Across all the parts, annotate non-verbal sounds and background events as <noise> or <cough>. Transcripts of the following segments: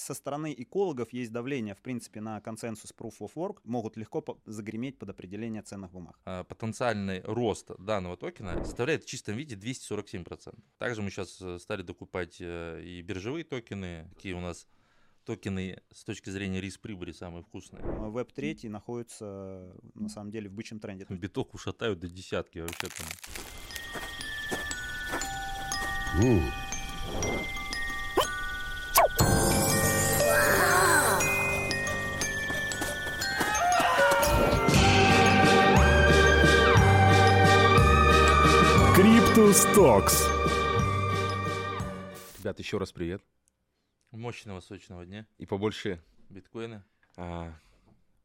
со стороны экологов есть давление, в принципе, на консенсус Proof of Work, могут легко загреметь под определение ценных бумаг. А, потенциальный рост данного токена составляет в чистом виде 247%. Также мы сейчас э, стали докупать э, и биржевые токены, какие у нас токены с точки зрения риск-прибыли самые вкусные. Веб 3 находится на самом деле в бычьем тренде. <laughs> Биток ушатают до десятки вообще там. Криптус Токс. Ребят, еще раз привет. Мощного сочного дня. И побольше биткоина. А...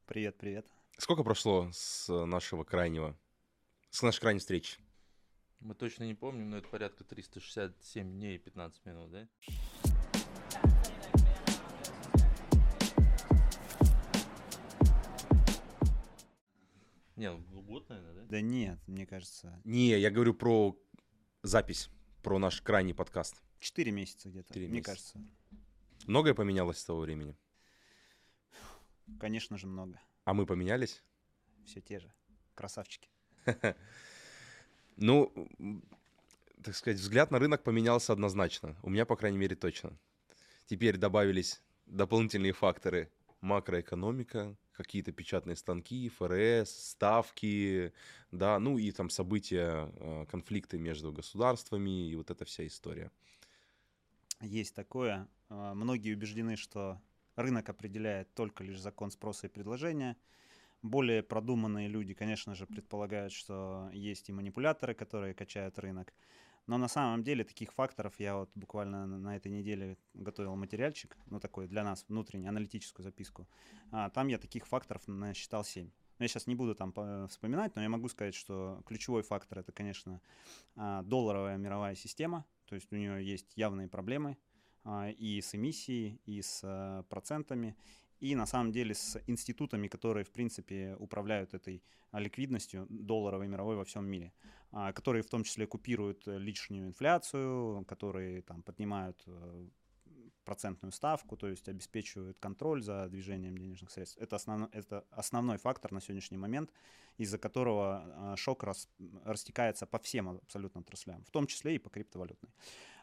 Привет, привет. Сколько прошло с нашего крайнего, с нашей крайней встречи? Мы точно не помним, но это порядка 367 дней и 15 минут, да? Не, ну год, наверное, да? Да нет, мне кажется. Не, я говорю про запись, про наш крайний подкаст. Четыре месяца где-то, мне месяца. кажется. Многое поменялось с того времени? Конечно же, много. А мы поменялись? Все те же. Красавчики. <laughs> Ну, так сказать, взгляд на рынок поменялся однозначно. У меня, по крайней мере, точно. Теперь добавились дополнительные факторы. Макроэкономика, какие-то печатные станки, ФРС, ставки, да, ну и там события, э, конфликты между государствами и вот эта вся история. Есть такое. А, многие убеждены, что рынок определяет только лишь закон спроса и предложения. Более продуманные люди, конечно же, предполагают, что есть и манипуляторы, которые качают рынок. Но на самом деле таких факторов я вот буквально на этой неделе готовил материальчик, ну такой для нас, внутренний, аналитическую записку. А, там я таких факторов насчитал 7. Я сейчас не буду там вспоминать, но я могу сказать, что ключевой фактор это, конечно, а, долларовая мировая система, то есть у нее есть явные проблемы а, и с эмиссией, и с а, процентами, и на самом деле с институтами, которые, в принципе, управляют этой ликвидностью долларовой мировой во всем мире. А, которые в том числе купируют лишнюю инфляцию, которые там поднимают э, процентную ставку, то есть обеспечивают контроль за движением денежных средств. Это, основно, это основной фактор на сегодняшний момент, из-за которого а, шок рас, растекается по всем абсолютно отраслям, в том числе и по криптовалютной.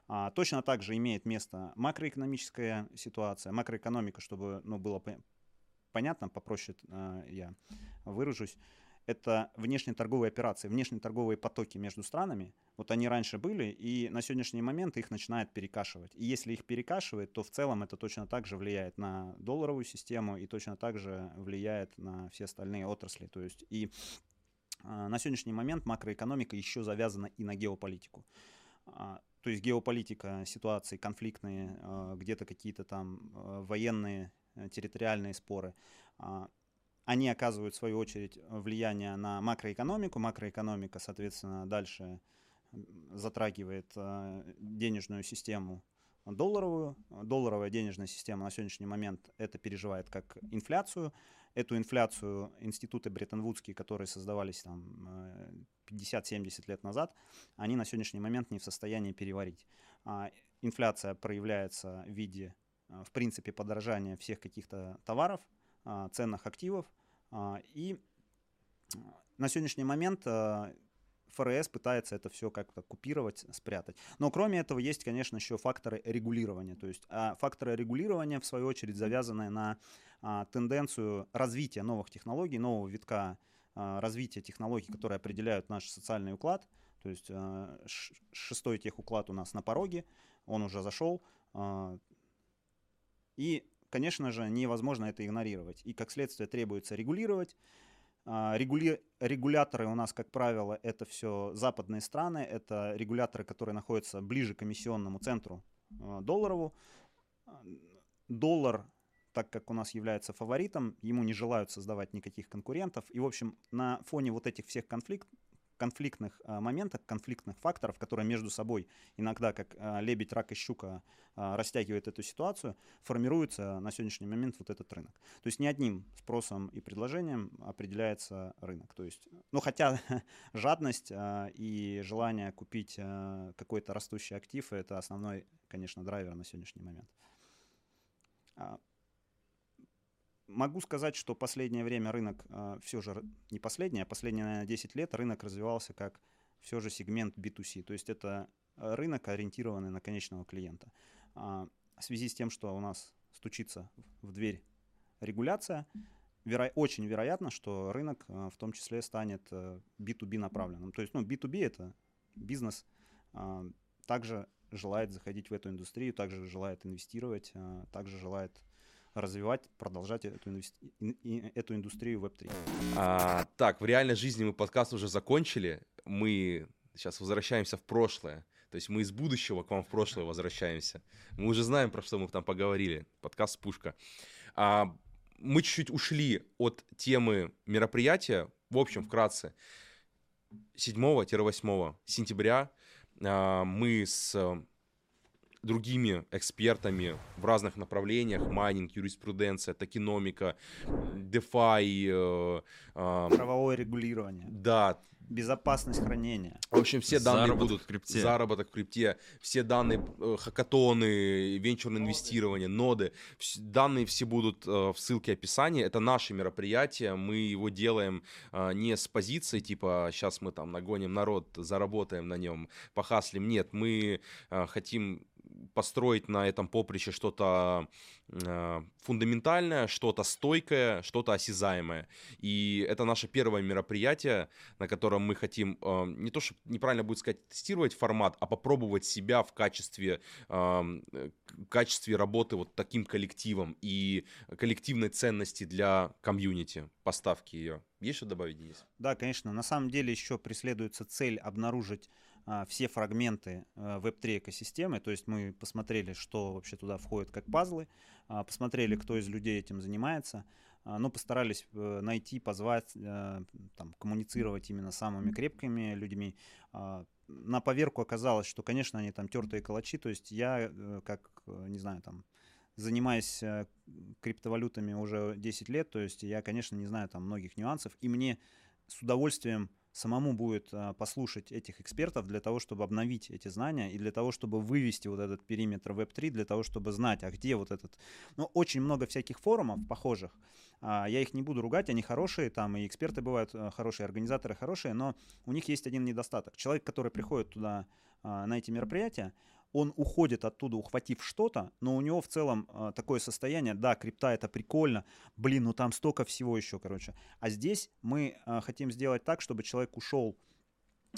А, точно так же имеет место макроэкономическая ситуация, макроэкономика, чтобы ну, было понятно, попроще а, я выражусь это внешние торговые операции, внешние торговые потоки между странами. Вот они раньше были, и на сегодняшний момент их начинает перекашивать. И если их перекашивает, то в целом это точно так же влияет на долларовую систему и точно так же влияет на все остальные отрасли. То есть и а, на сегодняшний момент макроэкономика еще завязана и на геополитику. А, то есть геополитика, ситуации конфликтные, а, где-то какие-то там военные э, территориальные споры они оказывают, в свою очередь, влияние на макроэкономику. Макроэкономика, соответственно, дальше затрагивает э, денежную систему долларовую. Долларовая денежная система на сегодняшний момент это переживает как инфляцию. Эту инфляцию институты Бреттон-Вудские, которые создавались там 50-70 э, лет назад, они на сегодняшний момент не в состоянии переварить. А инфляция проявляется в виде, э, в принципе, подорожания всех каких-то товаров, а, ценных активов. А, и на сегодняшний момент ФРС пытается это все как-то купировать, спрятать. Но кроме этого есть, конечно, еще факторы регулирования. То есть факторы регулирования, в свою очередь, завязаны на тенденцию развития новых технологий, нового витка развития технологий, которые определяют наш социальный уклад. То есть шестой техуклад у нас на пороге, он уже зашел. И конечно же, невозможно это игнорировать. И как следствие требуется регулировать. А, регули... Регуляторы у нас, как правило, это все западные страны, это регуляторы, которые находятся ближе к эмиссионному центру а, долларову. Доллар, так как у нас является фаворитом, ему не желают создавать никаких конкурентов. И, в общем, на фоне вот этих всех конфликт, конфликтных а, моментах, конфликтных факторов, которые между собой иногда, как а, лебедь, рак и щука, а, растягивают эту ситуацию, формируется на сегодняшний момент вот этот рынок. То есть не одним спросом и предложением определяется рынок. То есть, ну хотя <laughs> жадность и желание купить какой-то растущий актив – это основной, конечно, драйвер на сегодняшний момент. А, могу сказать, что последнее время рынок а, все же, не последнее, а последние, наверное, 10 лет рынок развивался как все же сегмент B2C. То есть это рынок, ориентированный на конечного клиента. А, в связи с тем, что у нас стучится в дверь регуляция, веро- очень вероятно, что рынок а, в том числе станет B2B направленным. То есть, ну, B2B это бизнес а, также желает заходить в эту индустрию, также желает инвестировать, а, также желает развивать, продолжать эту, инвести... эту индустрию Web3. А, так, в реальной жизни мы подкаст уже закончили. Мы сейчас возвращаемся в прошлое. То есть мы из будущего к вам в прошлое возвращаемся. Мы уже знаем, про что мы там поговорили. Подкаст «Пушка». А, мы чуть-чуть ушли от темы мероприятия. В общем, вкратце. 7-8 сентября а, мы с другими экспертами в разных направлениях, майнинг, юриспруденция, токеномика, DeFi. Э, э, Правовое регулирование. Да. Безопасность хранения. В общем, все данные заработок будут... В крипте. Заработок в крипте. Все данные, э, хакатоны, венчурное инвестирование, ноды. Данные все будут э, в ссылке описания. Это наше мероприятие. Мы его делаем э, не с позиции, типа, сейчас мы там нагоним народ, заработаем на нем, похаслим. Нет, мы э, хотим построить на этом поприще что-то э, фундаментальное, что-то стойкое, что-то осязаемое. И это наше первое мероприятие, на котором мы хотим э, не то, что неправильно будет сказать тестировать формат, а попробовать себя в качестве, э, в качестве работы вот таким коллективом и коллективной ценности для комьюнити, поставки ее. Есть что добавить, Денис? Да, конечно. На самом деле еще преследуется цель обнаружить а, все фрагменты а, Web3 экосистемы, то есть мы посмотрели, что вообще туда входит как пазлы, а, посмотрели, кто из людей этим занимается, но постарались э, найти, позвать, э, там, коммуницировать именно с самыми крепкими людьми. На поверку оказалось, что, конечно, они там тертые калачи, то есть я, э, как, не знаю, там, занимаюсь криптовалютами уже 10 лет, то есть я, конечно, не знаю там многих нюансов, и мне с удовольствием самому будет а, послушать этих экспертов для того, чтобы обновить эти знания и для того, чтобы вывести вот этот периметр Web3, для того, чтобы знать, а где вот этот... Ну, очень много всяких форумов похожих. А, я их не буду ругать, они хорошие, там и эксперты бывают а, хорошие, организаторы хорошие, но у них есть один недостаток. Человек, который приходит туда а, на эти мероприятия, он уходит оттуда, ухватив что-то, но у него в целом э, такое состояние, да, крипта это прикольно, блин, ну там столько всего еще, короче. А здесь мы э, хотим сделать так, чтобы человек ушел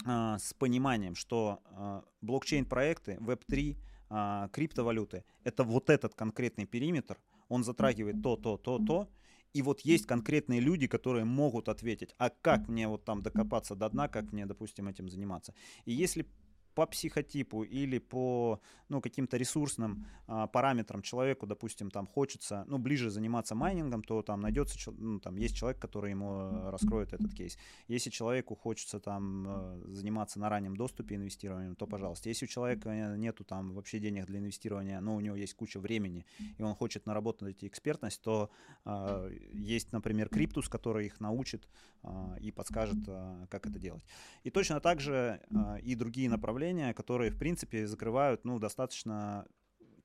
э, с пониманием, что э, блокчейн-проекты, Web3, э, криптовалюты, это вот этот конкретный периметр, он затрагивает то, то, то, то, и вот есть конкретные люди, которые могут ответить, а как мне вот там докопаться до дна, как мне, допустим, этим заниматься. И если по психотипу или по ну, каким-то ресурсным а, параметрам человеку, допустим, там хочется, ну, ближе заниматься майнингом, то там найдется, ну, там есть человек, который ему э, раскроет этот кейс. Если человеку хочется там э, заниматься на раннем доступе инвестированием, то пожалуйста. Если у человека нету там вообще денег для инвестирования, но у него есть куча времени, и он хочет наработать экспертность, то э, есть, например, Криптус, который их научит э, и подскажет, э, как это делать. И точно так же э, и другие направления направления, которые, в принципе, закрывают, ну, достаточно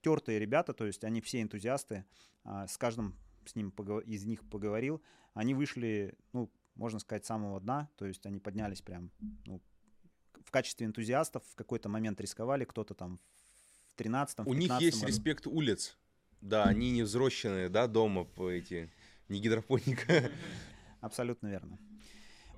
тертые ребята, то есть они все энтузиасты, а, с каждым с ним из них поговорил, они вышли, ну, можно сказать, с самого дна, то есть они поднялись прям, ну, в качестве энтузиастов в какой-то момент рисковали, кто-то там в 13 У них есть году. респект улиц, да, они не взросшенные, да, дома по эти, не гидропоника. Абсолютно верно.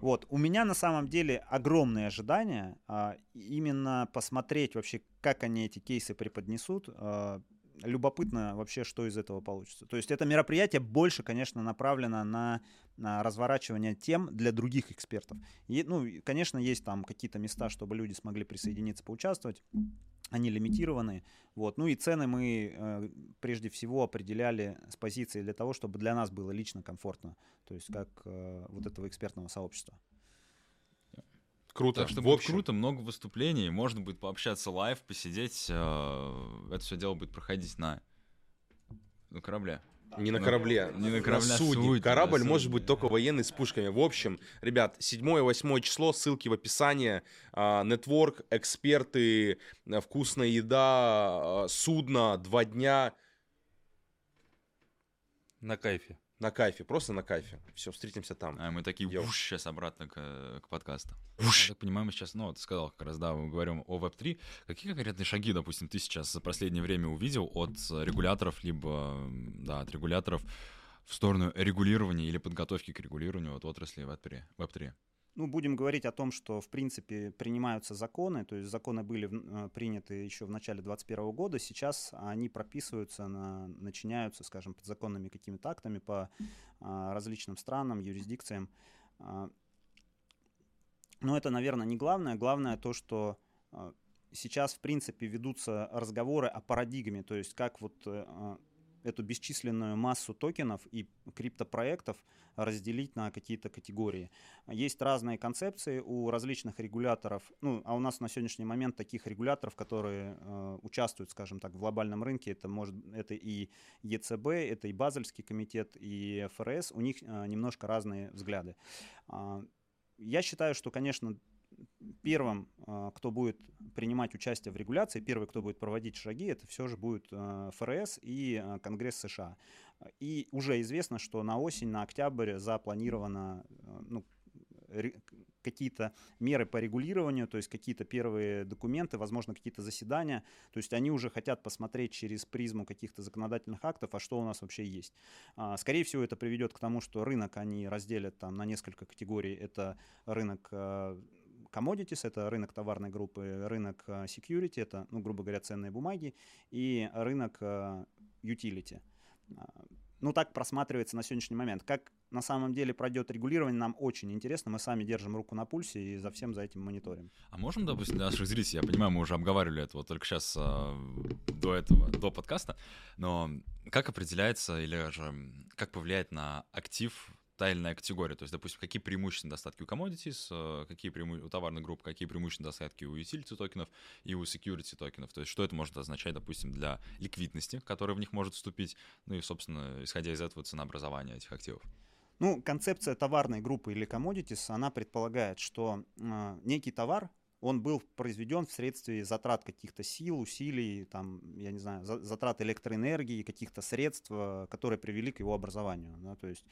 Вот, у меня на самом деле огромные ожидания а, именно посмотреть вообще, как они эти кейсы преподнесут. А, любопытно вообще, что из этого получится. То есть это мероприятие больше, конечно, направлено на, на разворачивание тем для других экспертов. И, ну, конечно, есть там какие-то места, чтобы люди смогли присоединиться, поучаствовать они лимитированы. Вот. Ну и цены мы э, прежде всего определяли с позиции для того, чтобы для нас было лично комфортно, то есть как э, вот этого экспертного сообщества. Круто. Так что в общем... круто, много выступлений, можно будет пообщаться live, посидеть, э, это все дело будет проходить на, на корабле. Не на корабле, не на, корабле, на судне. Судьи, Корабль да, может быть только военный с пушками. В общем, ребят, 7-8 число, ссылки в описании. Нетворк, эксперты, вкусная еда, судно, два дня. На кайфе. На кайфе, просто на кайфе. Все, встретимся там. А мы такие, Йоу. сейчас обратно к, к подкасту. Я так понимаю, мы сейчас, ну, ты сказал как раз, да, мы говорим о Web3. Какие конкретные шаги, допустим, ты сейчас за последнее время увидел от регуляторов, либо, да, от регуляторов в сторону регулирования или подготовки к регулированию от отрасли Web3? Web3? Ну, будем говорить о том, что, в принципе, принимаются законы, то есть законы были в- э, приняты еще в начале 2021 года, сейчас они прописываются, на, начиняются, скажем, подзаконными какими-то актами по а, различным странам, юрисдикциям. А, Но это, наверное, не главное. Главное то, что а, сейчас, в принципе, ведутся разговоры о парадигме, то есть как вот э, а, эту бесчисленную массу токенов и криптопроектов разделить на какие-то категории. Есть разные концепции у различных регуляторов, ну, а у нас на сегодняшний момент таких регуляторов, которые э, участвуют, скажем так, в глобальном рынке, это может, это и ЕЦБ, это и Базельский комитет, и ФРС, у них э, немножко разные взгляды. А, я считаю, что, конечно, первым, э, кто будет принимать участие в регуляции, первый, кто будет проводить шаги, это все же будет э, ФРС и э, Конгресс США. И уже известно, что на осень, на октябрь запланировано ну, какие-то меры по регулированию, то есть какие-то первые документы, возможно, какие-то заседания. То есть они уже хотят посмотреть через призму каких-то законодательных актов, а что у нас вообще есть. А, Скорее всего, это приведет к тому, что рынок они разделят там на несколько категорий. Это рынок commodities, это рынок товарной группы, рынок э, security, это, ну, грубо говоря, ценные бумаги, и рынок э, utility. А, Ну, так просматривается на сегодняшний момент. Как на самом деле пройдет регулирование, нам очень интересно. Мы сами держим руку на пульсе и за всем за этим мониторим. А можем, допустим, для наших зрителей, я понимаю, мы уже обговаривали это вот только сейчас до этого, до подкаста, но как определяется или же как повлияет на актив та или иная категория? То есть, допустим, какие преимущественные достатки у commodities, э, какие преиму... у товарных групп, какие преимущественные достатки у utility токенов и у security токенов? То есть, что это может означать, допустим, для ликвидности, которая в них может вступить, ну и, собственно, исходя из этого, ценообразования этих активов? Ну, концепция товарной группы или commodities, она предполагает, что э, некий товар, он был произведен вследствие затрат каких-то сил, усилий, там, я не знаю, за- затрат электроэнергии, каких-то средств, э, которые привели к его образованию. Да, то есть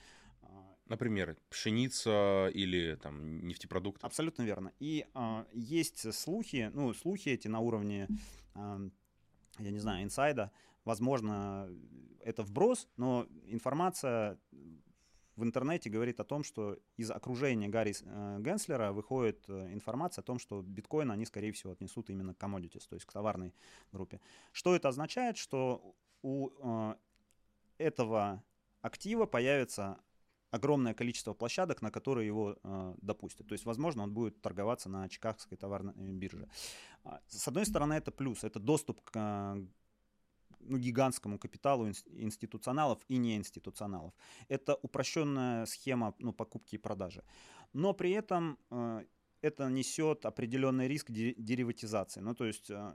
Например, пшеница или там нефтепродукты. Абсолютно верно. И а, есть слухи, ну, слухи эти на уровне, а, я не знаю, инсайда. Возможно, это вброс, но информация в интернете говорит о том, что из окружения Гарри э, Генслера выходит э, информация о том, что биткоин они, скорее всего, отнесут именно к commodities, то есть к товарной группе. Что это означает? Что у э, этого актива появится огромное количество площадок, на которые его э, допустят. То есть, возможно, он будет торговаться на Чикагской товарной э, бирже. А, С одной стороны, это плюс, это доступ к э, ну, гигантскому капиталу инс- институционалов и неинституционалов. Это упрощенная схема ну, покупки и продажи. Но при этом э, это несет определенный риск де- дериватизации. Ну, то есть э,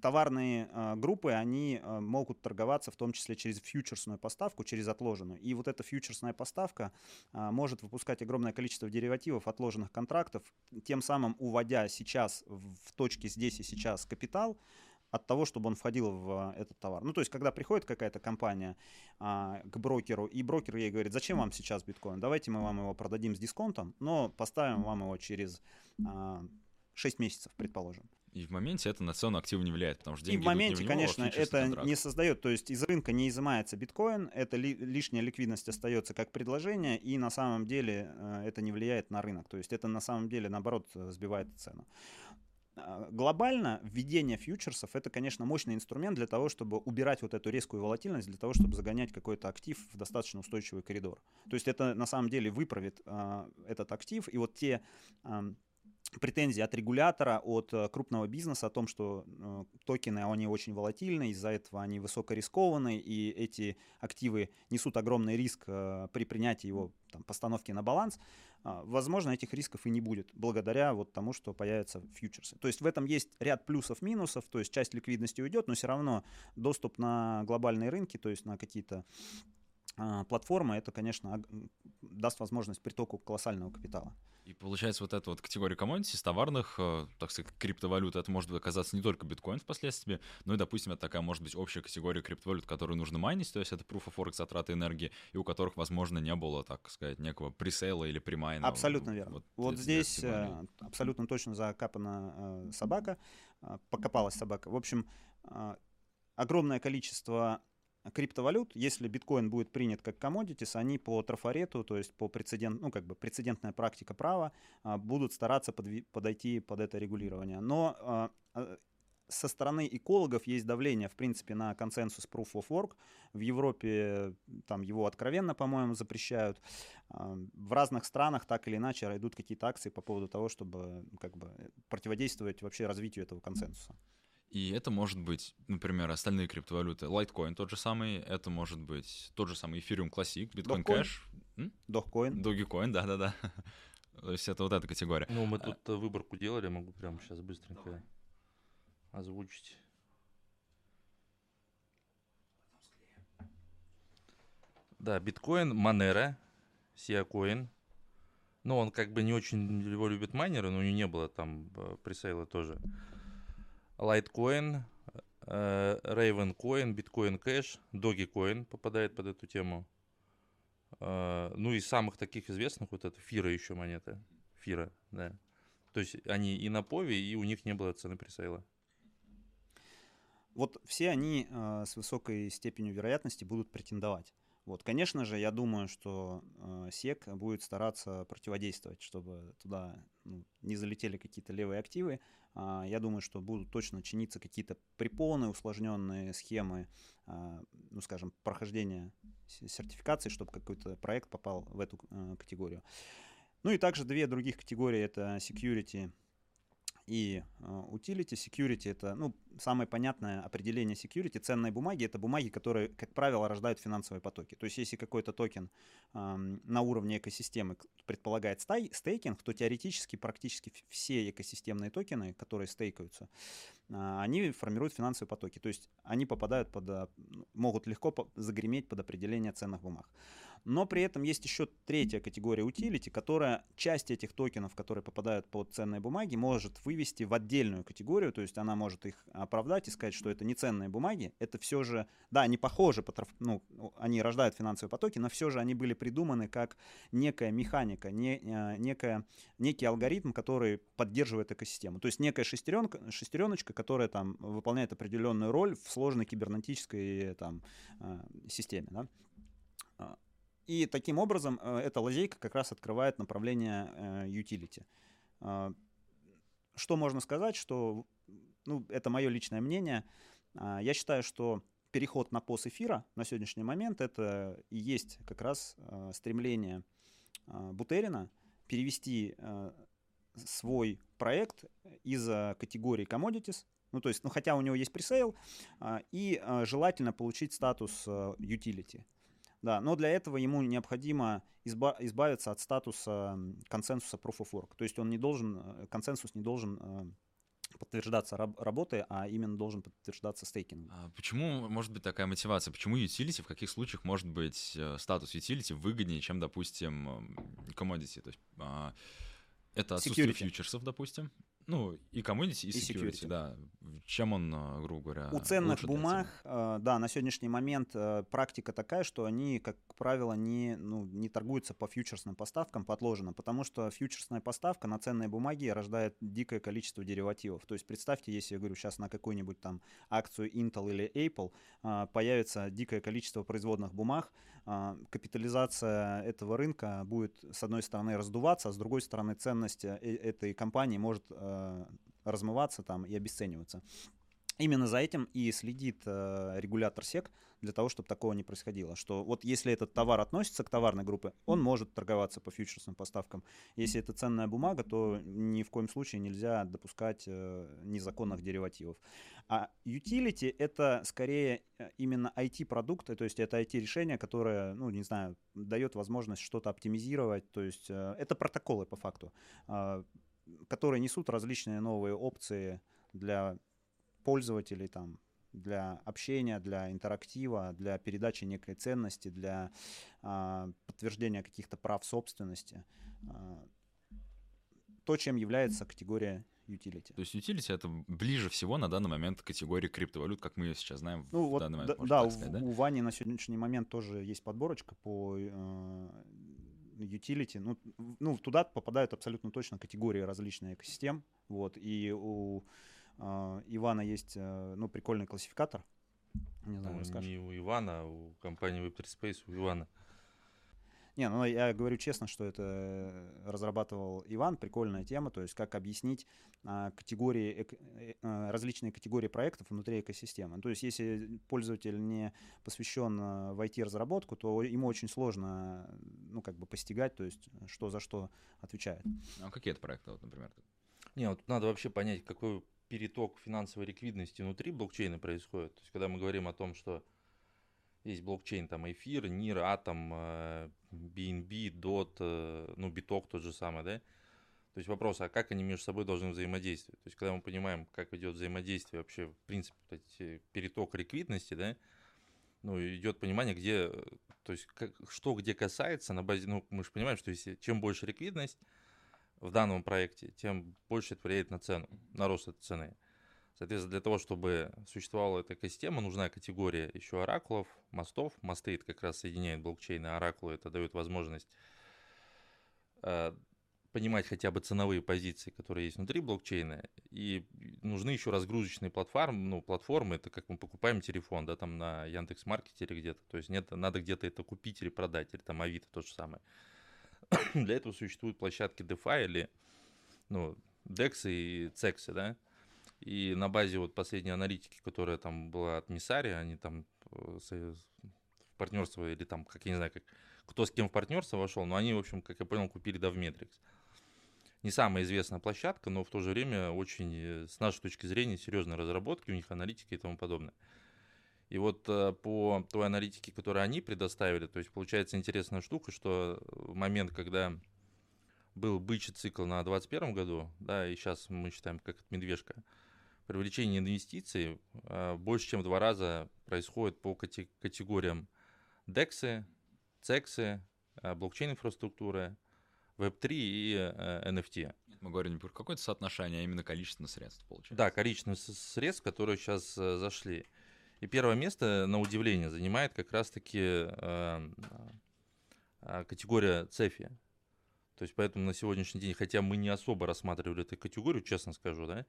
товарные э, группы, они э, могут торговаться в том числе через фьючерсную поставку, через отложенную. И вот эта фьючерсная поставка э, может выпускать огромное количество деривативов, отложенных контрактов, тем самым уводя сейчас в точке здесь и сейчас капитал от того, чтобы он входил в этот товар. Ну, то есть, когда приходит какая-то компания а, к брокеру, и брокер ей говорит, зачем вам сейчас биткоин? Давайте мы вам его продадим с дисконтом, но поставим вам его через а, 6 месяцев, предположим. И в моменте это на цену актива не влияет, потому что И деньги в идут не моменте, него, а в конечно, фьючерсный это контракт. не создает, то есть из рынка не изымается биткоин, это ли- лишняя ликвидность остается как предложение, и на самом деле э, это не влияет на рынок, то есть это на самом деле, наоборот, э, сбивает цену. А, Глобально введение фьючерсов это, конечно, мощный инструмент для того, чтобы убирать вот эту резкую волатильность, для того, чтобы загонять какой-то актив в достаточно устойчивый коридор. То есть это на самом деле выправит а, этот актив, и вот те ам, претензии от регулятора, от э, крупного бизнеса о том, что э, токены, они очень волатильны, из-за этого они высокорискованны, и эти активы несут огромный риск э, при принятии его там, постановки на баланс, а, возможно, этих рисков и не будет, благодаря вот тому, что появятся фьючерсы. То есть в этом есть ряд плюсов-минусов, то есть часть ликвидности уйдет, но все равно доступ на глобальные рынки, то есть на какие-то а, платформы, это, конечно, даст возможность притоку колоссального капитала. И получается, вот эта вот категория commodities, товарных, э, так сказать, криптовалют, это может оказаться не только биткоин впоследствии, но и, допустим, это такая может быть общая категория криптовалют, которую нужно майнить, то есть это proof of work затраты энергии, и у которых, возможно, не было, так сказать, некого пресейла или примайна. Абсолютно верно. Вот, эти здесь категории. э, абсолютно точно закапана э, собака, покопалась собака. В общем, огромное количество криптовалют, если биткоин будет принят как commodities, они по трафарету, то есть по прецедент, ну как бы прецедентная практика права, а, будут стараться подойти под это регулирование. Но а, а, со стороны экологов есть давление, в принципе, на консенсус Proof of Work. В Европе там его откровенно, по-моему, запрещают. В разных странах так или иначе идут какие-то акции по поводу того, чтобы как бы противодействовать вообще развитию этого консенсуса. И это может быть, например, остальные криптовалюты. Litecoin тот же самый, это может быть тот же самый Ethereum Classic, Bitcoin Dogecoin. Cash, м? Dogecoin. Dogecoin, да-да-да. <laughs> То есть это вот эта категория. Ну, мы тут э, выборку делали, могу прямо сейчас быстренько озвучить. Да, биткоин, Monero, Сиакоин. Ну, он как бы не очень его любят майнеры, но у него не было там э, пресейла тоже. Litecoin, э, Ravencoin, Bitcoin Cash, Dogecoin попадает под эту тему. Э, Ну, из самых таких известных вот это Фира еще монета. Фира, да. То есть они и на Пове, и у них не было цены пресейла. Вот все они э, с высокой степенью вероятности будут претендовать. Вот, конечно же, я думаю, что э, СЕК будет стараться противодействовать, чтобы туда ну, не залетели какие-то левые активы. А, я думаю, что будут точно чиниться какие-то препоны, усложненные схемы, а, ну, скажем, прохождения сертификации, чтобы какой-то проект попал в эту э, категорию. Ну и также две других категории это security и э, utility. Security это, ну, самое понятное определение security. Ценные бумаги это бумаги, которые, как правило, рождают финансовые потоки. То есть, если какой-то токен ам, на уровне экосистемы предполагает стай- стейкинг, то теоретически практически все экосистемные токены, которые стейкаются, а, они формируют финансовые потоки. То есть, они попадают под, а, могут легко загреметь под определение ценных бумаг. Но при этом есть еще третья категория utility, которая часть этих токенов, которые попадают под ценные бумаги, может вывести в отдельную категорию, то есть она может их оправдать и сказать, что это не ценные бумаги, это все же, да, они похожи, ну, они рождают финансовые потоки, но все же они были придуманы как некая механика, не, э, некая, некий алгоритм, который поддерживает экосистему. То есть некая шестеренка, шестереночка, которая там выполняет определенную роль в сложной кибернетической там, э, системе. Да? И таким образом э, эта лазейка как раз открывает направление э, utility. А, Что можно сказать, что, ну, это мое личное мнение, а, я считаю, что переход на POS эфира на сегодняшний момент это и есть как раз э, стремление Бутерина перевести свой проект из категории commodities, ну то есть, ну хотя у него есть пресейл, а, и желательно получить статус utility. Да, но для этого ему необходимо изба- избавиться от статуса консенсуса Proof of Work. То есть он не должен, э, консенсус не должен э, подтверждаться раб- работой, а именно должен подтверждаться стейкингом. А почему может быть такая мотивация? Почему utility, в каких случаях может быть э, статус utility выгоднее, чем, допустим, эм, commodity? То есть а, это отсутствие Security. фьючерсов, допустим. Ну, и commodity, и И security, security. да. Чем он, э, грубо говоря, У ценных бумаг, э, да, на сегодняшний момент э, практика такая, что они, как правило, не, ну, не торгуются по фьючерсным поставкам, по отложенным, потому что фьючерсная поставка на ценные бумаги рождает дикое количество деривативов. То есть представьте, если я говорю сейчас на какую-нибудь там акцию Intel или Apple, э, появится дикое количество производных бумаг, капитализация этого рынка будет, с одной стороны, раздуваться, а с другой стороны, ценность э, этой компании может э, размываться там и обесцениваться. Именно за этим и следит э, регулятор СЕК для того, чтобы такого не происходило. Что вот если этот товар относится к товарной группе, он может торговаться по фьючерсным поставкам. Если это ценная бумага, то ни в коем случае нельзя допускать э, незаконных деривативов. А utility это скорее э, именно IT-продукты, то есть это IT-решение, которое, ну, не знаю, дает возможность что-то оптимизировать. То есть э, это протоколы по факту, э, которые несут различные новые опции для пользователей там для общения, для интерактива, для передачи некой ценности, для а, подтверждения каких-то прав собственности. А, то, чем является категория utility. То есть utility это ближе всего на данный момент к категории криптовалют, как мы ее сейчас знаем Ну в вот, данный да, момент. можно да, так у, сказать, да? у Вани на сегодняшний момент тоже есть подборочка по э, utility. Ну, ну, туда попадают абсолютно точно категории различных экосистем. Вот, и у э, Ивана есть, э, ну, прикольный классификатор. Не знаю, Ну, расскажешь. не у Ивана, а у компании Web3 Space, у Ивана. Не, ну я говорю честно, что это э, разрабатывал Иван, прикольная тема, то есть как объяснить а, категории, э, а, различные категории проектов внутри экосистемы. То есть если пользователь не посвящен а, в IT-разработку, то ему очень сложно, ну, как бы постигать, то есть что за что отвечает. А какие это проекты, вот, например? Не, вот надо вообще понять, какой переток финансовой ликвидности внутри блокчейна происходит. То есть, когда мы говорим о том, что есть блокчейн, там, эфир, NIR, э, BNB, DOT, э, ну, биток тот же самый, да? То есть вопрос, а как они между собой должны взаимодействовать? То есть, когда мы понимаем, как идет взаимодействие вообще, в принципе, эти переток ликвидности, да, ну, идет понимание, где, э, то есть, как, что где касается на базе, ну, мы же понимаем, что если чем больше ликвидность в данном проекте, тем больше это влияет на цену, на рост этой цены. Соответственно, для того, чтобы существовала эта экосистема, нужна категория еще оракулов, мостов. Мосты это как раз соединяет блокчейн, а оракулы это дает возможность э, понимать хотя бы ценовые позиции, которые есть внутри блокчейна. И нужны еще разгрузочные платформы. Ну, платформы это как мы покупаем телефон, да, там на Яндекс Маркете или где-то. То есть нет, надо где-то это купить или продать, или там Авито то же самое. <coughs> Для этого существуют площадки DeFi или ну, DEX и CEX, да. И на базе вот последней аналитики, которая там была от Мисари, они там э, в партнерство или там, как я не знаю, как, кто с кем в партнерство вошел, но они, в общем, как я понял, купили Davmetrics. Не самая известная площадка, но в то же время очень, э, с нашей точки зрения, серьезные разработки, у них аналитика и тому подобное. И вот э, по той аналитике, которую они предоставили, то есть получается интересная штука, что в момент, когда был бычий цикл на 2021 году, да, и сейчас мы считаем как это медвежка, привлечение инвестиций э, больше, чем в два раза происходит по кате- категориям DEX, CEX, э, блокчейн-инфраструктуры, Web3 и э, NFT. Мы говорим не про какое-то соотношение, а именно количественно средств, получается. Да, количество средств, которые сейчас э, зашли. И первое место, на удивление, занимает как раз-таки э, категория CEFI. То есть поэтому на сегодняшний день, хотя мы не особо рассматривали эту категорию, честно скажу, да,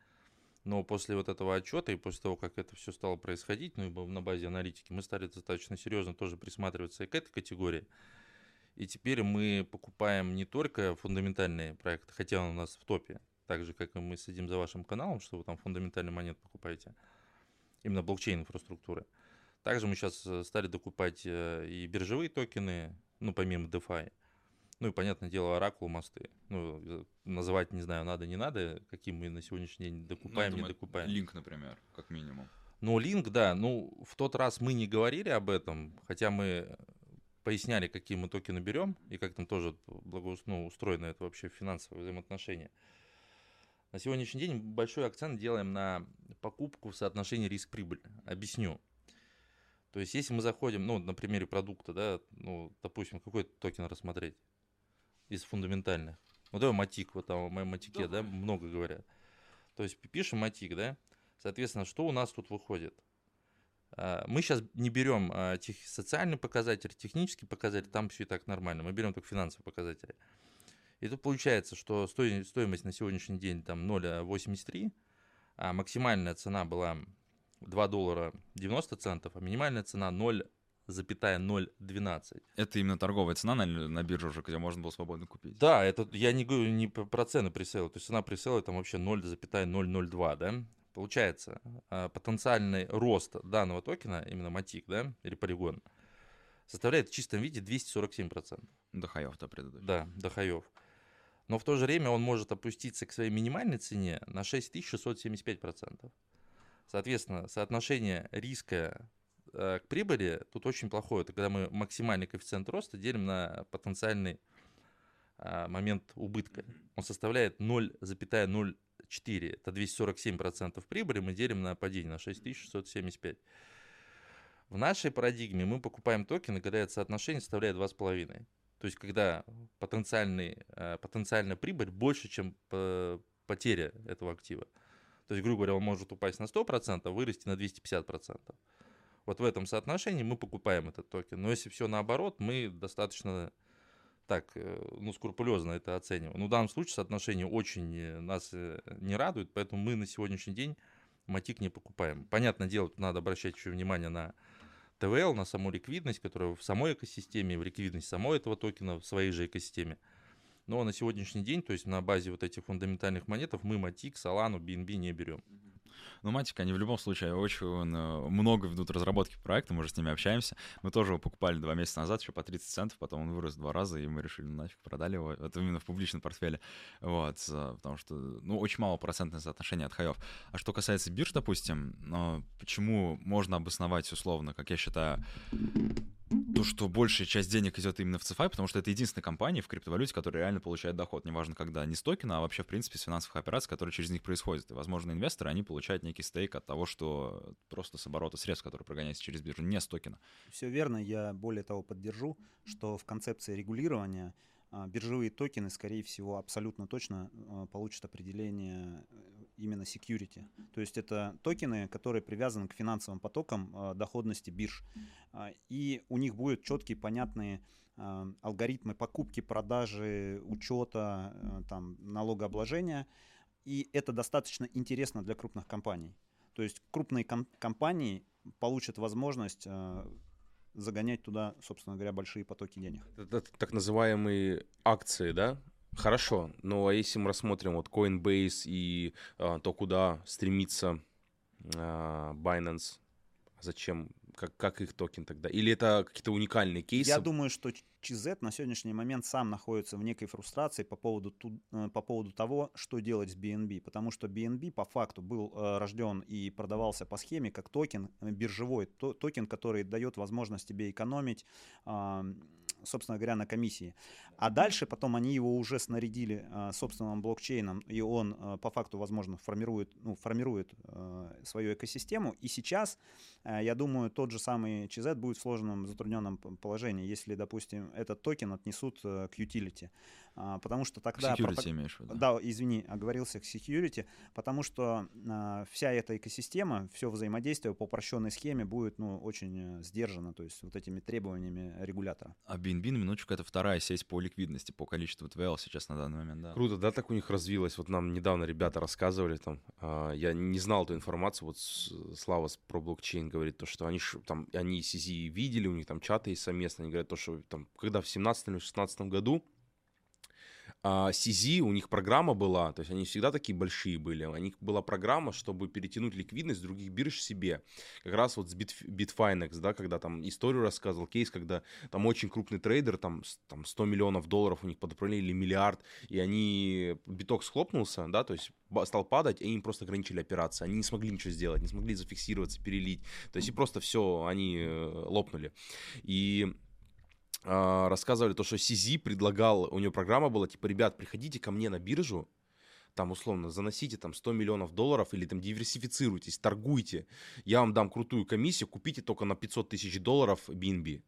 но после вот этого отчета и после того, как это все стало происходить, ну и на базе аналитики, мы стали достаточно серьезно тоже присматриваться и к этой категории. И теперь мы покупаем не только фундаментальные проекты, хотя он у нас в топе, так же, как и мы следим за вашим каналом, что вы там фундаментальный монет покупаете, именно блокчейн-инфраструктуры. Также мы сейчас стали докупать э, и биржевые токены, ну, помимо DeFi. Ну и, понятное дело, Oracle мосты. Ну, э, называть, не знаю, надо, не надо, какие мы на сегодняшний день Ну, докупаем, не думаю, докупаем. Линк, например, как минимум. Ну, линк, да. Ну, в тот раз мы не говорили об этом, хотя мы поясняли, какие мы токены берем и как там тоже благоус- ну, устроено это вообще финансовые взаимоотношения. На сегодняшний день большой акцент делаем на покупку в соотношении риск-прибыль. Объясню. То есть, если мы заходим, ну, на примере продукта, да, ну, допустим, какой токен рассмотреть из фундаментальных. Ну, давай матик, вот там о моем матике, да, много говорят. То есть, пишем матик, да, Соответственно, что у нас тут выходит? А, Мы сейчас не берем а, тех- социальный показатель, технический показатель, там все и так нормально. Мы берем только финансовые показатели. И тут получается, что сто- стоимость на сегодняшний день там 0,83, а максимальная цена была 2 доллара 90 центов, а минимальная цена 0,012. Это именно торговая цена на, на бирже уже, где можно было свободно купить. Да, это я не говорю не про цены пресейла, то есть цена пресейла там вообще 0,002, да? Получается, а, потенциальный рост данного токена, именно Матик, да, или Полигон, составляет в чистом виде 247%. До хаев-то предыдущий. Да, до хаев. Но в то же время он может опуститься к своей минимальной цене на 6675%. Соответственно, соотношение риска э, к прибыли тут очень плохое. Это когда мы максимальный коэффициент роста делим на потенциальный а, момент убытка. Он составляет 0,04 4, это 247% прибыли, мы делим на падение, на 6675. В нашей парадигме мы покупаем токены, когда это соотношение составляет 2,5. То есть, когда потенциальный, э, потенциальная прибыль больше, чем потеря этого актива. То есть, грубо говоря, он может упасть на 100%, вырасти на 250%. Вот в этом соотношении мы покупаем этот токен. Но если все наоборот, мы достаточно так, э, ну, скрупулезно это оцениваем. Но ну, в данном случае соотношение очень э, нас не радует, поэтому мы на сегодняшний день матик не покупаем. Понятное дело, тут надо обращать еще внимание на ТВЛ, на саму ликвидность, которая в самой экосистеме, в ликвидность самого этого токена в своей же экосистеме. Но на сегодняшний день, то есть на базе вот этих фундаментальных монетов, мы Matic, Solana, BNB не берем. Ну, Матик, они в любом случае очень э, много ведут разработки проекта, мы же с ними общаемся. Мы тоже его покупали два месяца назад, еще по 30 центов, потом он вырос два раза, и мы решили, ну, нафиг, продали его. Это именно в публичном портфеле. Вот, э, потому что, ну, очень мало процентное соотношение от хаев. А что касается бирж, допустим, ну, почему можно обосновать условно, как я считаю, то, что большая часть денег идет именно в CeFi, потому что это единственная компания в криптовалюте, которая реально получает доход. Неважно, когда не с токена, а вообще, в принципе, с финансовых операций, которые через них происходят. И, возможно, инвесторы, они получают некий стейк от того, что просто с оборота средств, которые прогоняются через биржу, не с токена. Все верно. Я более того поддержу, что в концепции регулирования а, биржевые токены, скорее всего, абсолютно точно а, получат определение э, именно security. То есть это токены, которые привязаны к финансовым потокам а, доходности бирж. И у них будут четкие, понятные алгоритмы покупки, продажи, учета, там, налогообложения. И это достаточно интересно для крупных компаний. То есть крупные ком- компании получат возможность загонять туда, собственно говоря, большие потоки денег. Это так называемые акции, да? Хорошо, но а если мы рассмотрим вот Coinbase и а, то, куда стремится а, Binance, зачем как, как их токен тогда? Или это какие-то уникальные кейсы? Я думаю, что CZ на сегодняшний момент сам находится в некой фрустрации по поводу, э, по поводу того, что делать с BNB. Потому что BNB по факту был э, рожден и продавался по схеме как токен, э, биржевой то, токен, который дает возможность тебе экономить собственно говоря, на комиссии. А дальше потом они его уже снарядили э, собственным блокчейном, и он э, по факту, возможно, формирует, ну, формирует э, свою экосистему. И сейчас, э, я думаю, тот же самый CZ будет в сложном, затрудненном положении, если, допустим, этот токен отнесут э, к utility. А, потому что тогда... Security прото... имеешь в виду? Да, извини, оговорился к security, потому что а, вся эта экосистема, все взаимодействие по упрощенной схеме будет ну, очень э, сдержано, то есть вот этими требованиями регулятора. А BNB, на минуточку, это вторая сеть по ликвидности, по количеству TVL сейчас на данный момент, да. Круто, да, так у них развилось. Вот нам недавно ребята рассказывали там, а, я не знал эту информацию, вот Слава про блокчейн говорит, то, что они там, они CZ видели, у них там чаты есть совместно, они говорят то, что там, когда в 17 или 16 году а, CZ, у них программа была, то есть они всегда такие большие были, у них была программа, чтобы перетянуть ликвидность других бирж себе. Как раз вот с Bit, Bitfinex, да, когда там историю рассказывал, кейс, когда там очень крупный трейдер, там, там 100 миллионов долларов у них под управлением или миллиард, и они, биток схлопнулся, да, то есть стал падать, и им просто ограничили операции. Они не смогли ничего сделать, не смогли зафиксироваться, перелить. То есть и просто все, они э, лопнули. И рассказывали то, что Сизи предлагал, у него программа была, типа, ребят, приходите ко мне на биржу, там, условно, заносите там 100 миллионов долларов или там диверсифицируйтесь, торгуйте, я вам дам крутую комиссию, купите только на 500 тысяч долларов BNB.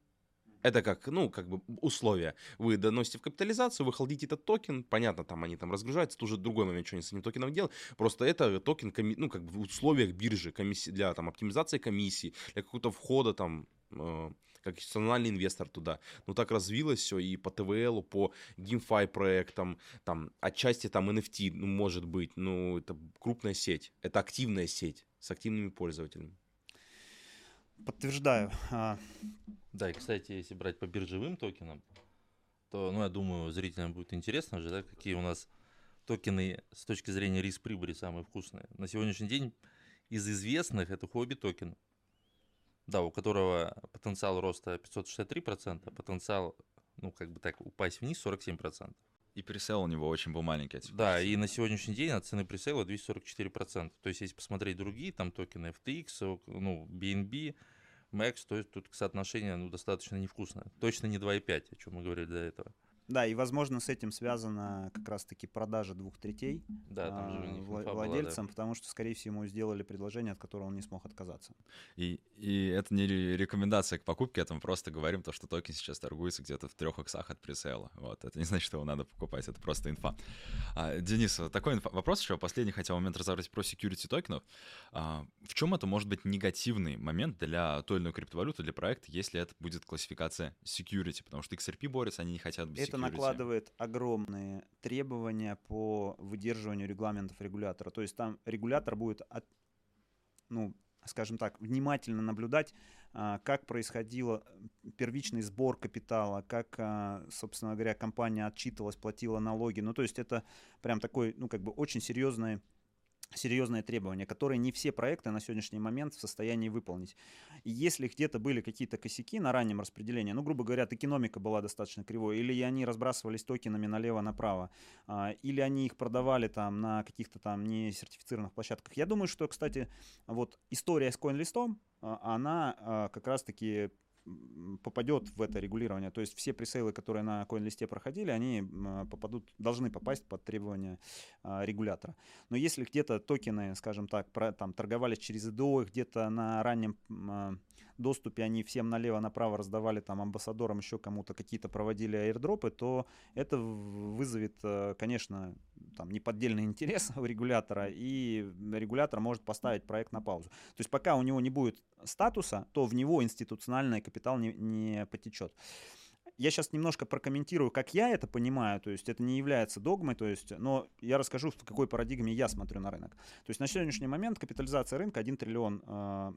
Это как, ну, как бы условия. Вы доносите в капитализацию, вы холдите этот токен, понятно, там они там разгружаются, это уже другой момент, что они с этим токеном делают. Просто это токен, ну, как бы в условиях биржи, комиссии, для там оптимизации комиссии, для какого-то входа там, э, как институциональный инвестор туда. Ну, так развилось все и по TVL, по GameFi проектам, там, отчасти там NFT, ну, может быть, ну, это крупная сеть, это активная сеть с активными пользователями. Подтверждаю. А, да, и, кстати, если брать по биржевым токенам, то, ну, я думаю, зрителям будет интересно же, да, какие у нас токены с точки зрения риск-прибыли самые вкусные. На сегодняшний день из известных это Huobi токен. Да, у которого потенциал роста 563%, а потенциал, ну, как бы так, упасть вниз 47%. И пресейл у него очень был маленький. Да, и на сегодняшний день от цены пресейла 244%. То есть, если посмотреть другие там токены FTX, ну, BNB, Max, то есть тут соотношение ну, достаточно невкусное. Точно не 2,5, о чем мы говорили до этого. Да, и, возможно, с этим связана как раз-таки продажа двух третей Да, там же у а, них вла- инфа была, да. владельцам, потому что, скорее всего, ему сделали предложение, от которого он не смог отказаться. И, и это не ре- рекомендация к покупке, это мы просто говорим то, что токен сейчас торгуется где-то в трех иксах от пресейла. Вот, это не значит, что его надо покупать, это просто инфа. А, Денис, такой инфа- вопрос еще, последний хотел момент разобрать про security токенов. А, в чем это может быть негативный момент для той или иной криптовалюты, для проекта, если это будет классификация security? Потому что XRP борется, они не хотят быть Это. Накладывает огромные требования по выдерживанию регламентов регулятора. То есть там регулятор будет, от- ну, скажем так, внимательно наблюдать, а, как происходил первичный сбор капитала, как, а, собственно говоря, компания отчитывалась, платила налоги. Ну, то есть это прям такой, ну, как бы очень серьезный серьезные требования, которые не все проекты на сегодняшний момент в состоянии выполнить. И если где-то были какие-то косяки на раннем распределении, ну, грубо говоря, экономика была достаточно кривой, или они разбрасывались токенами налево-направо, а, или они их продавали там на каких-то там несертифицированных площадках. Я думаю, что, кстати, вот история с CoinList, а, она а, как раз-таки попадет в это регулирование. То есть все пресейлы, которые на CoinList проходили, они м, попадут, должны попасть под требования а, регулятора. Но если где-то токены, скажем так, про- там торговались через ИДО, где-то на раннем а, доступе они всем налево-направо раздавали там амбассадорам, еще кому-то какие-то проводили аирдропы, то это вызовет, э, конечно, там неподдельный интерес <laughs> у регулятора, и регулятор может поставить проект на паузу. То есть пока у него не будет статуса, то в него институциональный капитал не, не потечет. Я сейчас немножко прокомментирую, как я это понимаю, то есть это не является догмой, то есть, но я расскажу, в какой парадигме я смотрю на рынок. То есть на сегодняшний момент капитализация рынка 1 триллион э,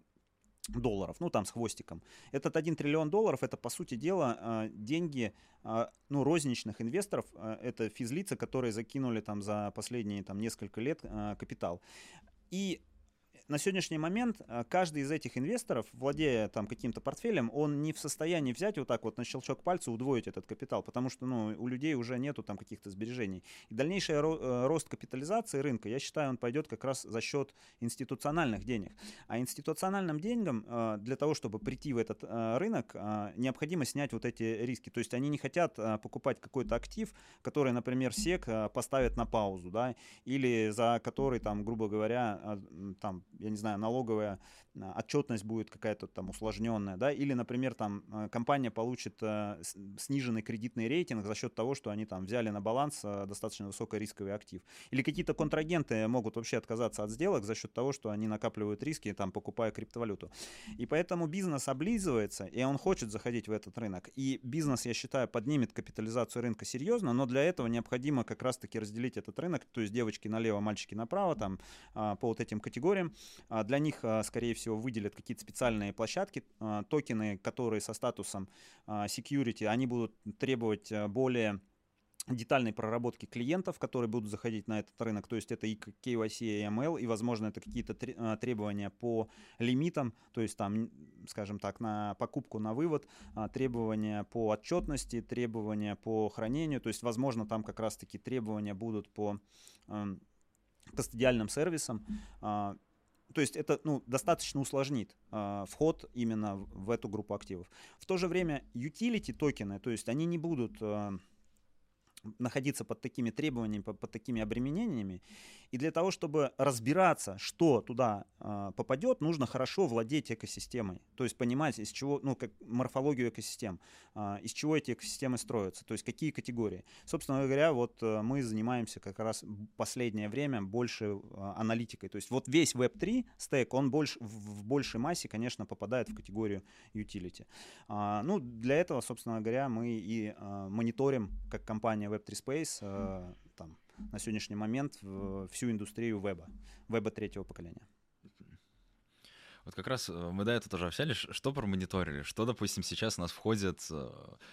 долларов, ну там с хвостиком. Этот 1 триллион долларов, это по сути дела э, деньги э, ну, розничных инвесторов, э, это физлица, которые закинули там за последние там несколько лет капитал. И на сегодняшний момент э, каждый из этих инвесторов, владея там каким-то портфелем, он не в состоянии взять вот так вот на щелчок пальца удвоить этот капитал, потому что ну, у людей уже нету там каких-то сбережений. И дальнейший ро- э, рост капитализации рынка, я считаю, он пойдет как раз за счет институциональных денег. А институциональным деньгам э, для того, чтобы прийти в этот рынок, необходимо снять вот эти риски. То есть они не хотят покупать какой-то актив, который, например, СЕК поставит на паузу, да, или за который там, грубо говоря, там, я не знаю, налоговая отчетность будет какая-то там усложненная, да, или, например, там э, компания получит э, сниженный кредитный рейтинг за счет того, что они там взяли на баланс э, достаточно высокорисковый актив. Или какие-то контрагенты могут вообще отказаться от сделок за счет того, что они накапливают риски, там, покупая криптовалюту. И поэтому бизнес облизывается, и он хочет заходить в этот рынок. И бизнес, я считаю, поднимет капитализацию рынка серьезно, но для этого необходимо как раз-таки разделить этот рынок, то есть девочки налево, мальчики направо, там, по вот этим категориям. А, Для них, скорее всего, выделят какие-то специальные площадки, а, токены, которые со статусом а, security, они будут требовать а, более детальной проработки клиентов, которые будут заходить на этот рынок. То есть это и KYC, и AML, и, возможно, это какие-то тре- требования по лимитам, то есть там, скажем так, на покупку, на вывод, требования по отчетности, требования по хранению. То есть, возможно, там как раз-таки требования будут по эм, кастодиальным сервисам. То есть это ну, достаточно усложнит а, вход именно в в эту группу активов. В то же время utility токены, то есть они не будут а, находиться под такими требованиями, под, такими обременениями. И для того, чтобы разбираться, что туда а, попадет, нужно хорошо владеть экосистемой. То есть понимать, из чего, ну, как морфологию экосистем, а, из чего эти экосистемы строятся, то есть какие категории. Собственно говоря, вот а, мы занимаемся как раз последнее время больше а, аналитикой. То есть вот весь Web3 стек, он больше, в, в большей массе, конечно, попадает в категорию utility. А, ну, для этого, собственно говоря, мы и а, мониторим, как компания Web3 Space, а, там, на сегодняшний момент в- всю индустрию веба, веба третьего поколения. Вот как раз э, мы до этого тоже общались, что промониторили, что, допустим, сейчас у нас входит, э,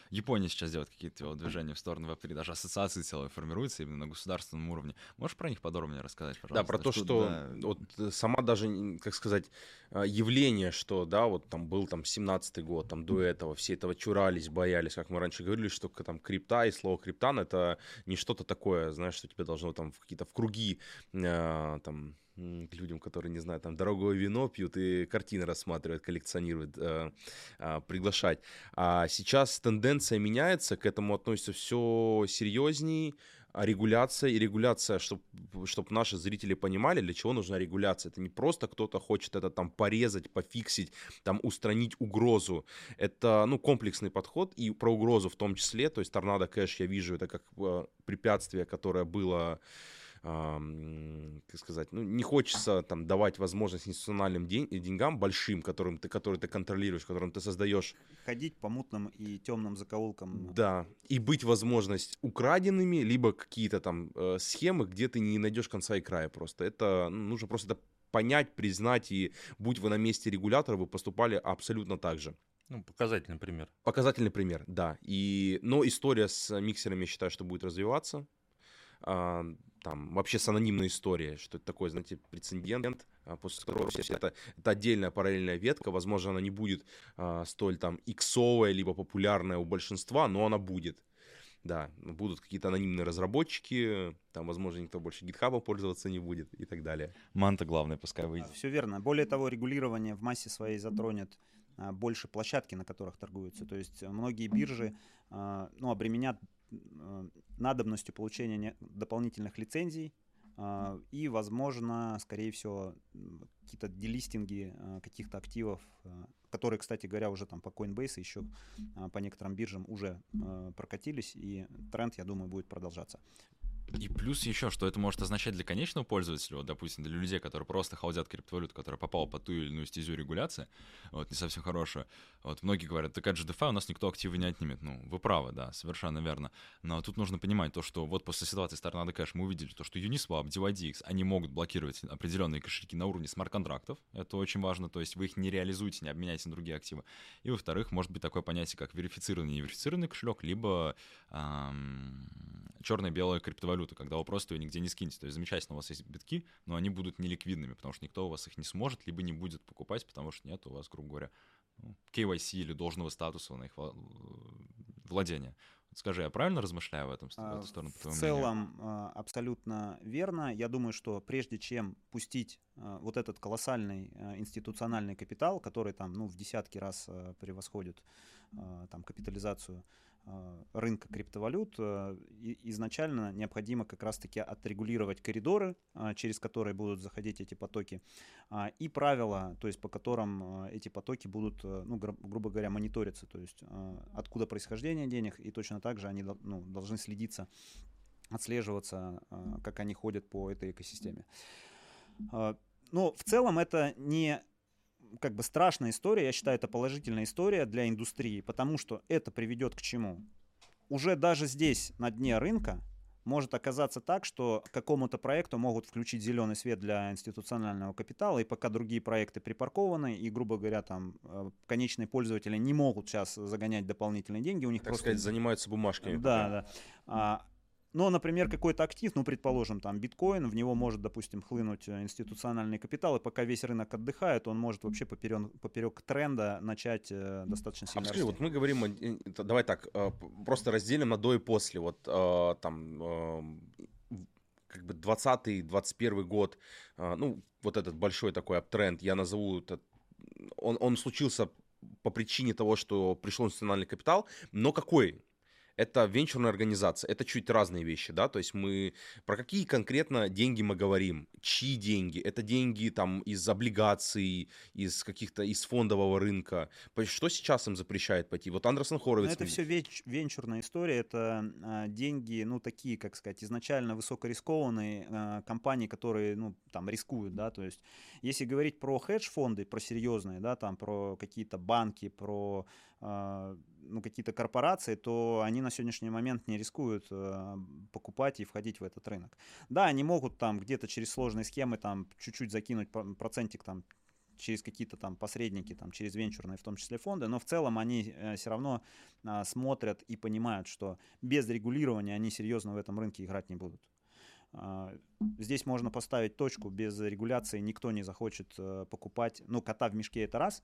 Япония сейчас делает какие-то вот движения в сторону Web3, даже ассоциации целые формируются именно на государственном уровне. Можешь про них подробнее рассказать, пожалуйста? Да, про то, что, да, вот э, сама даже, как сказать, э, явление, что, да, вот там был там 17-й год, там до этого все этого чурались, боялись, как мы раньше говорили, что там крипта и слово криптан это не что-то такое, знаешь, что тебя должно там в какие-то в круги э, там к людям, которые, не знаю, там дорогое вино пьют и картины рассматривают, коллекционируют, э, а, приглашать. А сейчас тенденция меняется, к этому относится все серьезней, а регуляция и регуляция, чтобы чтоб наши зрители понимали, для чего нужна регуляция. Это не просто кто-то хочет это там порезать, пофиксить, там устранить угрозу. Это, ну, комплексный подход и про угрозу в том числе. То есть торнадо кэш я вижу это как э, препятствие, которое было как сказать, ну, не хочется там давать возможность институциональным день, деньгам большим, которым ты, которые ты контролируешь, которым ты создаешь. Ходить по мутным и темным закоулкам. Да, и быть возможность украденными, либо какие-то там э, схемы, где ты не найдешь конца и края просто. Это ну, нужно просто это понять, признать, и будь вы на месте регулятора, вы поступали абсолютно так же. Ну, показательный пример. Показательный пример, да. И, но история с миксерами, я считаю, что будет развиваться. А, там вообще с анонимной историей, что это такое, знаете, прецедент, а, после которого это, это отдельная параллельная ветка, возможно, она не будет а, столь там иксовая, либо популярная у большинства, но она будет. Да, будут какие-то анонимные разработчики, там, возможно, никто больше гитхаба пользоваться не будет и так далее. Манта главное, пускай выйдет. Все верно. Более того, регулирование в массе своей затронет а, больше площадки, на которых торгуются. То есть многие биржи ну, обременят надобностью получения дополнительных лицензий а, и, возможно, скорее всего, какие-то делистинги а, каких-то активов, а, которые, кстати говоря, уже там по Coinbase еще по некоторым биржам уже прокатились, и тренд, я думаю, будет продолжаться. И плюс еще, что это может означать для конечного пользователя, вот, допустим, для людей, которые просто холдят криптовалюту, которая попала под ту или иную стезю регуляции, вот, не совсем хорошую. Вот, многие говорят, так это же DeFi, у нас никто активы не отнимет. Ну, вы правы, да, совершенно верно. Но тут нужно понимать то, что вот после ситуации с Tornado Cash мы увидели то, что Uniswap, DYDX, они могут блокировать определенные кошельки на уровне смарт-контрактов. Это очень важно, то есть вы их не реализуете, не обменяете на другие активы. И, во-вторых, может быть такое понятие, как верифицированный и неверифицированный кошелек, либо ам, черная и белая криптовалюта, когда вы просто ее нигде не скинете. То есть замечательно, у вас есть битки, но они будут неликвидными, потому что никто у вас их не сможет, либо не будет покупать, потому что нет у вас, грубо говоря, ну, KYC или должного статуса на их вла- владения. Вот скажи, я правильно размышляю в, этом, в А, эту сторону? В твоему мнению? целом а, абсолютно верно. Я думаю, что прежде чем пустить а, вот этот колоссальный институциональный капитал, который там ну, в десятки раз превосходит там, капитализацию рынка криптовалют, и- изначально необходимо как раз-таки отрегулировать коридоры, а, через которые будут заходить эти потоки, и правила, то есть по которым эти потоки будут, ну, гру- грубо говоря, мониториться, то есть откуда происхождение денег, и точно так же они ну, должны следиться отслеживаться, как они ходят по этой экосистеме. Но в целом это не как бы страшная история, я считаю, это положительная история для индустрии, потому что это приведет к чему? Уже даже здесь, на дне рынка, может оказаться так, что какому-то проекту могут включить зеленый свет для институционального капитала, и пока другие проекты припаркованы, и, грубо говоря, там э, конечные пользователи не могут сейчас загонять дополнительные деньги, у них Так просто сказать, занимаются бумажками. да, пока. да. А, но, например, какой-то актив, ну, предположим, там биткоин, в него может, допустим, хлынуть э, институциональный капитал, и пока весь рынок отдыхает, он может вообще поперек, поперек тренда начать э, достаточно А сильно подскажи, расти. вот мы говорим, о- э, давай так, э, просто разделим на до и после. Вот там как бы 20-21 год, ну, вот этот большой такой аптренд, я назову это, он, он случился по причине того, что пришел национальный капитал, но какой? Это венчурная организация, это чуть разные вещи, да, то есть мы, про какие конкретно деньги мы говорим, чьи деньги, это деньги там из облигаций, из каких-то, из фондового рынка, что сейчас им запрещает пойти? Вот Андерсон Но Хоровиц. это все венчурная история, это а, деньги, ну, такие, как сказать, изначально высокорискованные а, компании, которые, ну, там, рискуют, да, то есть, если говорить про хедж-фонды, про серьезные, да, там, про какие-то банки, про, а, ну, какие-то корпорации, то они на сегодняшний момент не рискуют а, покупать и входить в этот рынок. Да, они могут там где-то через сложные схемы там чуть-чуть закинуть процентик там через какие-то там посредники, там, через венчурные, в том числе фонды, но в целом они все равно а, смотрят и понимают, что без регулирования они серьезно в этом рынке играть не будут. А, Здесь можно поставить точку, без регуляции никто не захочет э, покупать, ну, кота в мешке это раз,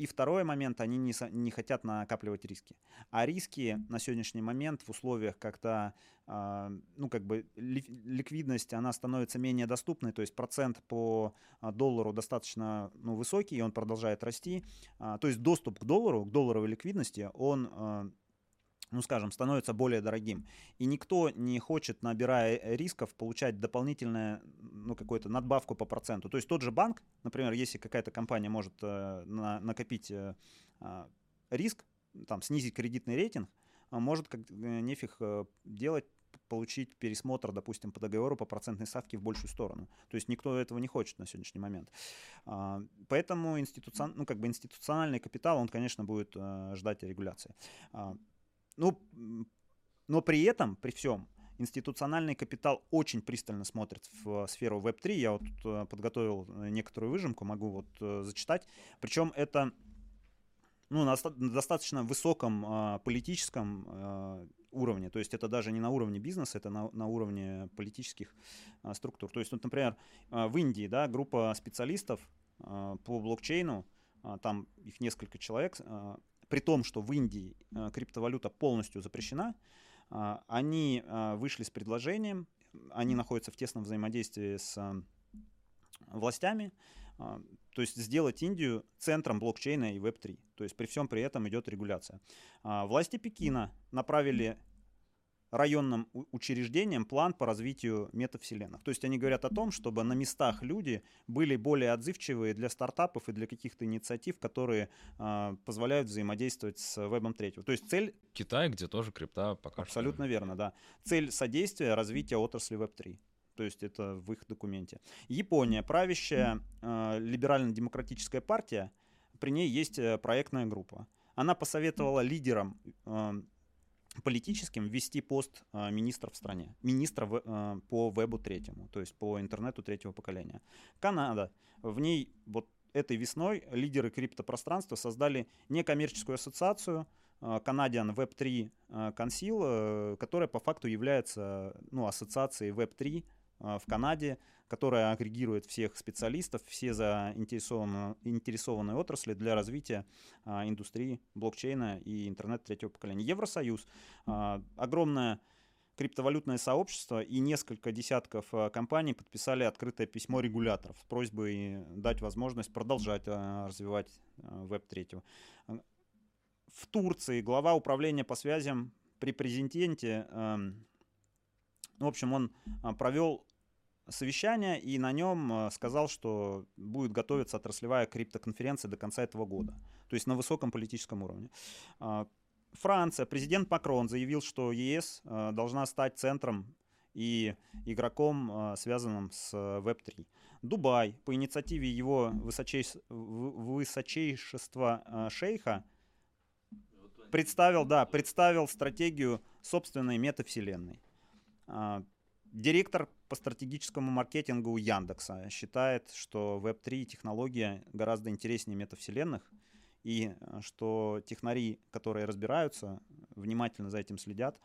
И второй момент, они не, не хотят накапливать риски. А риски на сегодняшний момент в условиях, когда э, ну, как бы ликвидность, она становится менее доступной, то есть процент по а, доллару достаточно ну, высокий, и он продолжает расти. Э, то есть доступ к доллару, к долларовой ликвидности, он ну, скажем, становится более дорогим. И никто не хочет, набирая э, рисков, получать дополнительную, ну, какую-то надбавку по проценту. То есть тот же банк, например, если какая-то компания может э, на, накопить э, э, риск, там, снизить кредитный рейтинг, а может как э, нефиг э, делать получить пересмотр, допустим, по договору по процентной ставке в большую сторону. То есть никто этого не хочет на сегодняшний момент. А, поэтому институцион... ну, как бы институциональный капитал, он, конечно, будет ждать регуляции. Ну, но при этом, при всем, институциональный капитал очень пристально смотрит в сферу Web3. Я вот тут э, подготовил э, некоторую выжимку, могу вот э, зачитать. Причем это ну, на достаточно высоком э, политическом э, уровне. То есть это даже не на уровне бизнеса, это на, на уровне политических э, структур. То есть, вот, например, э, в Индии да, группа специалистов э, по блокчейну, э, там их несколько человек, э, при том, что в Индии э, криптовалюта полностью запрещена, э, они э, вышли с предложением, они находятся в тесном взаимодействии с властями, то есть сделать Индию центром блокчейна и Web3. То есть при всем при этом идет регуляция. Власти Пекина направили районным учреждениям план по развитию метавселенных. То есть они говорят о том, чтобы на местах люди были более отзывчивые для стартапов и для каких-то инициатив, которые э, позволяют взаимодействовать с вебом третьего. То есть цель... Китай, где тоже крипта пока Абсолютно что... верно, да. Цель содействия развития отрасли веб-3. То есть это в их документе. Япония, правящая э, либерально-демократическая партия, при ней есть э, проектная группа. Она посоветовала лидерам э, политическим ввести пост э, министра в стране, министра в, э, по вебу третьему, то есть по интернету третьего поколения. Канада, в ней вот этой весной лидеры криптопространства создали некоммерческую ассоциацию э, Canadian Web3 э, Council, э, которая по факту является ну, ассоциацией Web3 э, в Канаде, которая агрегирует всех специалистов, все заинтересованные интересованные отрасли для развития а, индустрии блокчейна и интернет третьего поколения. Евросоюз а, огромное криптовалютное сообщество и несколько десятков а, компаний подписали открытое письмо регуляторов с просьбой дать возможность продолжать а, развивать а, веб третьего. В Турции глава управления по связям при президенте, в общем, он провел совещание и на нем э, сказал, что будет готовиться отраслевая криптоконференция до конца этого года. То есть на высоком политическом уровне. А, Франция, президент Макрон заявил, что ЕС э, должна стать центром и игроком, э, связанным с Web3. Дубай по инициативе его высочейш... высочайшества шейха представил, да, представил стратегию собственной метавселенной. Директор по стратегическому маркетингу Яндекса считает, что Web3 технология гораздо интереснее метавселенных, и э, что технари, которые разбираются, внимательно за этим следят,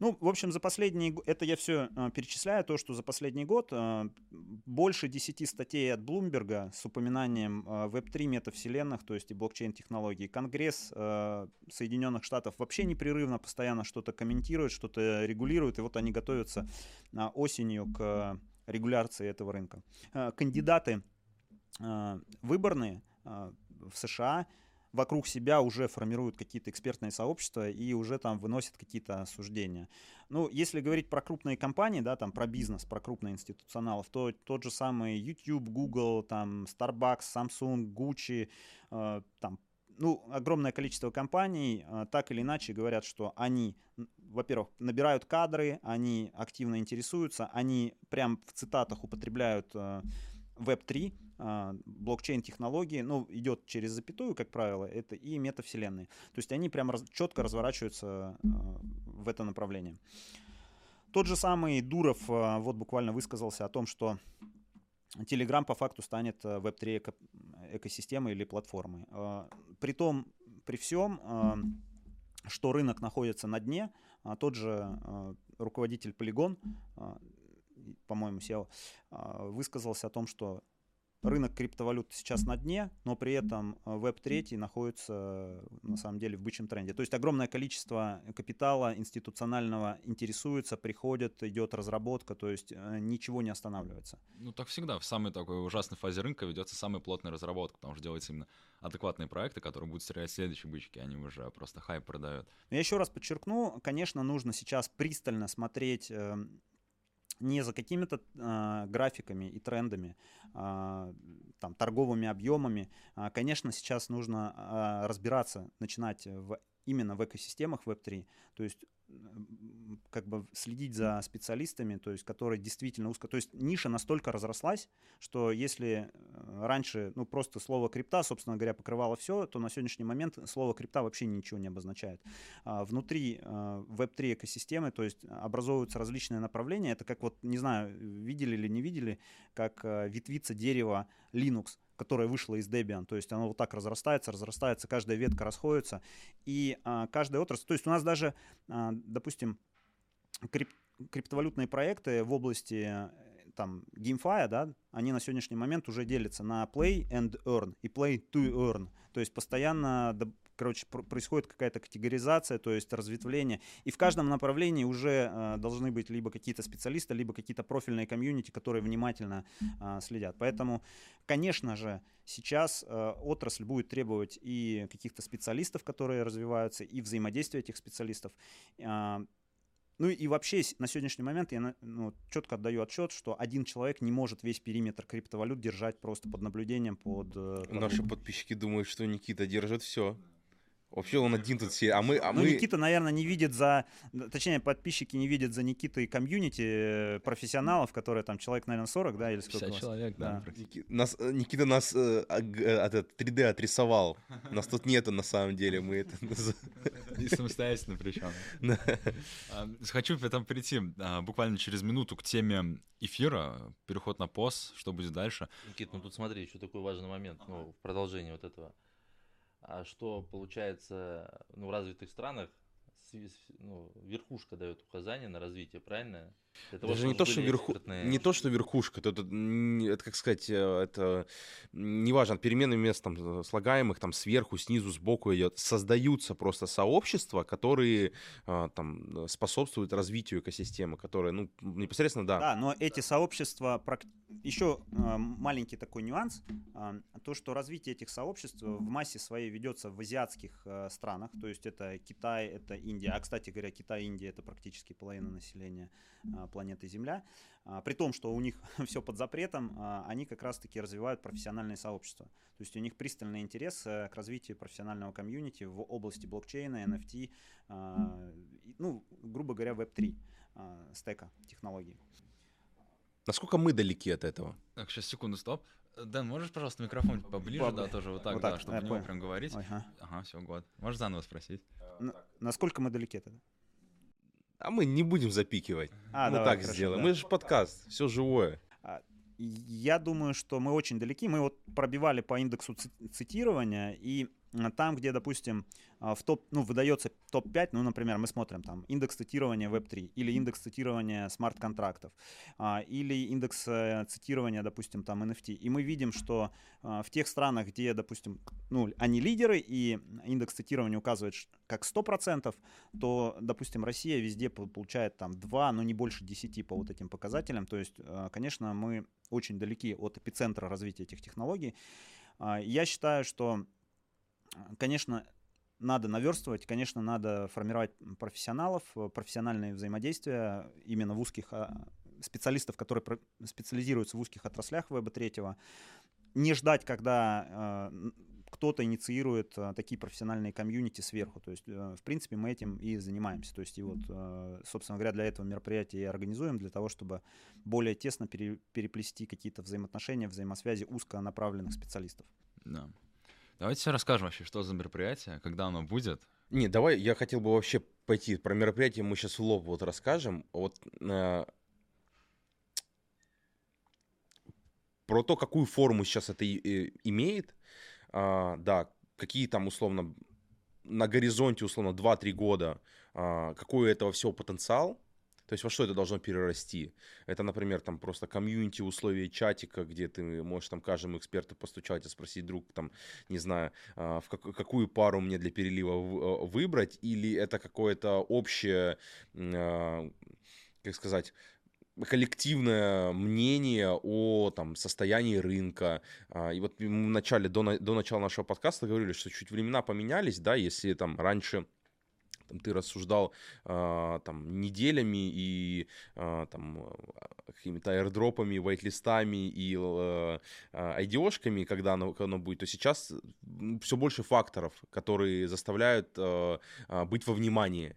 ну, в общем, за последний это я все э, перечисляю, то, что за последний год э, больше 10 статей от Блумберга с упоминанием э, Web3 метавселенных, то есть и блокчейн-технологий. Конгресс Соединенных Штатов вообще непрерывно постоянно что-то комментирует, что-то регулирует, и вот они готовятся осенью к регуляции этого рынка. Кандидаты выборные в США вокруг себя уже формируют какие-то экспертные сообщества и уже там выносят какие-то суждения. Ну, если говорить про крупные компании, да, там про бизнес, про крупные институционалов, то тот же самый YouTube, Google, там Starbucks, Samsung, Gucci, э, там ну, огромное количество компаний э, так или иначе говорят, что они, во-первых, набирают кадры, они активно интересуются, они прям в цитатах употребляют э, Web3, а, блокчейн-технологии, ну, идет через запятую, как правило, это и метавселенные. То есть они прямо раз, четко разворачиваются а, в это направление. Тот же самый Дуров а, вот буквально высказался о том, что Telegram по факту станет Web3 эко экосистемой или платформой. При том, при всем, что рынок находится на дне, тот же руководитель Polygon, по-моему, SEO, высказался о том, что рынок криптовалют сейчас на дне, но при этом Web3 находится на самом деле в бычьем тренде. То есть огромное количество капитала институционального интересуется, приходит, идет разработка, то есть ничего не останавливается. Ну так всегда, в самой такой ужасной фазе рынка ведется самая плотная разработка, потому что делается именно адекватные проекты, которые будут стрелять следующие бычки, они уже просто хайп продают. Я еще раз подчеркну, конечно, нужно сейчас пристально смотреть эм, не за какими-то э, графиками и трендами, э, там, торговыми объемами. Э, конечно, сейчас нужно э, разбираться, начинать в, именно в экосистемах Web3. То есть как бы следить за специалистами, то есть которые действительно узко, то есть ниша настолько разрослась, что если э, раньше, ну просто слово крипта, собственно говоря, покрывало все, то на сегодняшний момент слово крипта вообще ничего не обозначает. А внутри э, веб-3 экосистемы, то есть образовываются различные направления, это как вот, не знаю, видели или не видели, как э, ветвится дерево Linux, которая вышла из Debian. То есть оно вот так разрастается, разрастается, каждая ветка расходится. И а, каждая отрасль... То есть у нас даже, а, допустим, крип, криптовалютные проекты в области там GameFi, да, они на сегодняшний момент уже делятся на Play and Earn и Play to Earn. То есть постоянно короче, происходит какая-то категоризация, то есть разветвление. И в каждом направлении уже э, должны быть либо какие-то специалисты, либо какие-то профильные комьюнити, которые внимательно э, следят. Поэтому, конечно же, сейчас э, отрасль будет требовать и каких-то специалистов, которые развиваются, и взаимодействия этих специалистов. Э, ну и вообще на сегодняшний момент я ну, четко отдаю отчет, что один человек не может весь периметр криптовалют держать просто под наблюдением. Под, э, под... Наши подписчики думают, что Никита держит все. Вообще он один тут все, а мы... А ну, мы... Никита, наверное, не видит за... Точнее, подписчики не видят за Никитой комьюнити э, профессионалов, которые там человек, наверное, 40, да, или сколько 50 человек, да. да. Ники... Нас, э, Никита нас э, э, 3D отрисовал. Нас тут нету на самом деле, мы это... И самостоятельно причем. А, хочу потом перейти а, буквально через минуту к теме эфира, переход на пост, что будет дальше. Никит, ну тут смотри, еще такой важный момент, ну, в продолжении вот этого что получается ну, в развитых странах ну, верхушка дает указания на развитие, правильно? Того, Даже не то, что верху... не то, что верхушка, это, это, это, как сказать, э, это неважно, от переменных мест там, слагаемых, там сверху, снизу, сбоку идет, создаются просто сообщества, которые а, там способствуют развитию экосистемы, которые, ну, непосредственно, да. Да, но эти сообщества, еще маленький такой нюанс, то, что развитие этих сообществ в массе своей ведется в азиатских странах, то есть это Китай, это Индия, а, кстати говоря, Китай и Индия это практически половина населения планеты Земля. А, при том, что у них <laughs> все под запретом, а, они как раз-таки развивают профессиональные сообщества. То есть у них пристальный интерес э, к развитию профессионального комьюнити в области блокчейна, NFT, а, ну, грубо говоря, Web3 стека технологий. Насколько мы далеки от этого? Так, сейчас, секунду, стоп. Дэн, можешь, пожалуйста, микрофон поближе, Поб... да, тоже вот так, вот так. да, чтобы я прям говорить. Ага, ага все, год. Можешь заново спросить? Н- насколько мы далеки от этого? А мы не будем запикивать. А, мы давай, так хорошо, сделаем. Да. Мы же подкаст, все живое. А, я думаю, что мы очень далеки. Мы вот пробивали по индексу цитирования, и там, где, допустим, а, в топ, ну, выдается топ-5, ну, например, мы смотрим там индекс цитирования Web3 или индекс цитирования смарт-контрактов а, или индекс э, цитирования, допустим, там NFT. И мы видим, что а, в тех странах, где, допустим, ну, они лидеры и индекс цитирования указывает как 100%, то, допустим, Россия везде получает там 2, но не больше 10 по вот этим показателям. То есть, конечно, мы очень далеки от эпицентра развития этих технологий. Я считаю, что Конечно, надо наверстывать, конечно, надо формировать профессионалов, э, профессиональные взаимодействия именно в узких а, специалистов, которые специализируются в узких отраслях веба третьего. Не ждать, когда э, кто-то инициирует э, такие профессиональные комьюнити сверху. То есть, в принципе, мы этим и занимаемся. То есть, и вот, собственно говоря, для этого мероприятия и организуем, для того, чтобы более тесно переплести какие-то взаимоотношения, взаимосвязи узконаправленных специалистов. Да. Давайте все расскажем вообще, что за мероприятие, когда оно будет. Не, давай, я хотел бы вообще пойти про мероприятие, мы сейчас в лоб вот расскажем. Вот э, про то, какую форму сейчас это и, имеет. А, да, какие там условно на горизонте условно 2-3 года, а, какой у этого всего потенциал. То есть во что это должно перерасти? Это, например, там просто комьюнити, условия чатика, где ты можешь там каждому эксперту постучать и спросить друг, там, не знаю, а, в как, какую пару мне для перелива а, выбрать, или это какое-то общее, а, как сказать, коллективное мнение о там, состоянии рынка. И вот в начале, до, до начала нашего подкаста говорили, что чуть времена поменялись, да, если там раньше там, ты рассуждал э, там неделями и э, там какими-то аирдропами, вайтлистами и э, айдиошками, когда оно, оно будет, то сейчас все больше факторов, которые заставляют э, быть во внимании.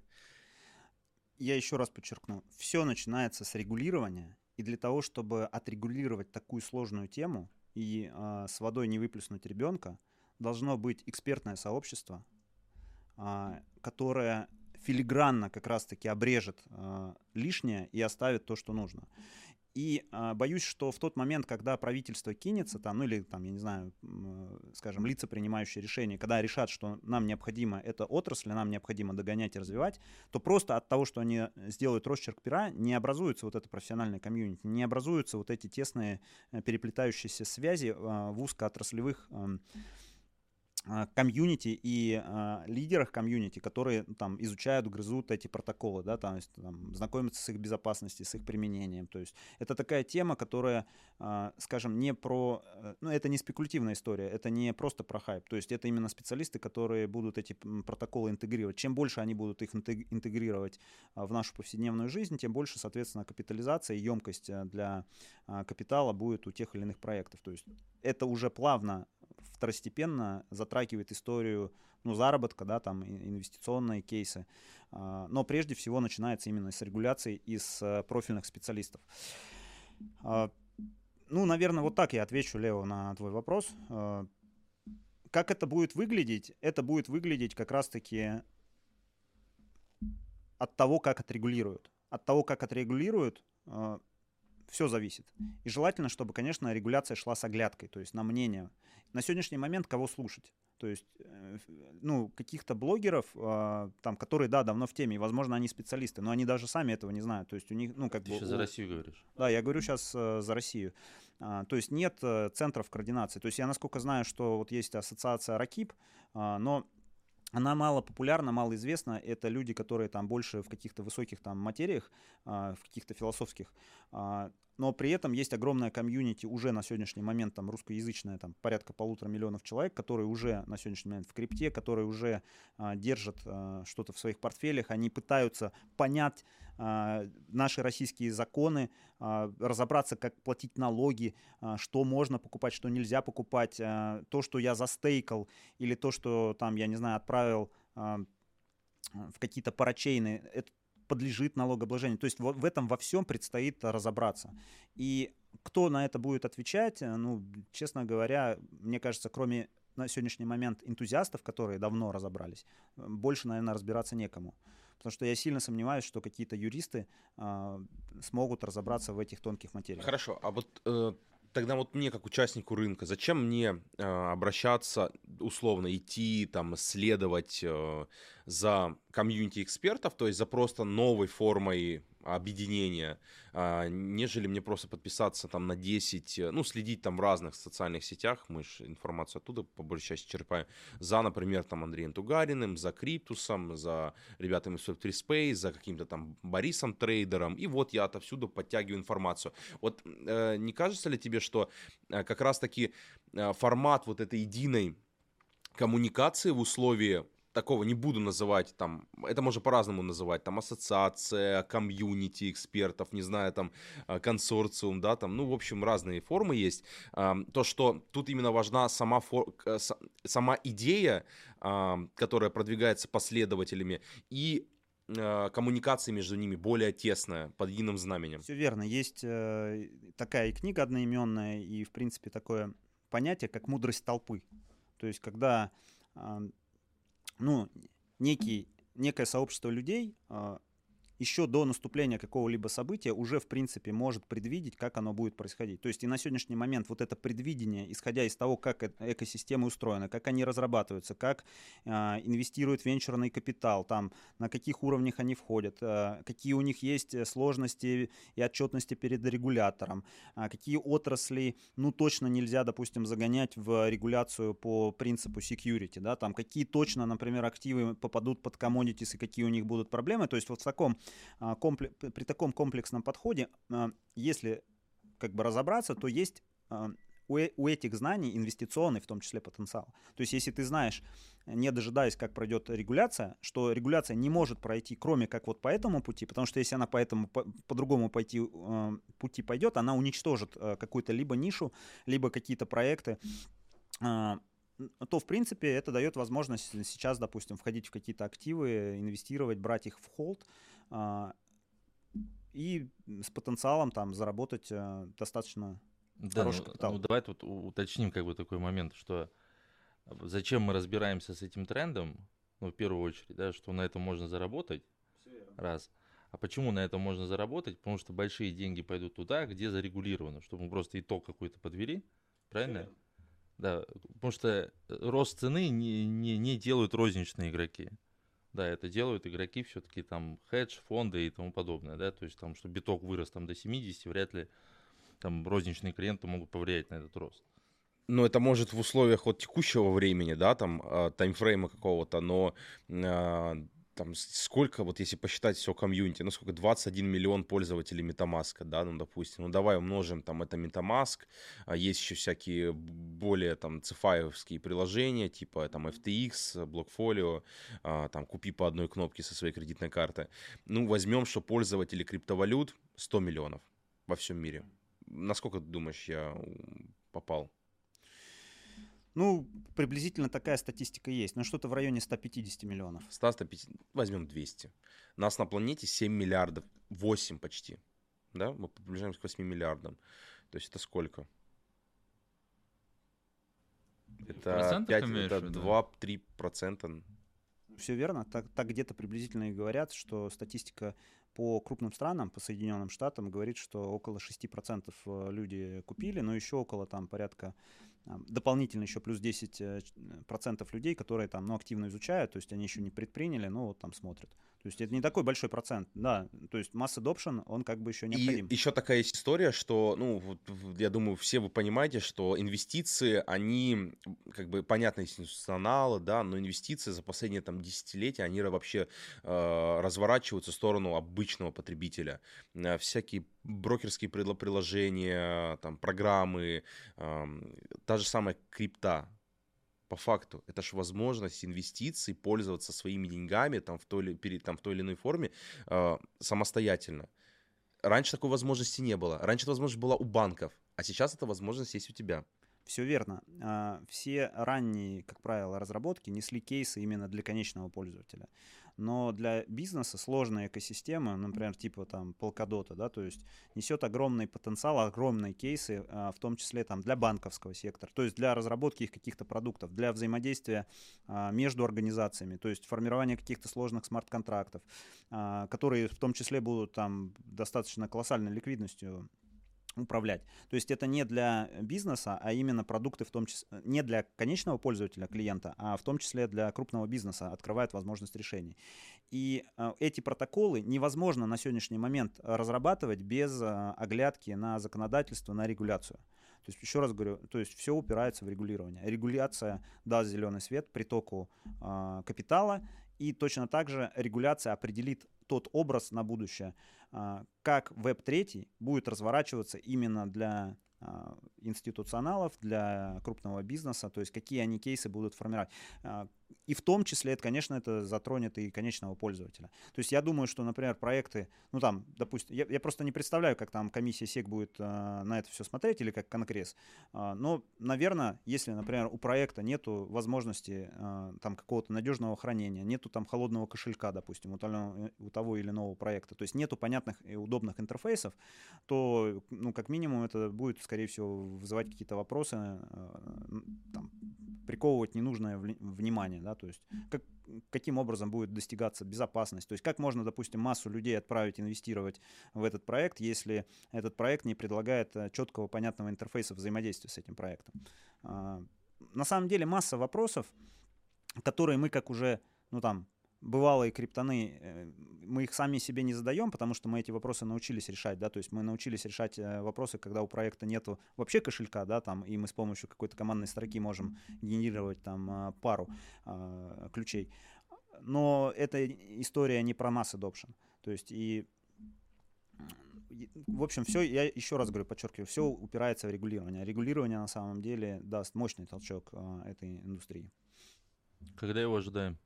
Я еще раз подчеркну, все начинается с регулирования, и для того, чтобы отрегулировать такую сложную тему и э, с водой не выплеснуть ребенка, должно быть экспертное сообщество, а, которая филигранно как раз-таки обрежет а, лишнее и оставит то, что нужно. И э, боюсь, что в тот момент, когда правительство кинется там, ну или там, я не знаю, э, скажем, лица, принимающие решения, когда решат, что нам необходимо эта отрасль, нам необходимо догонять и развивать, то просто от того, что они сделают росчерк пера, не образуется вот это профессиональное комьюнити, не образуются вот эти тесные э, переплетающиеся связи э, в узкоотраслевых э, а, комьюнити и э, лидерах комьюнити, которые там изучают, грызут эти протоколы, да, там, там знакомятся с их безопасностью, с их применением. То есть это такая тема, которая, э, скажем, не про, э, ну это не спекулятивная история, это не просто про хайп. То есть это именно специалисты, которые будут эти протоколы интегрировать. Чем больше они будут их интегрировать в нашу повседневную жизнь, тем больше, соответственно, капитализация и емкость для капитала будет у тех или иных проектов. То есть это уже плавно второстепенно затрагивает историю ну, заработка, да, там, инвестиционные кейсы. А, но прежде всего начинается именно с регуляции и с э, профильных специалистов. А, ну, наверное, вот так я отвечу, Лео, на твой вопрос. А, как это будет выглядеть? Это будет выглядеть как раз-таки от того, как отрегулируют. От того, как отрегулируют, все зависит. И желательно, чтобы, конечно, регуляция шла с оглядкой, то есть на мнение. На сегодняшний момент кого слушать? То есть, э, ну, каких-то блогеров, э, там, которые, да, давно в теме, и, возможно, они специалисты, но они даже сами этого не знают. То есть у них, ну, как Ты бы... сейчас за Россию говоришь? Да, я говорю сейчас э, за Россию. А, то есть нет э, центров координации. То есть я, насколько знаю, что вот есть ассоциация РАКИП, э, но она мало популярна, мало известна. Это люди, которые там больше в каких-то высоких там материях, а, в каких-то философских. А, но при этом есть огромная комьюнити уже на сегодняшний момент там русскоязычная, там порядка полутора миллионов человек, которые уже на сегодняшний момент в крипте, которые уже а, держат что-то в своих портфелях, они пытаются понять наши российские законы, разобраться, как платить налоги, что можно покупать, что нельзя покупать, то, что я застейкал, или то, что там, я не знаю, отправил в какие-то парачейны, это подлежит налогообложению. То есть в, в этом во всем предстоит разобраться. И кто на это будет отвечать, ну, честно говоря, мне кажется, кроме на сегодняшний момент энтузиастов, которые давно разобрались, больше, наверное, разбираться некому. Потому что я сильно сомневаюсь, что какие-то юристы э, смогут разобраться в этих тонких материях. Хорошо, а вот э, тогда вот мне как участнику рынка, зачем мне э, обращаться, условно идти там следовать э, за комьюнити экспертов, то есть за просто новой формой объединения, а, нежели мне просто подписаться там на 10, э, ну, следить там в разных социальных сетях, мы же информацию оттуда по большей части черпаем, за, например, там Андреем Тугариным, за Криптусом, за ребятами из Web3 Space, за каким-то там Борисом Трейдером, и вот я отовсюду подтягиваю информацию. Вот э, не кажется ли тебе, что э, как раз-таки формат вот этой единой коммуникации в условии такого не буду называть, там, это можно по-разному называть, там, ассоциация, комьюнити экспертов, не знаю, там, э, консорциум, да, там, ну, в общем, разные формы есть. То, что тут именно важна сама, фор... сама идея, которая продвигается последователями, и э, коммуникация между ними более тесная, под единым знаменем. Все верно. Есть э, такая и книга одноименная, и, в принципе, такое понятие, как мудрость толпы. То есть, когда ну, некий, некое сообщество людей э, еще до наступления какого-либо события уже, в принципе, может предвидеть, как оно будет происходить. То есть и на сегодняшний момент вот это предвидение, исходя из того, как э, экосистемы устроены, как они разрабатываются, как э, инвестирует венчурный капитал, там, на каких уровнях они входят, э, какие у них есть сложности и отчетности перед регулятором, э, какие отрасли, ну, точно нельзя, допустим, загонять в регуляцию по принципу security, да, там, какие точно, например, активы попадут под commodities и какие у них будут проблемы. То есть вот в таком, а, при таком комплексном подходе, а, если как бы разобраться, то есть а, у, у этих знаний инвестиционный, в том числе, потенциал. То есть, если ты знаешь, не дожидаясь, как пройдет регуляция, что регуляция не может пройти, кроме как вот по этому пути, потому что если она по этому, по, по другому пойти, э, пути пойдет, она уничтожит э, какую-то либо нишу, либо какие-то проекты, э, то, в принципе, это дает возможность сейчас, допустим, входить в какие-то активы, инвестировать, брать их в холд э, и с потенциалом там заработать э, достаточно да, хороший ну, капитал. Ну, давай тут уточним как бы такой момент, что зачем мы разбираемся с этим трендом, ну, в первую очередь, да, что на этом можно заработать, раз. А почему на этом можно заработать? Потому что большие деньги пойдут туда, где зарегулировано, чтобы мы просто итог какой-то подвели, правильно? Да, потому что рост цены не, не, не делают розничные игроки. Да, это делают игроки все-таки там хедж, фонды и тому подобное, да, то есть там, что биток вырос там до 70, вряд ли там розничные клиенты могут повлиять на этот рост. Ну, это может в условиях вот текущего времени, да, там, э, таймфрейма какого-то, но э, там сколько, вот если посчитать все комьюнити, ну сколько, 21 миллион пользователей MetaMask, да, ну допустим, ну давай умножим там это MetaMask, а есть еще всякие более там цифаевские приложения, типа там FTX, Blockfolio, а, там купи по одной кнопке со своей кредитной карты. Ну возьмем, что пользователи криптовалют 100 миллионов во всем мире. Насколько ты думаешь, я попал? Ну, приблизительно такая статистика есть. Но что-то в районе 150 миллионов. 100, 150, возьмем 200. Нас на планете 7 миллиардов, 8 почти. Да, мы приближаемся к 8 миллиардам. То есть это сколько? Это, 5, это 2-3 процента. Все верно. Так, так где-то приблизительно и говорят, что статистика по крупным странам, по Соединенным Штатам, говорит, что около 6% э, люди купили, но еще около там порядка дополнительно еще плюс 10% э, людей, которые там, ну, активно изучают, то есть они еще не предприняли, но вот там смотрят. То есть это не такой большой процент, да. То есть масс adoption, он как бы еще необходим. И еще такая есть история, что, ну, вот, я думаю, все вы понимаете, что инвестиции, они, как бы, понятно, институционалы, да, но инвестиции за последние там десятилетия, они вообще э, разворачиваются в сторону обычного потребителя. Э, всякие брокерские приложения, там, программы, э, та же самая крипта, по факту. Это же возможность инвестиций, пользоваться своими деньгами там, в, той или, там, в той или иной форме э, самостоятельно. Раньше такой возможности не было. Раньше эта возможность была у банков, а сейчас эта возможность есть у тебя. Все верно. А, все ранние, как правило, разработки несли кейсы именно для конечного пользователя но для бизнеса сложная экосистема, например, типа там Polkadot, да, то есть несет огромный потенциал, огромные кейсы, а, в том числе там для банковского сектора, то есть для разработки их каких-то продуктов, для взаимодействия а, между организациями, то есть формирования каких-то сложных смарт-контрактов, а, которые в том числе будут там достаточно колоссальной ликвидностью управлять. То есть это не для бизнеса, а именно продукты в том числе, не для конечного пользователя, клиента, а в том числе для крупного бизнеса открывает возможность решений. И э, эти протоколы невозможно на сегодняшний момент разрабатывать без э, оглядки на законодательство, на регуляцию. То есть, еще раз говорю, то есть все упирается в регулирование. Регуляция даст зеленый свет притоку э, капитала, и точно так же регуляция определит тот образ на будущее, а, как Web3 будет разворачиваться именно для а, институционалов, для крупного бизнеса, то есть какие они кейсы будут формировать. И в том числе, это, конечно, это затронет и конечного пользователя. То есть я думаю, что, например, проекты, ну там, допустим, я, я просто не представляю, как там комиссия СЕК будет э, на это все смотреть или как Конгресс. Э, но, наверное, если, например, у проекта нету возможности э, там какого-то надежного хранения, нету там холодного кошелька, допустим, у того, у того или иного проекта, то есть нету понятных и удобных интерфейсов, то, ну, как минимум, это будет, скорее всего, вызывать какие-то вопросы, э, там, приковывать ненужное внимание да, то есть как, каким образом будет достигаться безопасность, то есть как можно, допустим, массу людей отправить инвестировать в этот проект, если этот проект не предлагает э, четкого, понятного интерфейса взаимодействия с этим проектом. А, на самом деле масса вопросов, которые мы как уже, ну там, бывалые криптоны, э, мы их сами себе не задаем, потому что мы эти вопросы научились решать, да, то есть мы научились решать э, вопросы, когда у проекта нету вообще кошелька, да, там, и мы с помощью какой-то командной строки можем генерировать там э, пару ключей. Но эта история не про mass adoption, то есть и в общем, все, я еще раз говорю, подчеркиваю, все упирается в регулирование. Регулирование на самом деле даст мощный толчок этой индустрии. Когда его ожидаем?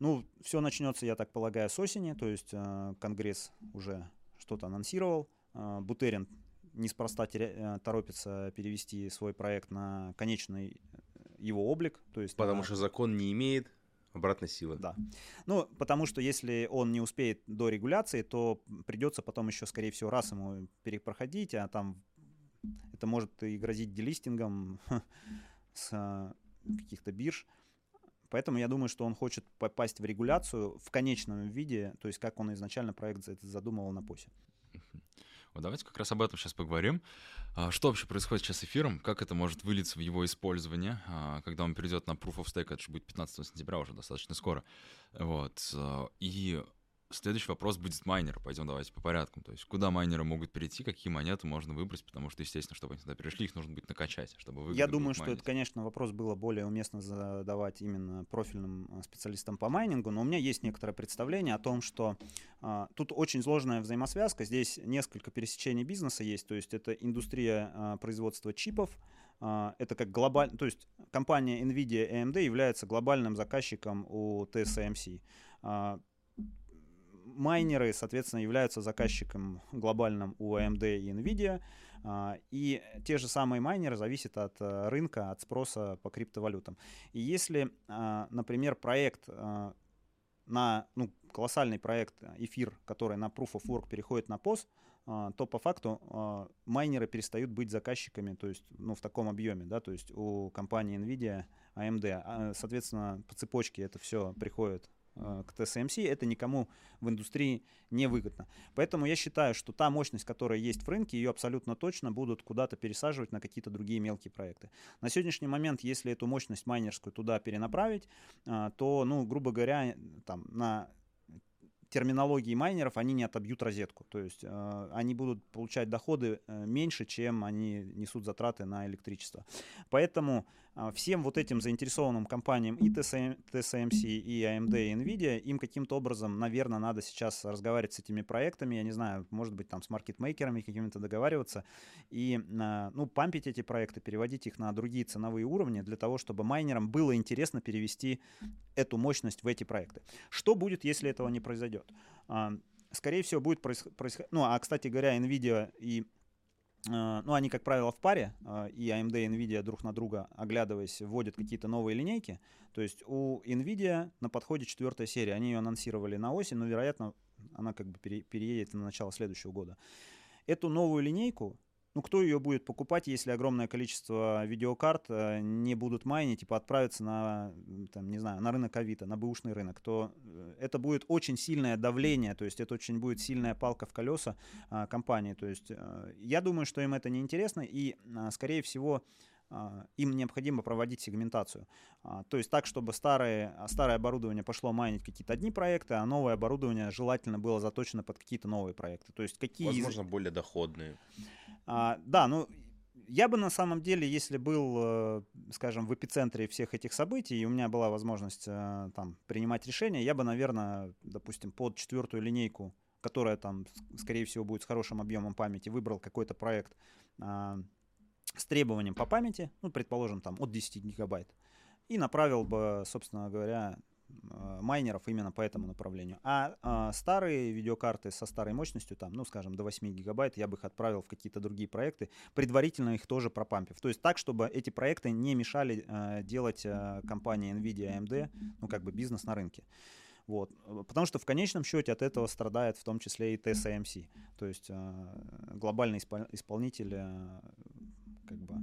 Ну, все начнется, я так полагаю, с осени, то есть э, Конгресс уже что-то анонсировал. Э, Бутерин неспроста теря- э, торопится перевести свой проект на конечный его облик. То есть Потому на- что закон не имеет обратной силы. Да. Ну, потому что если он не успеет до регуляции, то придется потом еще, скорее всего, раз ему перепроходить, а там это может и грозить делистингом <laughs> с э, каких-то бирж. Поэтому я думаю, что он хочет попасть в регуляцию в конечном виде, то есть как он изначально проект за- задумывал на ПОСе. Вот давайте как раз об этом сейчас поговорим. А, Что вообще происходит сейчас с эфиром? Как это может вылиться в его использование? А, Когда он перейдет на Proof of Stake, это же будет 15 сентября уже достаточно скоро. Вот. а, И следующий вопрос будет с майнера. Пойдем давайте по порядку. То есть куда майнеры могут перейти, какие монеты можно выбрать, потому что, естественно, чтобы они туда перешли, их нужно будет накачать, чтобы Я думаю, что это, конечно, вопрос было более уместно задавать именно профильным а, специалистам по майнингу, но у меня есть некоторое представление о том, что а, тут очень сложная взаимосвязка, здесь несколько пересечений бизнеса есть, то есть это индустрия а, производства чипов, а, это как глобально, то есть компания NVIDIA AMD является глобальным заказчиком у TSMC. А, майнеры, соответственно, являются заказчиком глобальным у AMD и NVIDIA, а, и те же самые майнеры зависят от э, рынка, от спроса по криптовалютам. И если, а, например, проект а, на, ну, колоссальный проект э, эфир, который на Proof of Work переходит на POS, то по факту майнеры перестают быть заказчиками, то есть, ну, в таком объеме, да, то есть у компании NVIDIA, AMD, соответственно, по цепочке это все приходит к TSMC, это никому в индустрии не выгодно. Поэтому я считаю, что та мощность, которая есть в рынке, ее абсолютно точно будут куда-то пересаживать на какие-то другие мелкие проекты. На сегодняшний момент, если эту мощность майнерскую туда перенаправить, а, то, ну, грубо говоря, там на терминологии майнеров они не отобьют розетку. То есть э, они будут получать доходы э, меньше, чем они несут затраты на электричество. Поэтому э, всем вот этим заинтересованным компаниям и TSM, TSMC, и AMD, и NVIDIA, им каким-то образом, наверное, надо сейчас разговаривать с этими проектами, я не знаю, может быть, там с маркетмейкерами какими-то договариваться, и, э, ну, пампить эти проекты, переводить их на другие ценовые уровни для того, чтобы майнерам было интересно перевести эту мощность в эти проекты. Что будет, если этого не произойдет? А, Скорее всего, будет происходить... Ну, а, кстати говоря, NVIDIA и а, ну, они, как правило, в паре, а, и AMD и NVIDIA друг на друга, оглядываясь, вводят какие-то новые линейки. То есть у NVIDIA на подходе четвертая серия. Они ее анонсировали на осень, но, вероятно, она как бы пере- переедет на начало следующего года. Эту новую линейку, ну, кто ее будет покупать, если огромное количество видеокарт э, не будут майнить, типа отправиться на, там, не знаю, на рынок Авито, на бэушный рынок, то э, это будет очень сильное давление, то есть это очень будет сильная палка в колеса а, компании. То есть э, я думаю, что им это не интересно, и, а, скорее всего, а, им необходимо проводить сегментацию. То есть так, чтобы старое, а, старое оборудование пошло майнить какие-то одни проекты, а новое оборудование желательно было заточено под какие-то новые проекты. То есть какие Возможно, более доходные. А, да, ну я бы на самом деле, если был, э, скажем, в эпицентре всех этих событий, и у меня была возможность э, там принимать решения, я бы, наверное, допустим, под четвертую линейку, которая там, скорее всего, будет с хорошим объемом памяти, выбрал какой-то проект а, с требованием по памяти, ну, предположим, там от 10 гигабайт, и направил бы, собственно говоря, майнеров именно по этому направлению. А, а, старые видеокарты со старой мощностью, там, ну, скажем, до 8 гигабайт, я бы их отправил в какие-то другие проекты, предварительно их тоже пропампив. То есть так, чтобы эти проекты не мешали э, делать э, компании NVIDIA, AMD, ну, как бы бизнес на рынке. Вот. Э, Потому что в конечном счете от этого страдает в том числе и TSMC. То есть э, глобальный испол- исполнитель э, как бы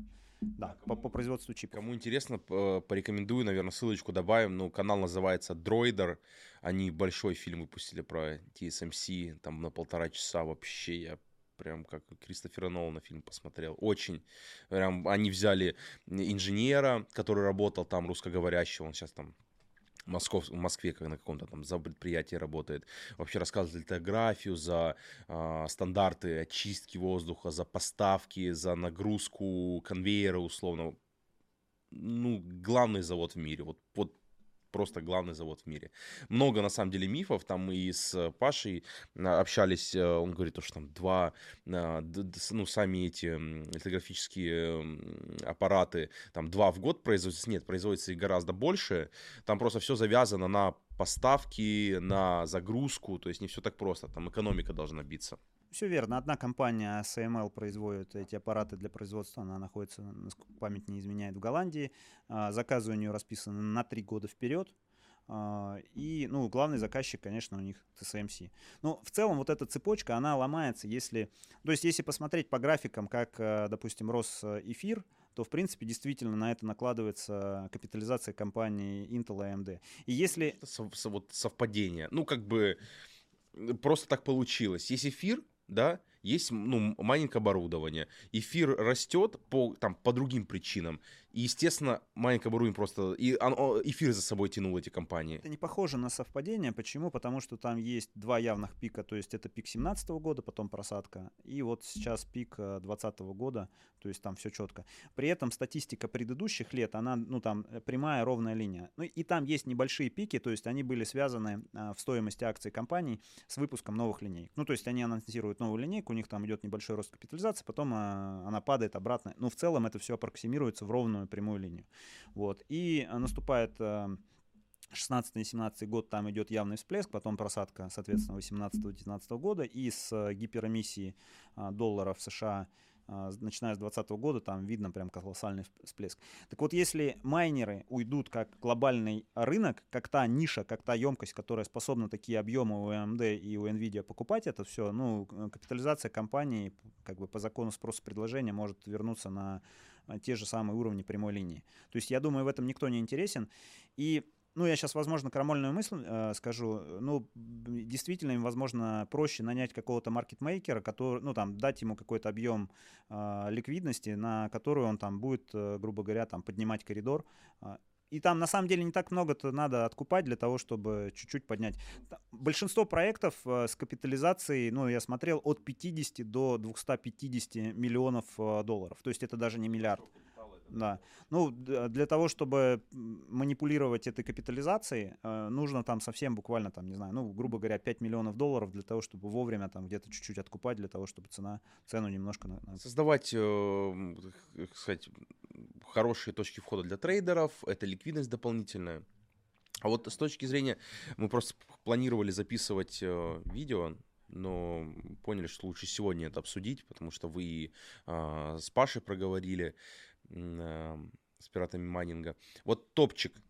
Да, по, по производству чипов. Кому интересно, п- порекомендую, наверное, ссылочку добавим. Ну, канал называется Droider. Они большой фильм выпустили про TSMC, там на полтора часа вообще. Я прям как Кристофера Нолана фильм посмотрел. Очень. Прям они взяли инженера, который работал там, русскоговорящего, он сейчас там Москов, в Москве как на каком-то там за предприятии работает. Вообще рассказывает литографию за а, стандарты очистки воздуха, за поставки, за нагрузку конвейера условно. Ну, главный завод в мире. Вот, вот просто главный завод в мире. Много, на самом деле, мифов. Там и с Пашей а, общались. э, Он говорит, то, что там два, а, ну, сами эти литографические аппараты, там два в год производятся. Нет, производится их гораздо больше. Там просто все завязано на поставки, на загрузку. То есть не все так просто. Там экономика должна биться. Все верно. Одна компания CML производит эти аппараты для производства. Она находится, насколько память не изменяет, в Голландии. А, Заказы у нее расписаны на три года вперед. А, И, ну, главный заказчик, конечно, у них TSMC. Ну, в целом, вот эта цепочка, она ломается, если... То есть, если посмотреть по графикам, как, э, допустим, рос э, эфир, то, в принципе, действительно на это накладывается капитализация компании Intel и AMD. И если... Это сов- вот совпадение. Ну, как бы просто так получилось. Есть эфир, да, есть ну, майнинг оборудование. Эфир растет по, там, по другим причинам. И, естественно, майнинг оборудование просто... И оно- эфир за собой тянул эти компании. Это не похоже на совпадение. Почему? Потому что там есть два явных пика. То есть это пик 17 года, потом просадка. И вот сейчас пик 2020 года. То есть там все четко. При этом статистика предыдущих лет, она, ну там, э, прямая ровная линия. Ну и там есть небольшие пики, то есть они были связаны а, в стоимости акций компаний с выпуском новых линеек. Ну то есть они анонсируют новую линейку, у них там идет небольшой рост капитализации, потом а, она падает обратно. Но в целом это все аппроксимируется в ровную прямую линию. Вот. И а, наступает... а, 16 и 17 год там идет явный всплеск, потом просадка, соответственно, 18-19 года, и с э, гиперэмиссии а, долларов США, а, начиная с 2020 года, там видно прям колоссальный всп- всплеск. Так вот, если майнеры уйдут как глобальный рынок, как та ниша, как та емкость, которая способна такие объемы у AMD и у Nvidia покупать это все, ну, э, капитализация компании, как бы по закону спроса предложения, может вернуться на э, те же самые уровни прямой линии. То есть я думаю, в этом никто не интересен. И ну, я сейчас, возможно, крамольную мысль э, скажу. Ну, б- действительно, им, возможно, проще нанять какого-то маркетмейкера, который, ну, там, дать ему какой-то объем э, ликвидности, на который он там будет, э, грубо говоря, там, поднимать коридор. А, И там, на самом деле, не так много-то надо откупать для того, чтобы чуть-чуть поднять. Большинство проектов э, с капитализацией, ну, я смотрел, от 50 до 250 миллионов э, долларов. То есть это даже не миллиард. Да. Ну, для того, чтобы манипулировать этой капитализацией, э, нужно там совсем буквально, там, не знаю, ну, грубо говоря, 5 миллионов долларов для того, чтобы вовремя там где-то чуть-чуть откупать, для того, чтобы цена, цену немножко... Создавать, э, так сказать, хорошие точки входа для трейдеров, это ликвидность дополнительная. А вот с точки зрения, мы просто планировали записывать э, видео, но поняли, что лучше сегодня это обсудить, потому что вы а, с Пашей проговорили, с пиратами майнинга. Вот топчик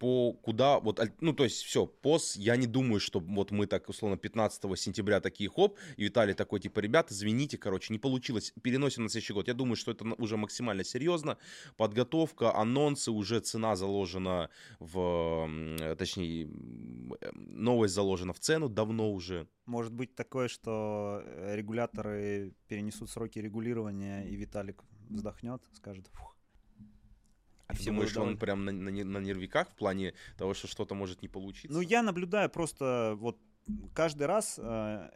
по куда, вот, ну, то есть, все, пос, я не думаю, что вот мы так, условно, 15 сентября такие, хоп, и Виталий такой, типа, ребята, извините, короче, не получилось, переносим на следующий год. Я думаю, что это уже максимально серьезно, подготовка, анонсы, уже цена заложена в, э, точнее, э, новость заложена в цену давно уже. Может быть такое, что э, регуляторы перенесут сроки регулирования, и Виталик вздохнет, скажет, фух. А ты думаешь, что он прям на, на на нервиках в плане того, что что-то может не получиться? Ну, я наблюдаю просто вот каждый раз, э,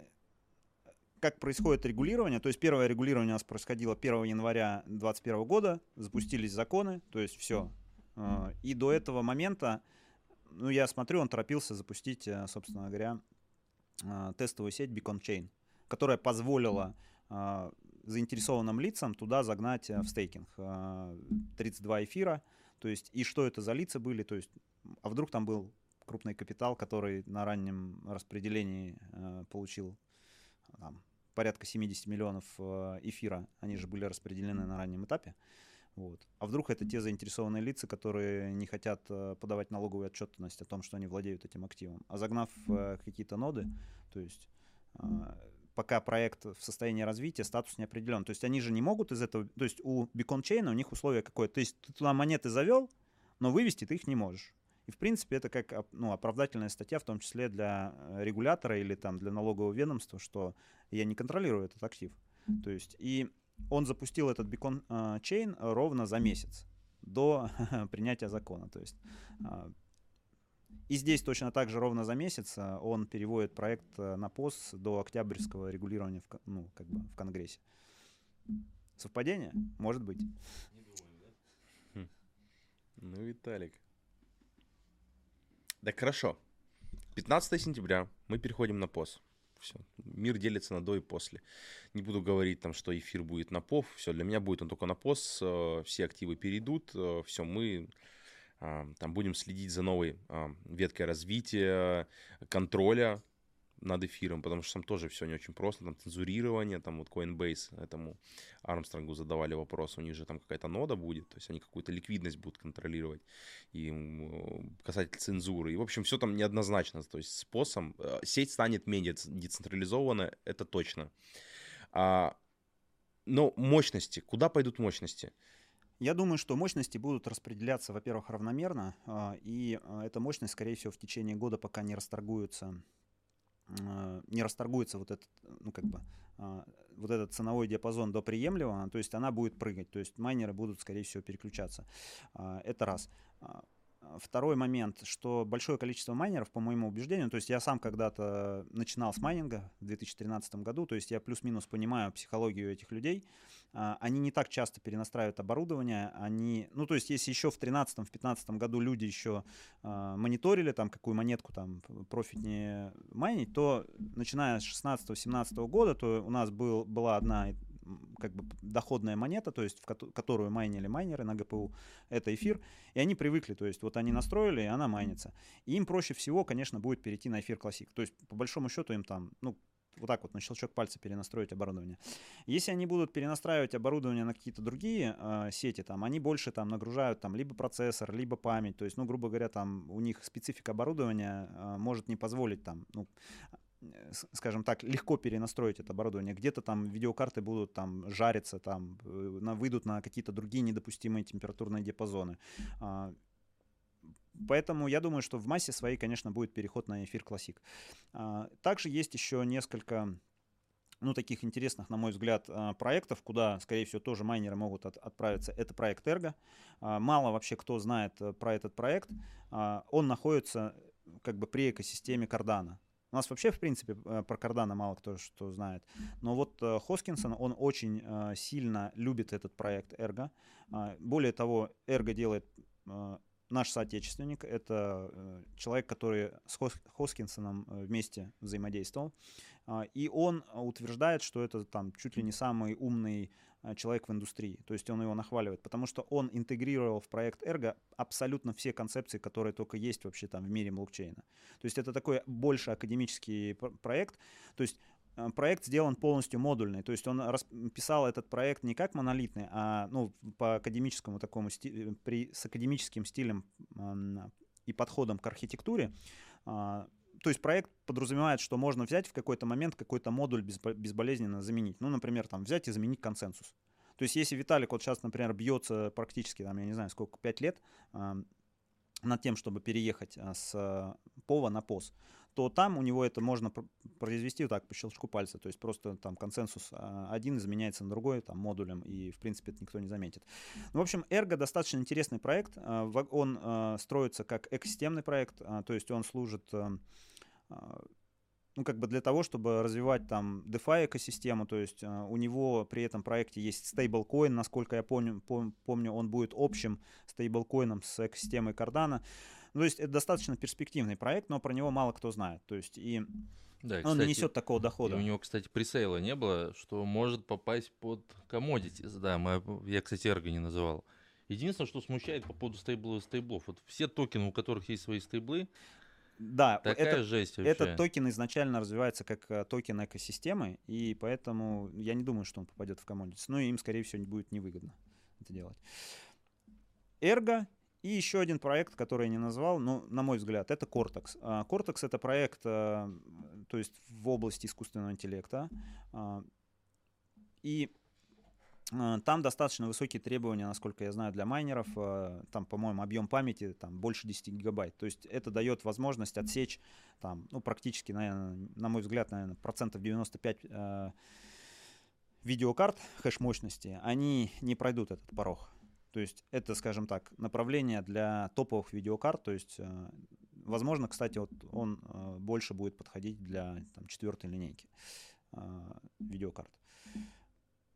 как происходит регулирование. То есть первое регулирование у нас происходило 1 января 2021 года, запустились законы, то есть все. И до этого момента, ну, я смотрю, он торопился запустить, э, собственно говоря, э, тестовую сеть Beacon Chain, которая позволила э, заинтересованным лицам туда загнать э, в стейкинг э, 32 эфира. То есть, и что это за лица были, то есть, а вдруг там был крупный капитал, который на раннем распределении э, получил там, порядка 70 миллионов э, эфира, они же были распределены на раннем этапе. Вот. А вдруг это те заинтересованные лица, которые не хотят э, подавать налоговую отчетность о том, что они владеют этим активом. А загнав э, какие-то ноды, то есть э, пока проект в состоянии развития, статус не определен. То есть они же не могут из этого... То есть у Beacon Chain у них условие какое? То есть ты туда монеты завел, но вывести ты их не можешь. И, в принципе, это как ну, оправдательная статья, в том числе для э, регулятора или там, для налогового ведомства, что я не контролирую этот актив. То есть, и он запустил этот Beacon э, Chain ровно за месяц до <laughs> принятия закона. То есть, э, и здесь точно так же ровно за месяц э, он переводит проект э, на пост до октябрьского регулирования в, ну, как бы в Конгрессе. Совпадение? Может быть. Хм. Ну, Виталик. Так хорошо. 15 сентября мы переходим на пост. Все. Мир делится на до и после. Не буду говорить там, что эфир будет на ПОВ. Все, для меня будет он только на пост. Э, все активы перейдут. Все, мы а, там будем следить за новой веткой развития, контроля над эфиром, потому что там тоже все не очень просто, там цензурирование, там вот Coinbase этому Армстронгу задавали вопрос, у них же там какая-то нода будет, то есть они какую-то ликвидность будут контролировать, и касательно цензуры, и в общем все там неоднозначно, то есть способ, э, сеть станет менее децентрализованной, это точно. А, но мощности, куда пойдут мощности? Я думаю, что мощности будут распределяться, во-первых, равномерно, а, и а, эта мощность, скорее всего, в течение года, пока не расторгуется, а, не расторгуется вот этот, ну как бы, вот этот ценовой диапазон до приемлемого, то есть она будет прыгать, то есть майнеры будут, скорее всего, переключаться. Это раз. Второй момент, что большое количество майнеров, по моему убеждению, то есть я сам когда-то начинал с майнинга в 2013 году, то есть я плюс-минус понимаю психологию этих людей, а, они не так часто перенастраивают оборудование, они, ну то есть если еще в 2013-2015 году люди еще э, мониторили там какую монетку там профитнее майнить, то начиная с 16-17 года, то у нас был, была одна как бы доходная монета, то есть в которую майнили майнеры на ГПУ, это эфир, и они привыкли, то есть вот они настроили, и она майнится. И им проще всего, конечно, будет перейти на эфир классик. То есть по большому счету им там, ну, вот так вот на щелчок пальца перенастроить оборудование. Если они будут перенастраивать оборудование на какие-то другие э, сети, там, они больше там нагружают там либо процессор, либо память. То есть, ну, грубо говоря, там у них специфика оборудования э, может не позволить там, ну, скажем так, легко перенастроить это оборудование. Где-то там видеокарты будут там жариться, там э, на, выйдут на какие-то другие недопустимые температурные диапазоны. А, поэтому я думаю, что в массе своей, конечно, будет переход на эфир классик. А, также есть еще несколько ну, таких интересных, на мой взгляд, а, проектов, куда, скорее всего, тоже майнеры могут от, отправиться. Это проект Ergo. Мало вообще кто знает э, про этот проект. Он находится как бы при экосистеме Cardano. У нас вообще, в принципе, э, про Кардана мало кто что знает. Но вот э, Хоскинсон, он очень э, сильно любит этот проект Ergo. А, более того, Ergo делает наш соотечественник. Это человек, который с Хоскинсоном вместе взаимодействовал. А, и он утверждает, что это там чуть ли не самый умный Э, человек в индустрии. То есть он его нахваливает, потому что он интегрировал в проект Ergo абсолютно все концепции, которые только есть вообще там в мире блокчейна. То есть это такой больше академический проект. То есть э, проект сделан полностью модульный. То есть он писал этот проект не как монолитный, а ну, по академическому такому э, при, с академическим стилем и подходом к архитектуре. А, то есть проект подразумевает, что можно взять в какой-то момент какой-то модуль безболезненно заменить. Ну, например, там взять и заменить консенсус. То есть если Виталик вот сейчас, например, бьется практически, там, я не знаю, сколько, 5 лет э, над тем, чтобы переехать э, с ПОВа на ПОС, то там у него это можно произвести вот так по щелчку пальца. То есть просто там консенсус а, один изменяется на другой там, модулем, и в принципе это никто не заметит. Ну, в общем, Ergo достаточно интересный проект. А, он а, строится как экосистемный проект, то есть он служит ну, как бы для того, чтобы развивать там DeFi экосистему, то есть у него при этом проекте есть стейблкоин, насколько я помню, пом- помню, он будет общим стейблкоином с экосистемой Cardano. Ну, то есть это достаточно перспективный проект, но про него мало кто знает. То есть и да, он кстати, несет такого дохода. у него, кстати, пресейла не было, что может попасть под commodities. Да, мы, я, кстати, Ergo не называл. Единственное, что смущает по поводу стейблов, стейблов. Вот все токены, у которых есть свои стейблы, да, Такая это, жесть вообще. этот токен изначально развивается как э, токен экосистемы, и поэтому я не думаю, что он попадет в commodities. Ну и им, скорее всего, будет невыгодно это делать. Эрго и еще один проект, который я не назвал, ну, на мой взгляд, это Cortex. А, Cortex — это проект, э, то есть в области искусственного интеллекта. А, и а, там достаточно высокие требования, насколько я знаю, для майнеров. А, там, по-моему, объем памяти там, больше 10 гигабайт. То есть это дает возможность отсечь там, ну, практически, наверное, на мой взгляд, наверное, процентов 95 э, видеокарт хэш мощности, они не пройдут этот порог. То есть это, скажем так, направление для топовых видеокарт. То есть, э, возможно, кстати, вот он э, больше будет подходить для там, четвертой линейки э, видеокарт.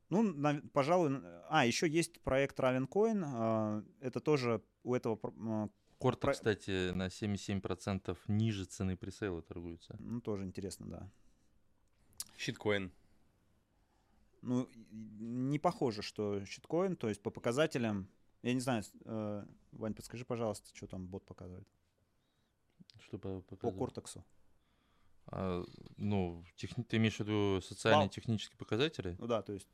Ну, на, пожалуй, а, еще есть проект Ravencoin. Это тоже у этого Корта, Про... кстати, на 77% ниже цены пресейла торгуется. Ну, тоже интересно, да. Щиткоин. Ну, не похоже, что щиткоин, то есть по показателям, я не знаю, э, Вань, подскажи, пожалуйста, что там бот показывает. Что по, по Кортексу. А, ну, техни... ты имеешь в виду социальные Бал. технические показатели? Ну да, то есть.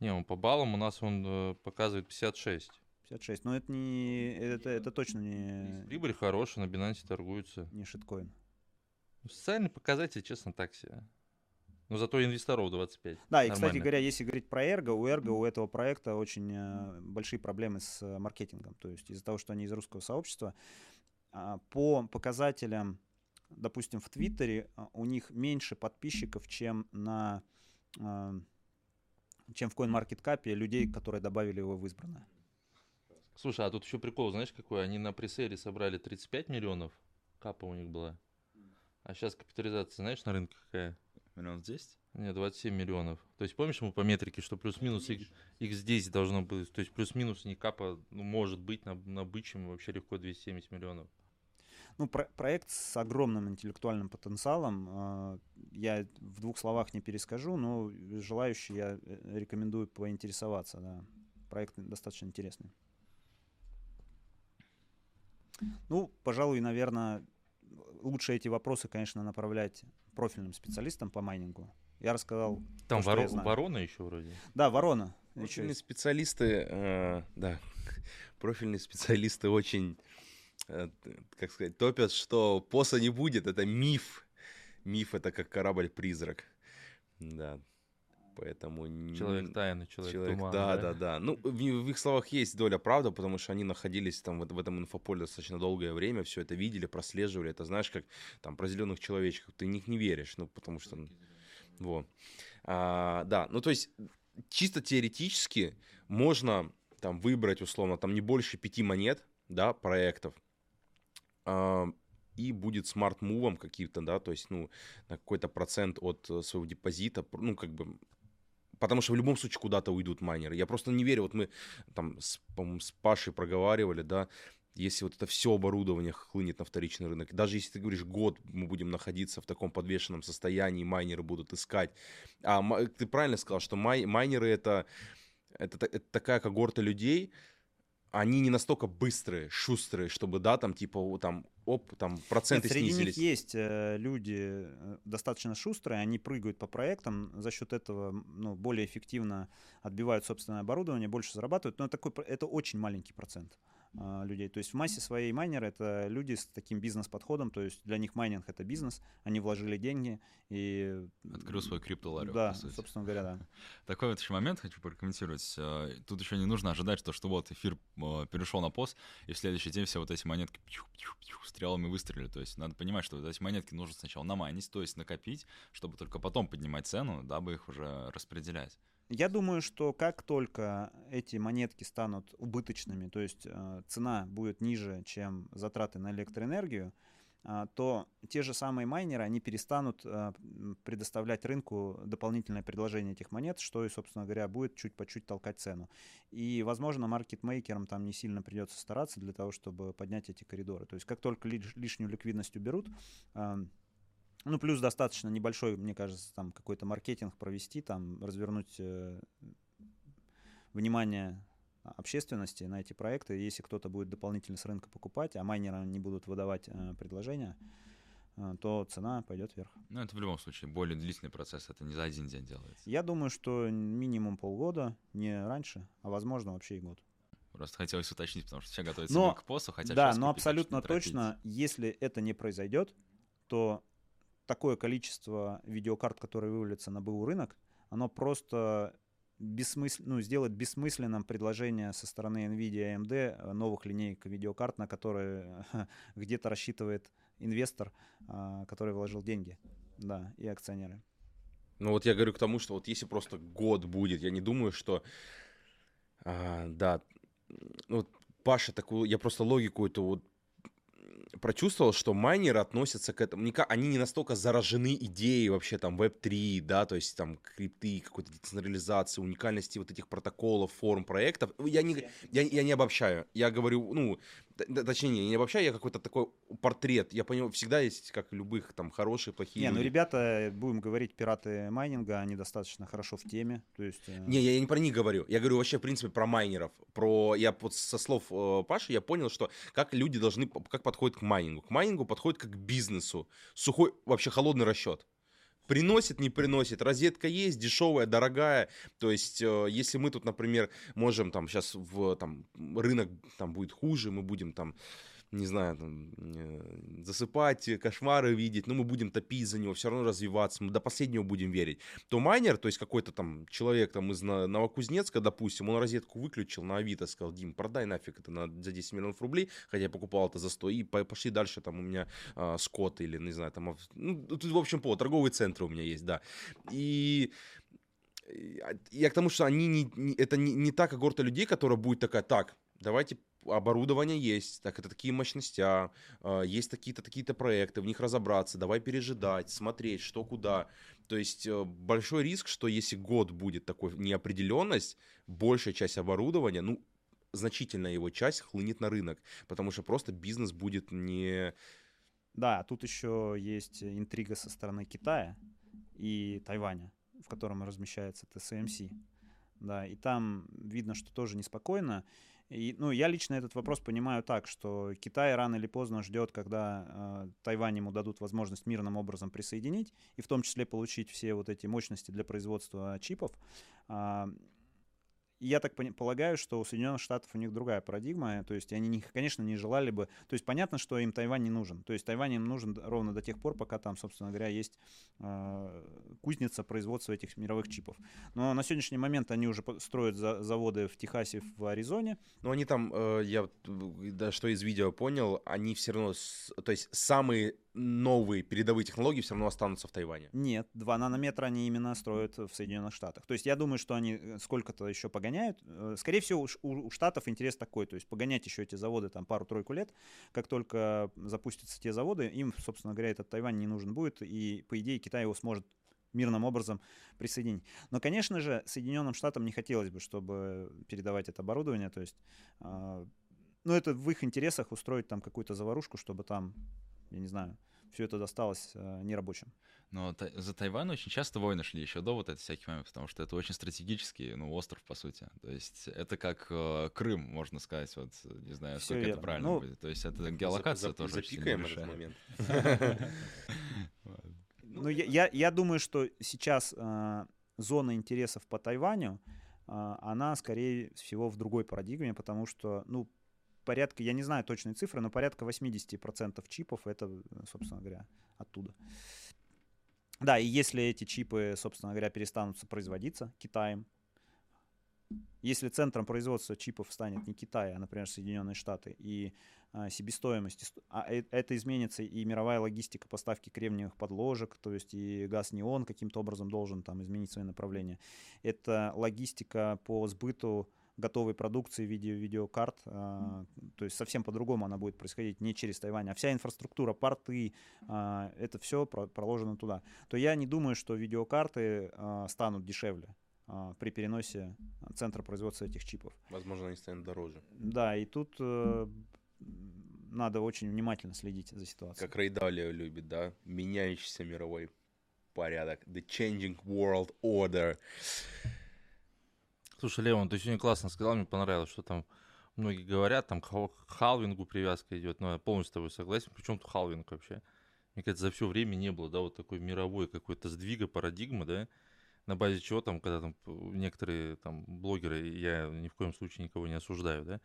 Не, он по баллам у нас он э, показывает 56. 56. Но это не. Это, это точно не. Прибыль хорошая, на Binance торгуется. Не шиткоин. Социальный показатель, честно, так себе. Но зато инвесторов 25. Да, и, Нормально. кстати говоря, если говорить про Эрго, у Эрго, у этого проекта очень э, большие проблемы с э, маркетингом. То есть из-за того, что они из русского сообщества, э, по показателям, допустим, в Твиттере э, у них меньше подписчиков, чем на э, чем в CoinMarketCap людей, которые добавили его в избранное. Слушай, а тут еще прикол, знаешь, какой? Они на пресейле собрали 35 миллионов, капа у них была. А сейчас капитализация, знаешь, на рынке какая? Миллион 10? Нет, 27 миллионов. То есть помнишь мы по метрике, что плюс-минус x10 должно быть, то есть плюс-минус не капа, ну, может быть на, на бычьем вообще легко 270 миллионов. Ну, про- проект с огромным интеллектуальным потенциалом. Э, я в двух словах не перескажу, но желающие я э, рекомендую поинтересоваться. Да. Проект достаточно интересный. Ну, пожалуй, наверное, лучше эти вопросы, конечно, направлять профильным специалистам по майнингу. Я рассказал. Там то, воро- ворона еще вроде. Да, ворона. Профильные специалисты, э, да, <laughs> профильные специалисты очень, э, как сказать, топят, что поса не будет, это миф. Миф это как корабль-призрак. Да, Поэтому... Человек тайны, человек, человек тумана. Да, да, да, да. Ну, в, в их словах есть доля правды, потому что они находились там в, в этом инфополе достаточно долгое время, все это видели, прослеживали. Это знаешь, как там про зеленых человечков. Ты в них не веришь, ну, потому что... Вот. А, да, ну, то есть чисто теоретически можно там выбрать, условно, там не больше пяти монет, да, проектов, а, и будет smart move ом каким-то, да, то есть, ну, на какой-то процент от э, своего депозита, ну, как бы Потому что в любом случае куда-то уйдут майнеры. Я просто не верю. Вот мы там с, с Пашей проговаривали, да, если вот это все оборудование хлынет на вторичный рынок, даже если ты говоришь, год мы будем находиться в таком подвешенном состоянии, майнеры будут искать. А ты правильно сказал, что май, майнеры это, это, это такая когорта людей, они не настолько быстрые, шустрые, чтобы, да, там, типа, там, оп, там, проценты Нет, среди снизились. них есть э, люди э, достаточно шустрые, они прыгают по проектам, за счет этого, ну, более эффективно отбивают собственное оборудование, больше зарабатывают, но такой, это очень маленький процент. А, людей. То есть в массе своей майнеры это люди с таким бизнес-подходом, то есть для них майнинг это бизнес, они вложили деньги и... Открыл свой криптоларек. Да, собственно говоря, да. <laughs> Такой вот еще момент хочу прокомментировать. А, тут еще не нужно ожидать, что, что вот эфир а, перешел на пост, и в следующий день все вот эти монетки пью, пью, пью, стрелами выстрелили. То есть надо понимать, что вот эти монетки нужно сначала намайнить, то есть накопить, чтобы только потом поднимать цену, дабы их уже распределять. Я думаю, что как только эти монетки станут убыточными, то есть э, цена будет ниже, чем затраты на электроэнергию, э, то те же самые майнеры, они перестанут э, предоставлять рынку дополнительное предложение этих монет, что и, собственно говоря, будет чуть по чуть толкать цену. И, возможно, маркетмейкерам там не сильно придется стараться для того, чтобы поднять эти коридоры. То есть как только лишнюю ликвидность уберут, э, ну, плюс достаточно небольшой, мне кажется, там какой-то маркетинг провести, там развернуть э, внимание общественности на эти проекты. Если кто-то будет дополнительно с рынка покупать, а майнеры не будут выдавать э, предложения, э, то цена пойдет вверх. Ну, это в любом случае более длительный процесс, это не за один день делается. Я думаю, что минимум полгода, не раньше, а возможно вообще и год. Просто хотелось уточнить, потому что все готовятся но, к посту, хотя Да, но абсолютно точно, если это не произойдет, то такое количество видеокарт, которые вывалятся на БУ рынок, оно просто бессмысл... ну, сделает бессмысленным предложение со стороны NVIDIA AMD э, новых линеек видеокарт, на которые <laughs> где-то рассчитывает инвестор, а, который вложил деньги, да, и акционеры. Ну вот я говорю к тому, что вот если просто год будет, я не думаю, что, а, да, ну, Паша такую, я просто логику эту вот прочувствовал, что майнеры относятся к этому, они не настолько заражены идеей вообще там Web3, да, то есть там крипты, какой-то децентрализации, уникальности вот этих протоколов, форм, проектов. Я не, я, я не обобщаю, я говорю, ну, точнее, не обобщаю, я какой-то такой портрет. Я понимаю, всегда есть, как любых, там, хорошие, плохие Не, люди. ну, ребята, будем говорить, пираты майнинга, они достаточно хорошо в теме, то есть... Э, не, я не про них говорю, я говорю вообще, в принципе, про майнеров. Про, я вот со слов э, Паши я понял, что как люди должны, как подходят к майнингу. К майнингу подходят как к бизнесу. Сухой, вообще холодный расчет. Приносит, не приносит. Розетка есть, дешевая, дорогая. То есть, э, если мы тут, например, можем там сейчас в там, рынок там будет хуже, мы будем там не знаю, там, э, засыпать, кошмары видеть, но мы будем топить за него, все равно развиваться, мы до последнего будем верить. То майнер, то есть какой-то там человек там из Новокузнецка, допустим, он розетку выключил на Авито, сказал, Дим, продай нафиг это на, за 10 миллионов рублей, хотя я покупал это за 100, и пошли дальше, там у меня а, скот или, не знаю, там, ну, тут, в общем, по, торговые центры у меня есть, да. И я к тому, что они не, не, это не, не та когорта людей, которая будет такая, так, давайте оборудование есть, так это такие мощности, а, есть такие-то такие-то проекты, в них разобраться, давай пережидать, смотреть, что куда. То есть э, большой риск, что если год будет такой неопределенность, большая часть оборудования, ну, значительная его часть хлынет на рынок, потому что просто бизнес будет не... Да, тут еще есть интрига со стороны Китая и Тайваня, в котором размещается TSMC. Да, и там видно, что тоже неспокойно. И, ну, я лично этот вопрос понимаю так, что Китай рано или поздно ждет, когда э, Тайвань ему дадут возможность мирным образом присоединить, и в том числе получить все вот эти мощности для производства чипов. Э, я так полагаю, что у Соединенных Штатов у них другая парадигма, то есть они, не, конечно, не желали бы, то есть понятно, что им Тайвань не нужен, то есть Тайвань им нужен ровно до тех пор, пока там, собственно говоря, есть э, кузница производства этих мировых чипов. Но на сегодняшний момент они уже строят за, заводы в Техасе, в Аризоне. Но они там, э, я да, что из видео понял, они все равно, то есть самые новые передовые технологии все равно останутся в Тайване. Нет, 2 нанометра они именно строят в Соединенных Штатах. То есть я думаю, что они э, сколько-то еще погоняют. Э, скорее всего, у, у Штатов интерес такой, то есть погонять еще эти заводы там пару-тройку лет. Как только запустятся те заводы, им, собственно говоря, этот Тайвань не нужен будет, и, по идее, Китай его сможет мирным образом присоединить. Но, конечно же, Соединенным Штатам не хотелось бы, чтобы передавать это оборудование, то есть, э, ну, это в их интересах устроить там какую-то заварушку, чтобы там я не знаю, все это досталось э, нерабочим. Но та- за Тайвань очень часто войны шли еще до вот этих всяких моментов, потому что это очень стратегический, ну, остров, по сути. То есть это как э, Крым, можно сказать, вот, не знаю, Всё сколько верно. это правильно ну, будет. То есть это геолокация за, тоже запикаем этот момент. <laughs> Ну, я, я думаю, что сейчас э, зона интересов по Тайваню, э, она, скорее всего, в другой парадигме, потому что, ну, порядка, я не знаю точные цифры, но порядка 80% чипов это, собственно говоря, оттуда. Да, и если эти чипы, собственно говоря, перестанут производиться Китаем, если центром производства чипов станет не Китай, а, например, Соединенные Штаты, и а, себестоимость, а э, это изменится и мировая логистика поставки кремниевых подложек, то есть и газ-неон каким-то образом должен там изменить свои направления. Это логистика по сбыту готовой продукции в виде видеокарт. А, то есть совсем по-другому она будет происходить не через Тайвань, а вся инфраструктура, порты, а, это все проложено туда. То я не думаю, что видеокарты а, станут дешевле при переносе центра производства этих чипов. Возможно, они станут дороже. Да, и тут э, надо очень внимательно следить за ситуацией. Как Рейдалио любит, да? Меняющийся мировой порядок. The changing world order. Слушай, Леон, ты сегодня классно сказал, мне понравилось, что там многие говорят, там к халвингу привязка идет, но я полностью с тобой согласен. Причем тут халвинг вообще? Мне кажется, за все время не было, да, вот такой мировой какой-то сдвига, парадигмы, да, на базе чего там, когда там некоторые там блогеры, я ни в коем случае никого не осуждаю, да,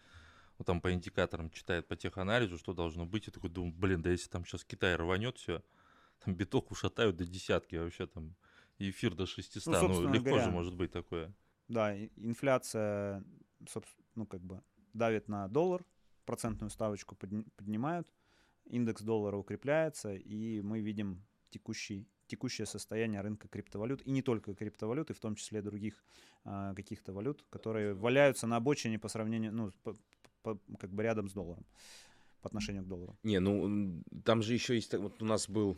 вот там по индикаторам читает по теханализу, что должно быть, и такой думаю, блин, да если там сейчас Китай рванет все, там биток ушатают до десятки вообще там, эфир до 600. Ну, Ну, легко говоря, же может быть такое. Да, инфляция, собс- ну, как бы давит на доллар, процентную ставочку подни- поднимают, индекс доллара укрепляется, и мы видим текущий, текущее состояние рынка криптовалют, и не только криптовалют, и в том числе других а, каких-то валют, которые валяются на обочине по сравнению, ну, по- по- как бы рядом с долларом, по отношению к доллару. Не, ну там же еще есть, вот у нас был...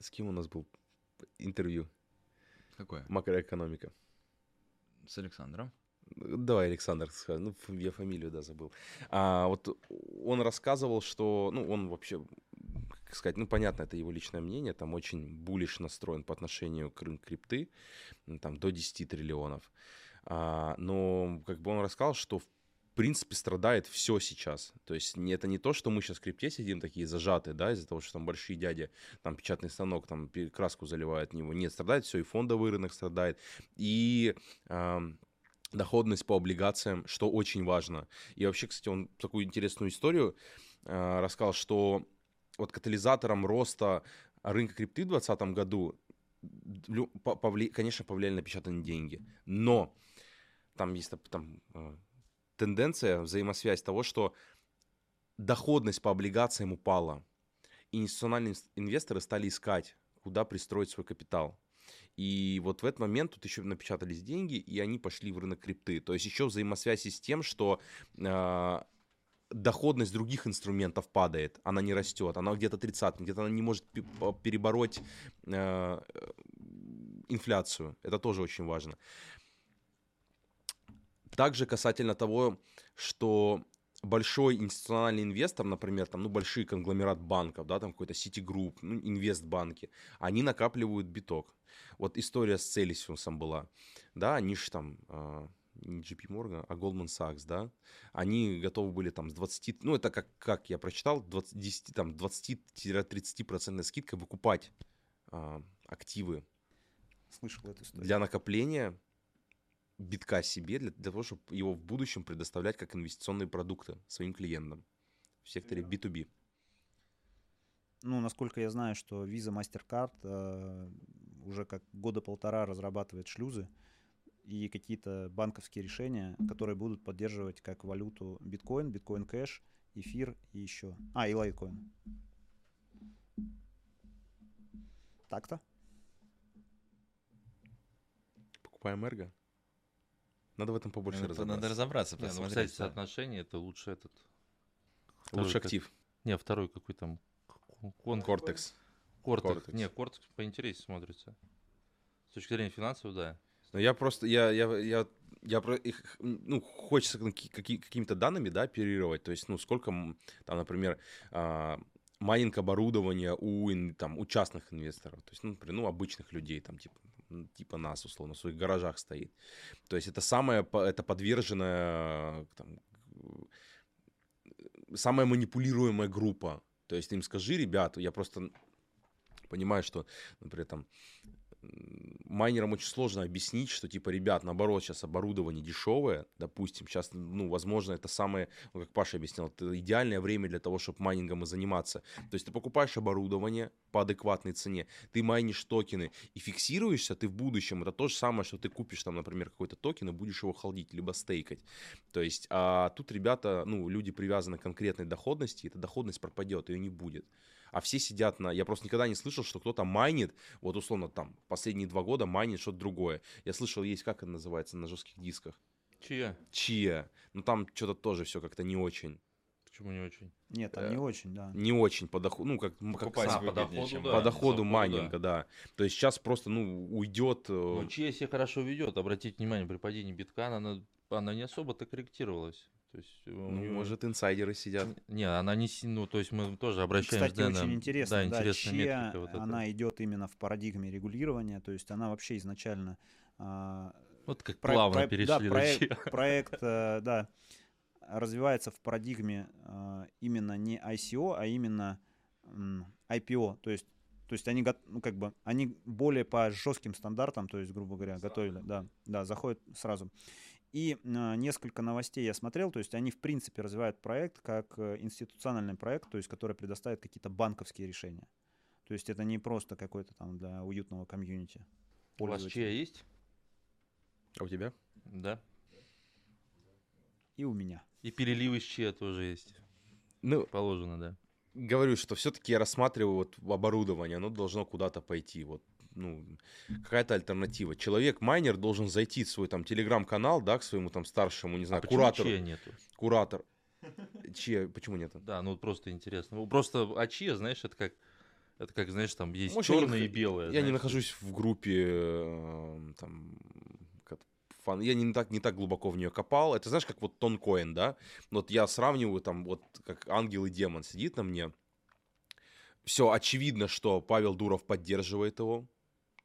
С кем у нас был интервью? Какое? Макроэкономика. С Александром. Давай, Александр, ну я фамилию, да, забыл. А, вот он рассказывал, что, ну, он вообще, как сказать, ну, понятно, это его личное мнение, там очень булиш настроен по отношению к рынку крипты, там, до 10 триллионов. А, но, как бы он рассказал, что, в принципе, страдает все сейчас. То есть это не то, что мы сейчас в крипте сидим такие зажатые, да, из-за того, что там большие дяди, там печатный станок, там краску заливают в него. Нет, страдает все, и фондовый рынок страдает, и ам, доходность по облигациям, что очень важно. И вообще, кстати, он такую интересную историю э, рассказал, что вот катализатором роста рынка крипты в 2020 году, повли- конечно, повлияли напечатанные деньги, но там есть там, э, тенденция, взаимосвязь того, что доходность по облигациям упала, и институциональные инс- инвесторы стали искать, куда пристроить свой капитал. И вот в этот момент тут еще напечатались деньги, и они пошли в рынок крипты. То есть еще взаимосвязь с тем, что э, доходность других инструментов падает, она не растет, она где-то 30, где-то она не может перебороть э, инфляцию. Это тоже очень важно. Также касательно того, что большой институциональный инвестор, например, там, ну, большие конгломерат банков, да, там какой-то Citigroup, ну, инвестбанки, они накапливают биток. Вот история с Celsius была, да, они же там, а, не JP Morgan, а Goldman Sachs, да, они готовы были там с 20, ну, это как, как я прочитал, 20, 10, там, 20-30% скидкой выкупать а, активы Слышал эту историю. для накопления битка себе, для, для того, чтобы его в будущем предоставлять как инвестиционные продукты своим клиентам в секторе B2B. Ну, насколько я знаю, что Visa, MasterCard э, уже как года полтора разрабатывает шлюзы и какие-то банковские решения, которые будут поддерживать как валюту биткоин, биткоин кэш, эфир и еще... А, и лайткоин. Так-то? Покупаем эрго. Надо в этом побольше Надо, разобраться. надо разобраться, Не, ну, посмотреть. кстати, да. соотношение это лучше этот. второй Лучше как- актив. Не, второй какой там. Кон... Cortex. Cortex. Cortex. Не, Cortex поинтереснее смотрится. С точки зрения финансовой, да. Но я просто, я, я, я, я про их, ну, хочется каки- каки- какими-то данными, да, оперировать. То есть, ну, сколько, там, например, а, майнинг оборудования у, там, у частных инвесторов. То есть, ну, например, ну, обычных людей, там, типа, типа нас, условно, в своих гаражах стоит. То есть, это самое, это подверженная, там, э, самая манипулируемая группа. То есть, ты им скажи, ребят, я просто понимаю, что, например, там, майнерам очень сложно объяснить, что, типа, ребят, наоборот, сейчас оборудование дешевое, допустим, сейчас, ну, возможно, это самое, ну, как Паша объяснял, это идеальное время для того, чтобы майнингом и заниматься. То есть ты покупаешь оборудование по адекватной цене, ты майнишь токены и фиксируешься, ты в будущем, это то же самое, что ты купишь там, например, какой-то токен и будешь его холдить, либо стейкать. То есть, а тут ребята, ну, люди привязаны к конкретной доходности, и эта доходность пропадет, ее не будет. А все сидят на... Я просто никогда не слышал, что кто-то майнит, вот условно там, последние два года майнит что-то другое. Я слышал, есть, как это называется, на жестких дисках? Чья? Чия. Ну там что-то тоже все как-то не очень. Почему не очень? Нет, там Э, не очень, да. Не очень по доходу, ну как, м, как Покупать сам- по выгоднее, доходу, чем да. по Да, доходу майнинга, да. То есть сейчас просто, ну, уйдет... э, Ну, чья себя хорошо ведет, обратите внимание, при падении битка она, она не особо-то корректировалась. То есть, э, ну, неё- может, инсайдеры сидят. Не, она не... Ну, то есть мы тоже обращаемся... Кстати, да, очень на- интересно, Да, да, интересная чья метрика вот она идет именно в парадигме регулирования, то есть она вообще изначально а, Вот как Про- плавно про- перешли да, проект, <laughs> проект, э, да, развивается в парадигме э, именно не ICO, а именно IPO. То есть, то есть они, ну, как бы, они более по жестким стандартам, то есть, грубо говоря, готовили, да, да, заходят сразу. И а, несколько новостей я смотрел, то есть они в принципе развивают проект как э, институциональный проект, то есть который предоставит какие-то банковские решения. То есть это не просто какой-то там для уютного комьюнити. У вас чья есть? А у тебя? Да. И у меня. И переливы с чья тоже есть. Ну, Положено, да. говорю, что все-таки я рассматриваю вот оборудование, оно должно куда-то пойти. Вот, ну, какая-то альтернатива. Человек-майнер должен зайти в свой там телеграм-канал, да, к своему там старшему, не знаю, а куратору. нету? Куратор. Чья, почему нет? Да, ну просто интересно. Ну, Просто а чья, знаешь, это как, это как, знаешь, там есть Может, я не черное и белое. Я не знаешь. нахожусь в группе э, там фан. Я не так, не так глубоко в нее копал. Это знаешь, как вот тонкоин, да? Вот я сравниваю там вот как ангел и демон сидит на мне. Все очевидно, что Павел Дуров поддерживает его.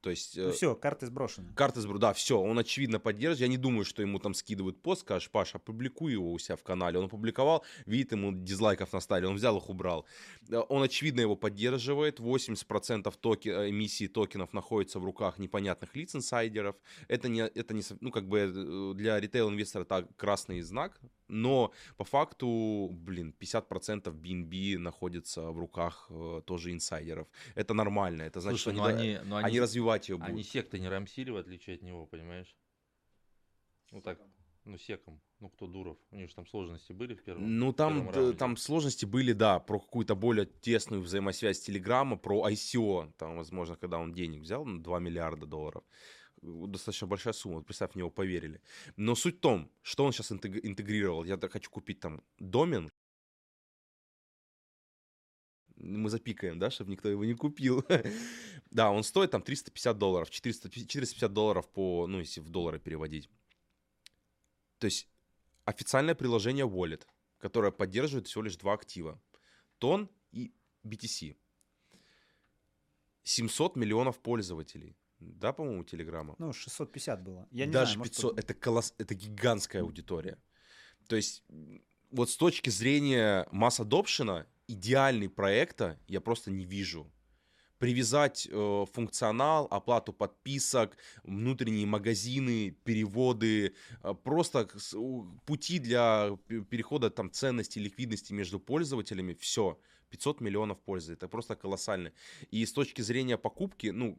То есть э, Ну все, карты сброшены. карты сбру, да, все, он очевидно поддерживает. Я не думаю, что ему там скидывают пост, скажешь, Паш, опубликуй его у себя в канале. Он опубликовал, видит, ему дизлайков наставили, он взял их, убрал. Э, Он очевидно его поддерживает. 80% токи, э, эмиссии токенов находится в руках непонятных лиц, инсайдеров. Это не, это не, ну, как бы э, для ритейл-инвестора это красный знак, но по факту, блин, 50% BNB находится в руках э, тоже инсайдеров. Это нормально, это значит, Слушай, что ну они, они, ну они они, развивать ее будут. они секты не рамсили, в отличие от него, понимаешь? Ну так, ну секом. Ну кто Дуров? У них же там сложности были в первом Ну, там, первом там сложности были, да, про какую-то более тесную взаимосвязь Телеграма, про ICO, там, возможно, когда он денег взял, на 2 миллиарда долларов. Достаточно большая сумма, представь, в него поверили. Но суть в том, что он сейчас интегрировал. Я хочу купить там домен. Мы запикаем, да, чтобы никто его не купил. <laughs> да, он стоит там 350 долларов, 400, 450 долларов по, ну, если в доллары переводить. То есть официальное приложение Wallet, которое поддерживает всего лишь два актива. Тон и BTC. 700 миллионов пользователей. Да, по-моему, Телеграма? Ну, 650 было. Я не Даже знаю, может, 500. Это, колосс... это гигантская аудитория. То есть, вот с точки зрения масс адопшена, идеальный проекта я просто не вижу. Привязать э, функционал, оплату подписок, внутренние магазины, переводы, э, просто пути для пе- перехода там ценности, ликвидности между пользователями, все. 500 миллионов пользы, это просто колоссально. И с точки зрения покупки, ну,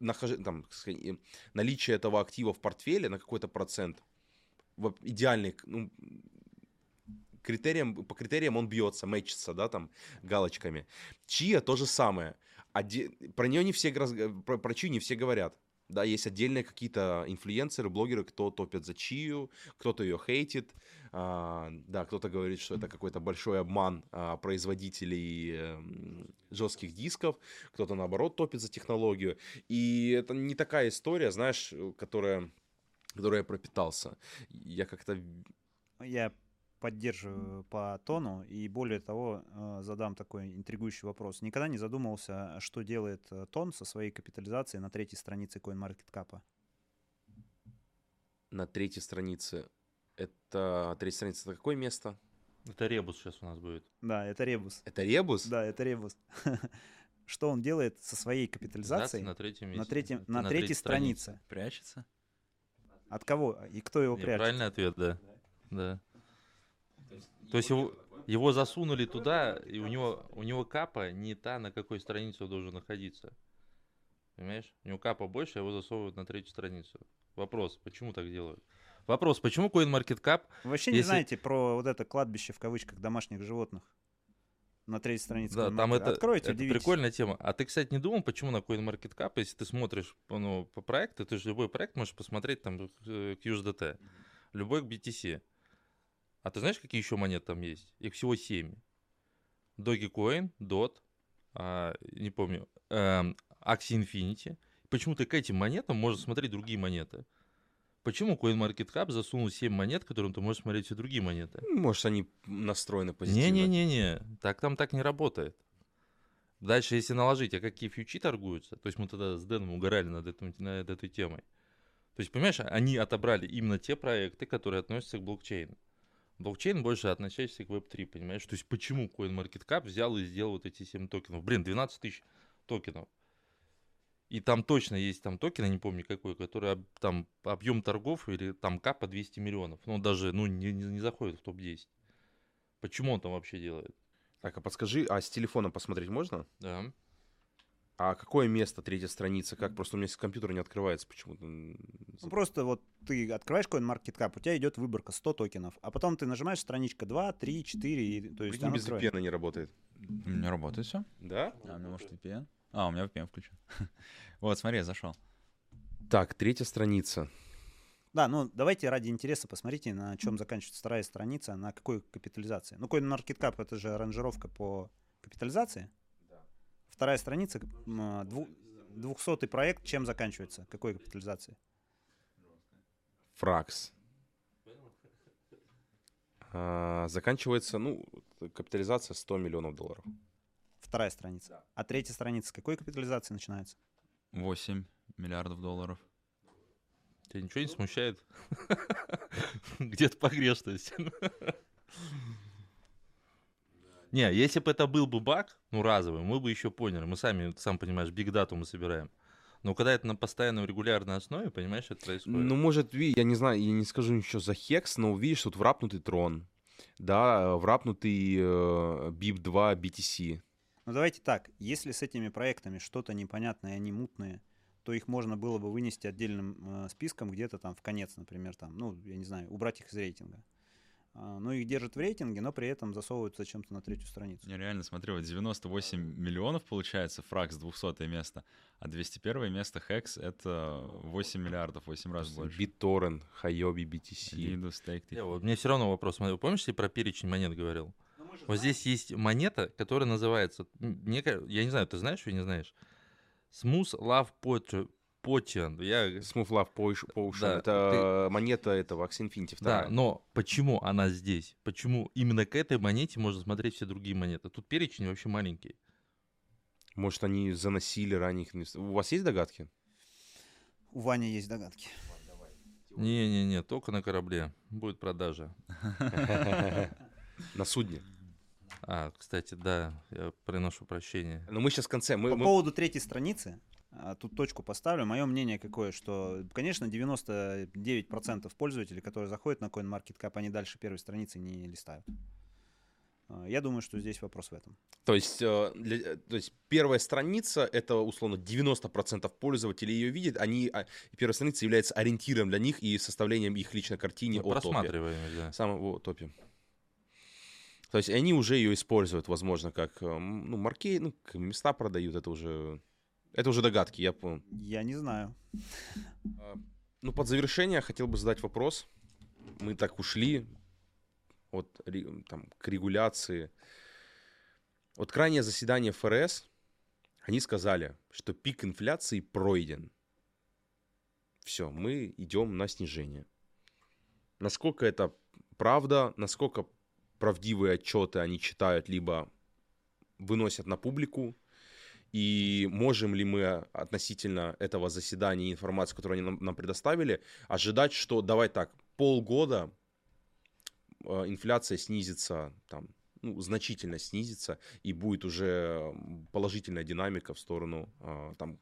нахож... там, наличие этого актива в портфеле на какой-то процент, идеальный, ну, критериям, по критериям он бьется, мэчится, да, там, галочками. Чия то же самое. Оде- Про нее не все, про, про Чию не все говорят. Да, есть отдельные какие-то инфлюенсеры, блогеры, кто топит за Чию, кто-то ее хейтит. А, да, кто-то говорит, что это какой-то большой обман а, производителей эм, жестких дисков, кто-то наоборот топит за технологию. И это не такая история, знаешь, которая, которой я пропитался. Я как-то Я поддерживаю по тону и более того э, задам такой интригующий вопрос. Никогда не задумывался, что делает э, тон со своей капитализацией на третьей странице CoinMarketCap? на третьей странице. Это третья страница, это какое место? Это ребус сейчас у нас будет. Да, это ребус. Это ребус? Да, это ребус. <laughs> Что он делает со своей капитализацией на третьем на, месте. третьем, Это на, третьей третьей странице? Прячется? От кого и кто его Не, прячет? правильный ответ, да. Да. То есть его, его засунули туда, и у него, у него капа не та, на какой странице он должен находиться. Понимаешь? У него капа больше, а его засовывают на третью страницу. Вопрос, почему так делают? Вопрос, почему CoinMarketCap Вы вообще не Если- знаете про вот это кладбище в кавычках домашних животных? На третьей странице. Да, там это, Откройте, это прикольная тема. А ты, кстати, не думал, почему на CoinMarketCap, если ты смотришь ну, по проекту, ты же любой проект можешь посмотреть там э, USDT, любой к BTC. А ты знаешь, какие еще монеты там есть? Их всего 7. Dogecoin, DOT, а, не помню, эм, Axie Infinity. Почему ты к этим монетам можешь смотреть другие монеты? Почему CoinMarketCap засунул 7 монет, которым ты можешь смотреть все другие монеты? Может, они настроены позитивно. Не-не-не-не, так там так не работает. Дальше, если наложить, а какие фьючи торгуются, то есть мы тогда с Дэном угорали над, этим, над этой темой. То есть, понимаешь, они отобрали именно те проекты, которые относятся к блокчейну. Блокчейн больше относящийся к Web3, понимаешь? То есть, почему CoinMarketCap взял и сделал вот эти 7 токенов? Блин, 12 тысяч токенов. И там точно есть там токен, я не помню какой, который там объем торгов или там капа 200 миллионов. Ну, он даже ну, не, не, не заходит в топ-10. Почему он там вообще делает? Так, а подскажи, а с телефона посмотреть можно? Да. А какое место, третья страница? Как? Просто у меня с компьютера не открывается почему-то. Ну, просто вот ты открываешь CoinMarketCap, у тебя идет выборка 100 токенов, а потом ты нажимаешь страничка 2, 3, 4, и, то есть Прикинь, без. VPN не работает. У меня работает все. Да? А, у меня может VPN? А, у меня VPN включен. <laughs> Вот, смотри, я зашел. Так, третья страница. Да, ну давайте ради интереса посмотрите, на чем заканчивается вторая страница, на какой капитализации. Ну, CoinMarketCap — это же аранжировка по капитализации. Вторая страница, м, дву- 200 проект, чем заканчивается? Какой капитализации? Фракс. А, заканчивается, ну, капитализация 100 миллионов долларов. Вторая страница. А третья страница с какой капитализации начинается? 8 миллиардов долларов. Тебя ничего не смущает? <laughs> Где-то погрешность. <laughs> Не, если бы это был бы баг, ну разовый, мы бы еще поняли. Мы сами, сам понимаешь, биг дату мы собираем. Но когда это на постоянной регулярной основе, понимаешь, это происходит. Ну, может, я не знаю, я не скажу ничего за хекс, но видишь, тут врапнутый трон, да, э, врапнутый э, BIP2 BTC. Ну давайте так, если с этими проектами что-то непонятное, они мутные, то их можно было бы вынести отдельным э, списком где-то там в конец, например, там, ну, я не знаю, убрать их из рейтинга. А, ну, их держат в рейтинге, но при этом засовывают зачем-то на третью страницу. Не, реально, смотри, вот 98 миллионов получается, фракс 200 место, а 201 место хекс — это 8 миллиардов, 8 раз больше. BitTorrent, Huobi BTC. Лиду, стейк, Не, вот мне все равно вопрос. Смотри, Помнишь, я про перечень монет говорил? Вот здесь есть монета, которая называется, мне я не знаю, ты знаешь или не знаешь? Smooth Love Potion. Potion. Я, Smooth Love Potion. Да, это монета этого Axie Infinity да, но почему она здесь? Почему именно к этой монете можно смотреть все другие монеты? Тут перечень вообще маленький. Может, они заносили ранних инвесторов. У вас есть догадки? У Вани есть догадки. Не-не-не, только на корабле. Будет продажа. <laughs> На судне. А, кстати, да, я приношу прощение. Но мы сейчас в конце. Мы, По мы- поводу третьей страницы, а, тут точку поставлю. Мое мнение какое, что, конечно, 99% пользователей, которые заходят на CoinMarketCap, они дальше первой страницы не листают. А, Я думаю, что здесь вопрос в этом. То есть, э, для- э, то есть первая страница, это условно 90% пользователей ее видят, они, а, первая страница является ориентиром для них и составлением их личной картины Мы о топе. просматриваем, да. Самого топе. То есть они уже ее используют, возможно, как э, ну, марки, ну, места продают, это уже, это уже догадки, я понял. Я не знаю. Ну, под завершение хотел бы задать вопрос. Мы так ушли от, там, к регуляции. Вот крайнее заседание ФРС, они сказали, что пик инфляции пройден. Все, мы идем на снижение. Насколько это правда, насколько правдивые отчеты они читают, либо выносят на публику, и можем ли мы относительно этого заседания и информации, которую они нам, нам предоставили, ожидать, что давай так, полгода э, инфляция снизится, там, ну, значительно снизится, и будет уже положительная динамика в сторону, э, там,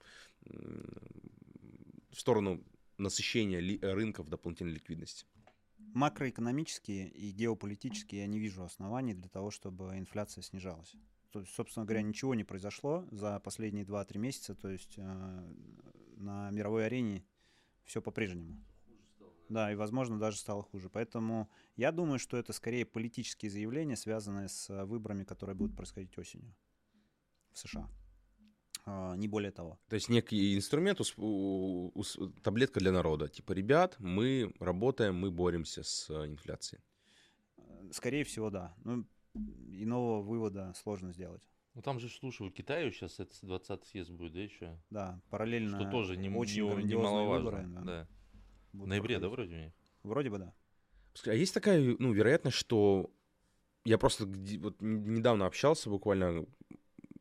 в сторону насыщения рынков дополнительной ликвидности. Макроэкономические и геополитические я не вижу оснований для того, чтобы инфляция снижалась. То есть, собственно говоря, ничего не произошло за последние 2-3 месяца. То есть э, на мировой арене все по-прежнему. Да, и, возможно, даже стало хуже. Поэтому я думаю, что это скорее политические заявления, связанные с э, выборами, которые будут происходить осенью в США. А, Не более того. То есть некий инструмент, ус- у- ус- таблетка для народа. Типа, ребят, мы работаем, мы боремся с э, инфляцией. Э, Скорее всего, да. Ну, иного вывода сложно сделать. Ну там же, слушай, у Китая сейчас это 20 съезд будет, да, еще? Да, параллельно Что тоже не, очень не- немаловажно. выборы, да, да. В ноябре, да, проходить. вроде у них? Вроде бы да. А есть такая, ну, вероятность, что я просто вот недавно общался буквально,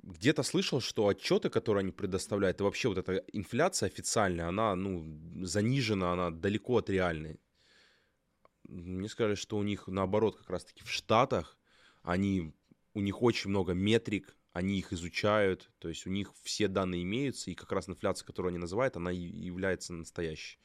где-то слышал, что отчеты, которые они предоставляют, и вообще вот эта инфляция официальная, она, ну, занижена, она далеко от реальной. Мне сказали, что у них наоборот, как раз-таки в Штатах, они, у них очень много метрик, они их изучают, то есть у них все данные имеются, и как раз инфляция, которую они называют, она и является настоящей.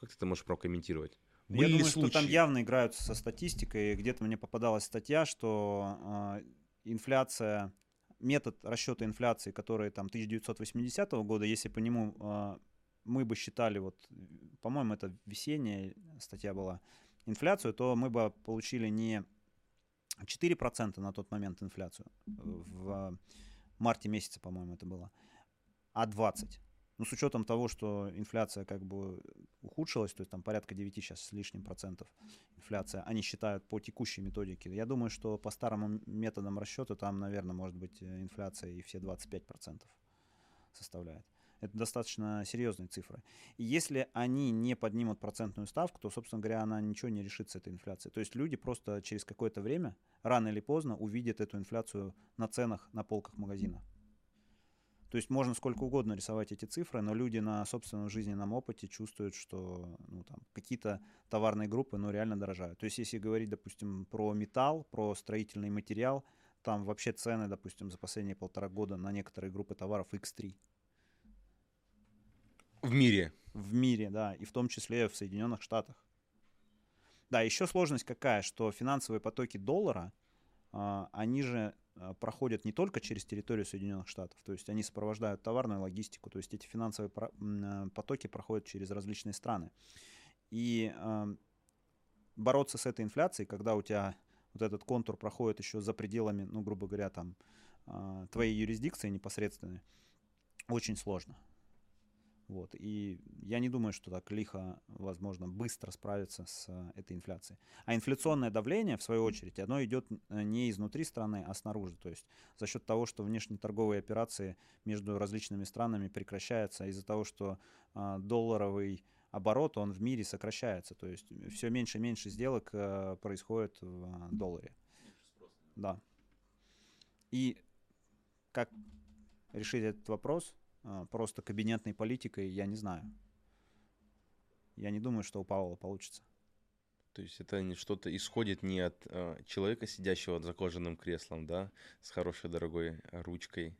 Как ты это можешь прокомментировать? Я Были ли думаю, что там случаи? явно играют со статистикой. Где-то мне попадалась статья, что а, инфляция, метод расчета инфляции, который там 1980 года, если по нему а, мы бы считали, вот, по-моему, это весенняя статья была, инфляцию, то мы бы получили не 4% на тот момент инфляцию, в марте месяце, по-моему, это было, а 20%. Ну, с учетом того, что инфляция как бы ухудшилась, то есть там порядка 9 сейчас с лишним процентов инфляция, они считают по текущей методике. Я думаю, что по старым методам расчета там, наверное, может быть э, инфляция и все 25% составляет. Это достаточно серьезные цифры. И если они не поднимут процентную ставку, то, собственно говоря, она ничего не решит с этой инфляцией. То есть люди просто через какое-то время, рано или поздно, увидят эту инфляцию на ценах на полках магазина. То есть можно сколько угодно рисовать эти цифры, но люди на собственном жизненном опыте чувствуют, что ну, там, какие-то товарные группы ну, реально дорожают. То есть если говорить, допустим, про металл, про строительный материал, там вообще цены, допустим, за последние полтора года на некоторые группы товаров X3 В мире. в мире, да, и в том числе в Соединенных Штатах. Да, еще сложность какая, что финансовые потоки доллара, а, они же проходят не только через территорию Соединенных Штатов, то есть они сопровождают товарную логистику, то есть эти финансовые а, потоки проходят через различные страны. И а, бороться с этой инфляцией, когда у тебя вот этот контур проходит еще за пределами, ну, грубо говоря, там, а, твоей юрисдикции непосредственной, очень сложно. Вот. И я не думаю, что так лихо, возможно, быстро справиться с э, этой инфляцией. А инфляционное давление, в свою очередь, оно идет э, не изнутри страны, а снаружи. То есть за счет того, что внешнеторговые операции между различными странами прекращаются из-за того, что а, долларовый оборот, он в мире сокращается. То есть все меньше и меньше сделок э, происходит в а, долларе. Да. И как решить этот вопрос? А, Просто кабинетной политикой, я не знаю. Я не думаю, что у Павла получится. То есть это что-то исходит не от э, человека, сидящего за кожаным креслом, да, с хорошей дорогой ручкой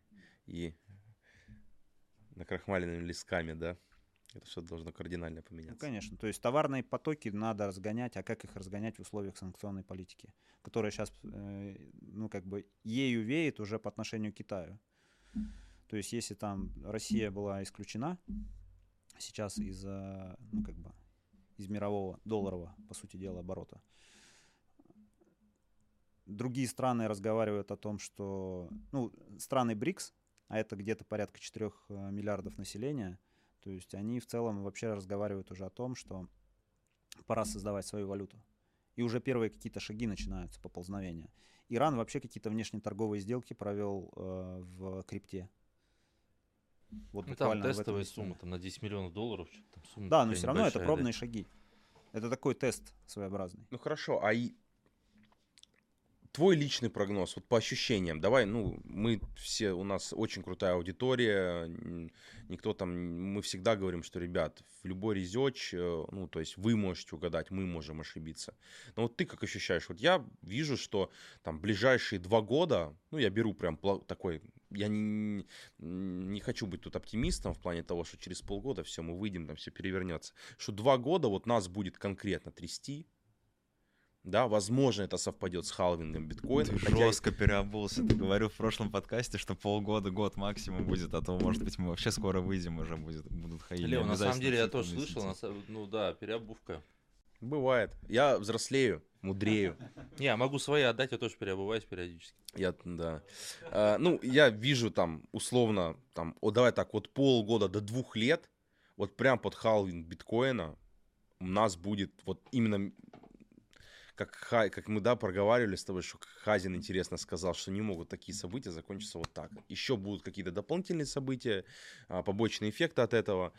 и накрахмаленными листками, да. Это что-то должно кардинально Ну, поменяться. конечно. То есть товарные потоки надо разгонять, а как их разгонять в условиях санкционной политики, которая сейчас, ну, как бы, ею веет уже по отношению к Китаю. То есть если там Россия была исключена сейчас из, э, ну, как бы, из мирового долларового, по сути дела, оборота, другие страны разговаривают о том, что, ну, страны БРИКС, а это где-то порядка 4 миллиардов населения, то есть они в целом вообще разговаривают уже о том, что пора создавать свою валюту. И уже первые какие-то шаги начинаются, поползновения. Иран вообще какие-то внешнеторговые сделки провел э, в крипте. Вот Ну, там буквально этом тестовая сумма, там на 10 миллионов долларов. что-то там сумма Да, но все равно это небольшая, да. пробные шаги. Это такой тест своеобразный. Ну хорошо, а и твой личный прогноз, вот по ощущениям, давай, ну, мы все, у нас очень крутая аудитория, никто там, мы всегда говорим, что, ребят, в любой резеч, э, ну, то есть вы можете угадать, мы можем ошибиться. Но вот ты как ощущаешь? Вот я вижу, что там ближайшие два года, ну, я беру прям такой, я не, не хочу быть тут оптимистом в плане того, что через полгода все, мы выйдем, там все перевернется. Что два года вот нас будет конкретно трясти, да, возможно, это совпадет с халвингом биткоина. Ты хотя- жестко переобулся. Ты говорил в прошлом подкасте, что полгода, год максимум будет, а то, может быть, мы вообще скоро выйдем, уже будет, будут хаили. Лео, на самом деле я тоже слышал, на ну да, переобувка. Бывает. Я взрослею, мудрею. <laughs> Не, я могу свои отдать, я тоже переобуваюсь периодически. Я, да. А, ну, я вижу там, условно, там, о, давай так, вот полгода до двух лет, вот прям под халвинг биткоина у нас будет вот именно как, как мы, да, проговаривали с тобой, что Хазин интересно сказал, что не могут такие события закончиться вот так. Еще будут какие-то дополнительные события, а, побочные эффекты от этого.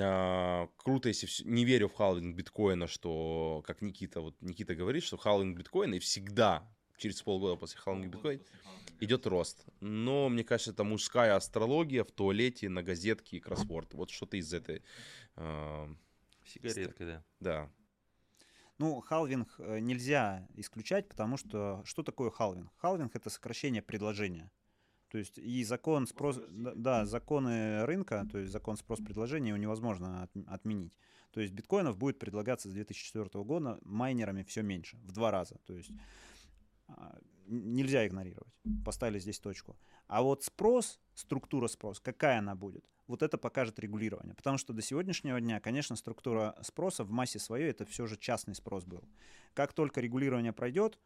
А, Круто, если всё- не верю в халвинг биткоина, что, как Никита, вот Никита говорит, что халвинг биткоина и всегда через полгода после халвинга биткоина идет рост. Но мне кажется, это мужская астрология в туалете, на газетке и кроссворд. Вот что-то из этой, а, Сигаретка, да. да. Ну, халвинг э, нельзя исключать, потому что что такое халвинг? Халвинг это сокращение предложения. То есть и закон спрос, да, законы рынка, то есть закон спрос-предложения его невозможно от, отменить. То есть биткоинов будет предлагаться с 2004 года майнерами все меньше, в два раза. То есть а, нельзя игнорировать. Поставили здесь точку. А вот спрос, структура спрос, какая она будет, вот это покажет регулирование. Потому что до сегодняшнего дня, конечно, структура спроса в массе своей это все же частный спрос был. Как только регулирование пройдет,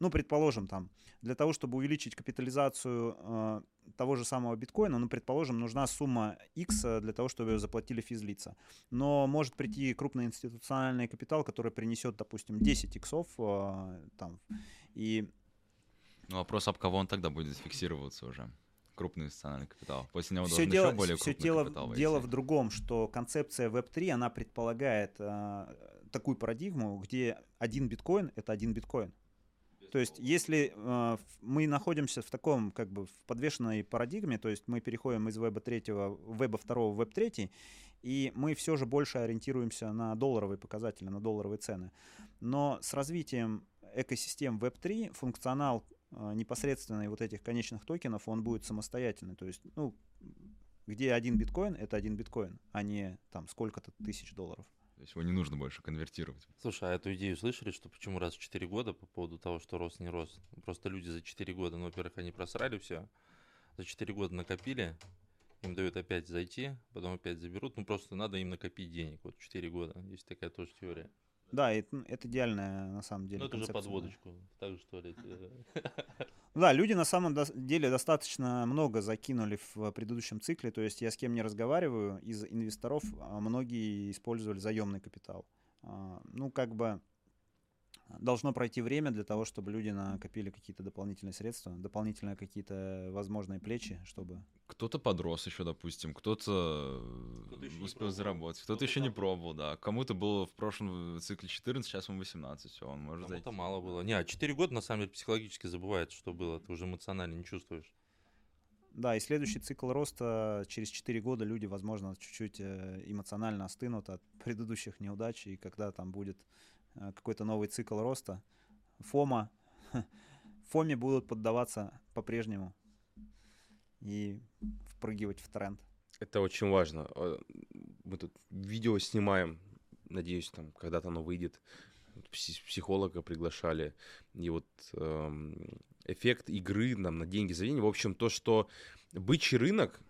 ну, предположим, там, для того, чтобы увеличить капитализацию э, того же самого биткоина, ну, предположим, нужна сумма X для того, чтобы ее заплатили физлица. Но может прийти крупный институциональный капитал, который принесет, допустим, 10 иксов, э, там, и... Ну, вопрос, об кого он тогда будет фиксироваться уже? Крупный институциональный капитал. После него все дело, еще более все крупный дело, капитал войти. дело в другом, что концепция Web3, она предполагает э, такую парадигму, где один биткоин — это один биткоин. То есть, если э, мы находимся в таком, как бы, в подвешенной парадигме, то есть мы переходим из веба третьего, веба второго в веб третий, и мы все же больше ориентируемся на долларовые показатели, на долларовые цены. Но с развитием экосистем Web3 функционал э, непосредственный вот этих конечных токенов, он будет самостоятельный. То есть, ну, где один биткоин, это один биткоин, а не там сколько-то тысяч долларов. То есть его не нужно больше конвертировать. Слушай, а эту идею слышали, что почему раз в 4 года по поводу того, что рост не рос? Просто люди за 4 года, ну, во-первых, они просрали все, за 4 года накопили, им дают опять зайти, потом опять заберут, ну, просто надо им накопить денег, вот 4 года, есть такая тоже теория. Да, это, это идеальная на самом деле. Ну, это концепция, да. подводочку, так же, что ли. <laughs> Да, люди на самом деле достаточно много закинули в предыдущем цикле. То есть я с кем не разговариваю из инвесторов, а многие использовали заемный капитал. А, Ну, как бы должно пройти время для того, чтобы люди накопили какие-то дополнительные средства, дополнительные какие-то возможные плечи, чтобы... Кто-то подрос еще, допустим, кто-то еще не успел заработать, кто-то Кто-то еще не пробовал, да. Кому-то было в прошлом цикле 14, сейчас ему 18, все, он может зайти. Кому-то мало было. Не, а 4 года, на самом деле, психологически забывает, что было, ты уже эмоционально не чувствуешь. Да, и следующий цикл роста через 4 года люди, возможно, чуть-чуть э, эмоционально остынут от предыдущих неудач, и когда там будет э, какой-то новый цикл роста, фома, <laughs> фоме будут поддаваться по-прежнему и впрыгивать в тренд. Это очень важно. Э, Мы тут видео снимаем, надеюсь, там когда-то оно выйдет. Пси- Психолога приглашали. И вот эм, эффект игры нам на деньги за деньги. В общем, то, что бычий рынок,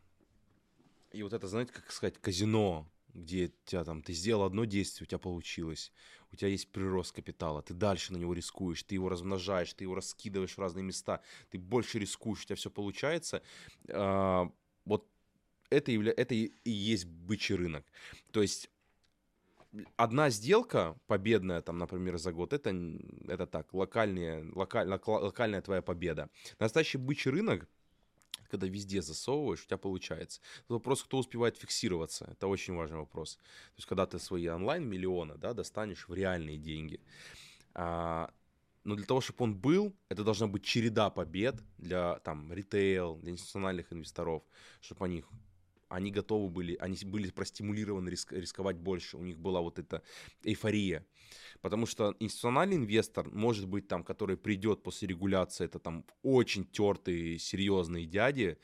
и вот это, знаете, как сказать, казино, где тебя там, ты сделал одно действие, у тебя получилось, у тебя есть прирост капитала, ты дальше на него рискуешь, ты его размножаешь, ты его раскидываешь в разные места, ты больше рискуешь, у тебя все получается. А, Вот это, явля... это и есть бычий рынок. То есть одна сделка победная, там, например, за год, это, это так, локальная, локаль... лока- локальная твоя победа. Настоящий бычий рынок, когда везде засовываешь, у тебя получается. Вопрос, кто успевает фиксироваться, это очень важный вопрос. То есть, когда ты свои онлайн-миллионы, да, достанешь в реальные деньги. А, но для того, чтобы он был, это должна быть череда побед для там ритейл, для институциональных инвесторов, чтобы они они готовы были, они были простимулированы риск- рисковать больше, у них была вот эта эйфория. Потому что институциональный инвестор, может быть, там, который придет после регуляции, это там очень тертые, серьезные дяди,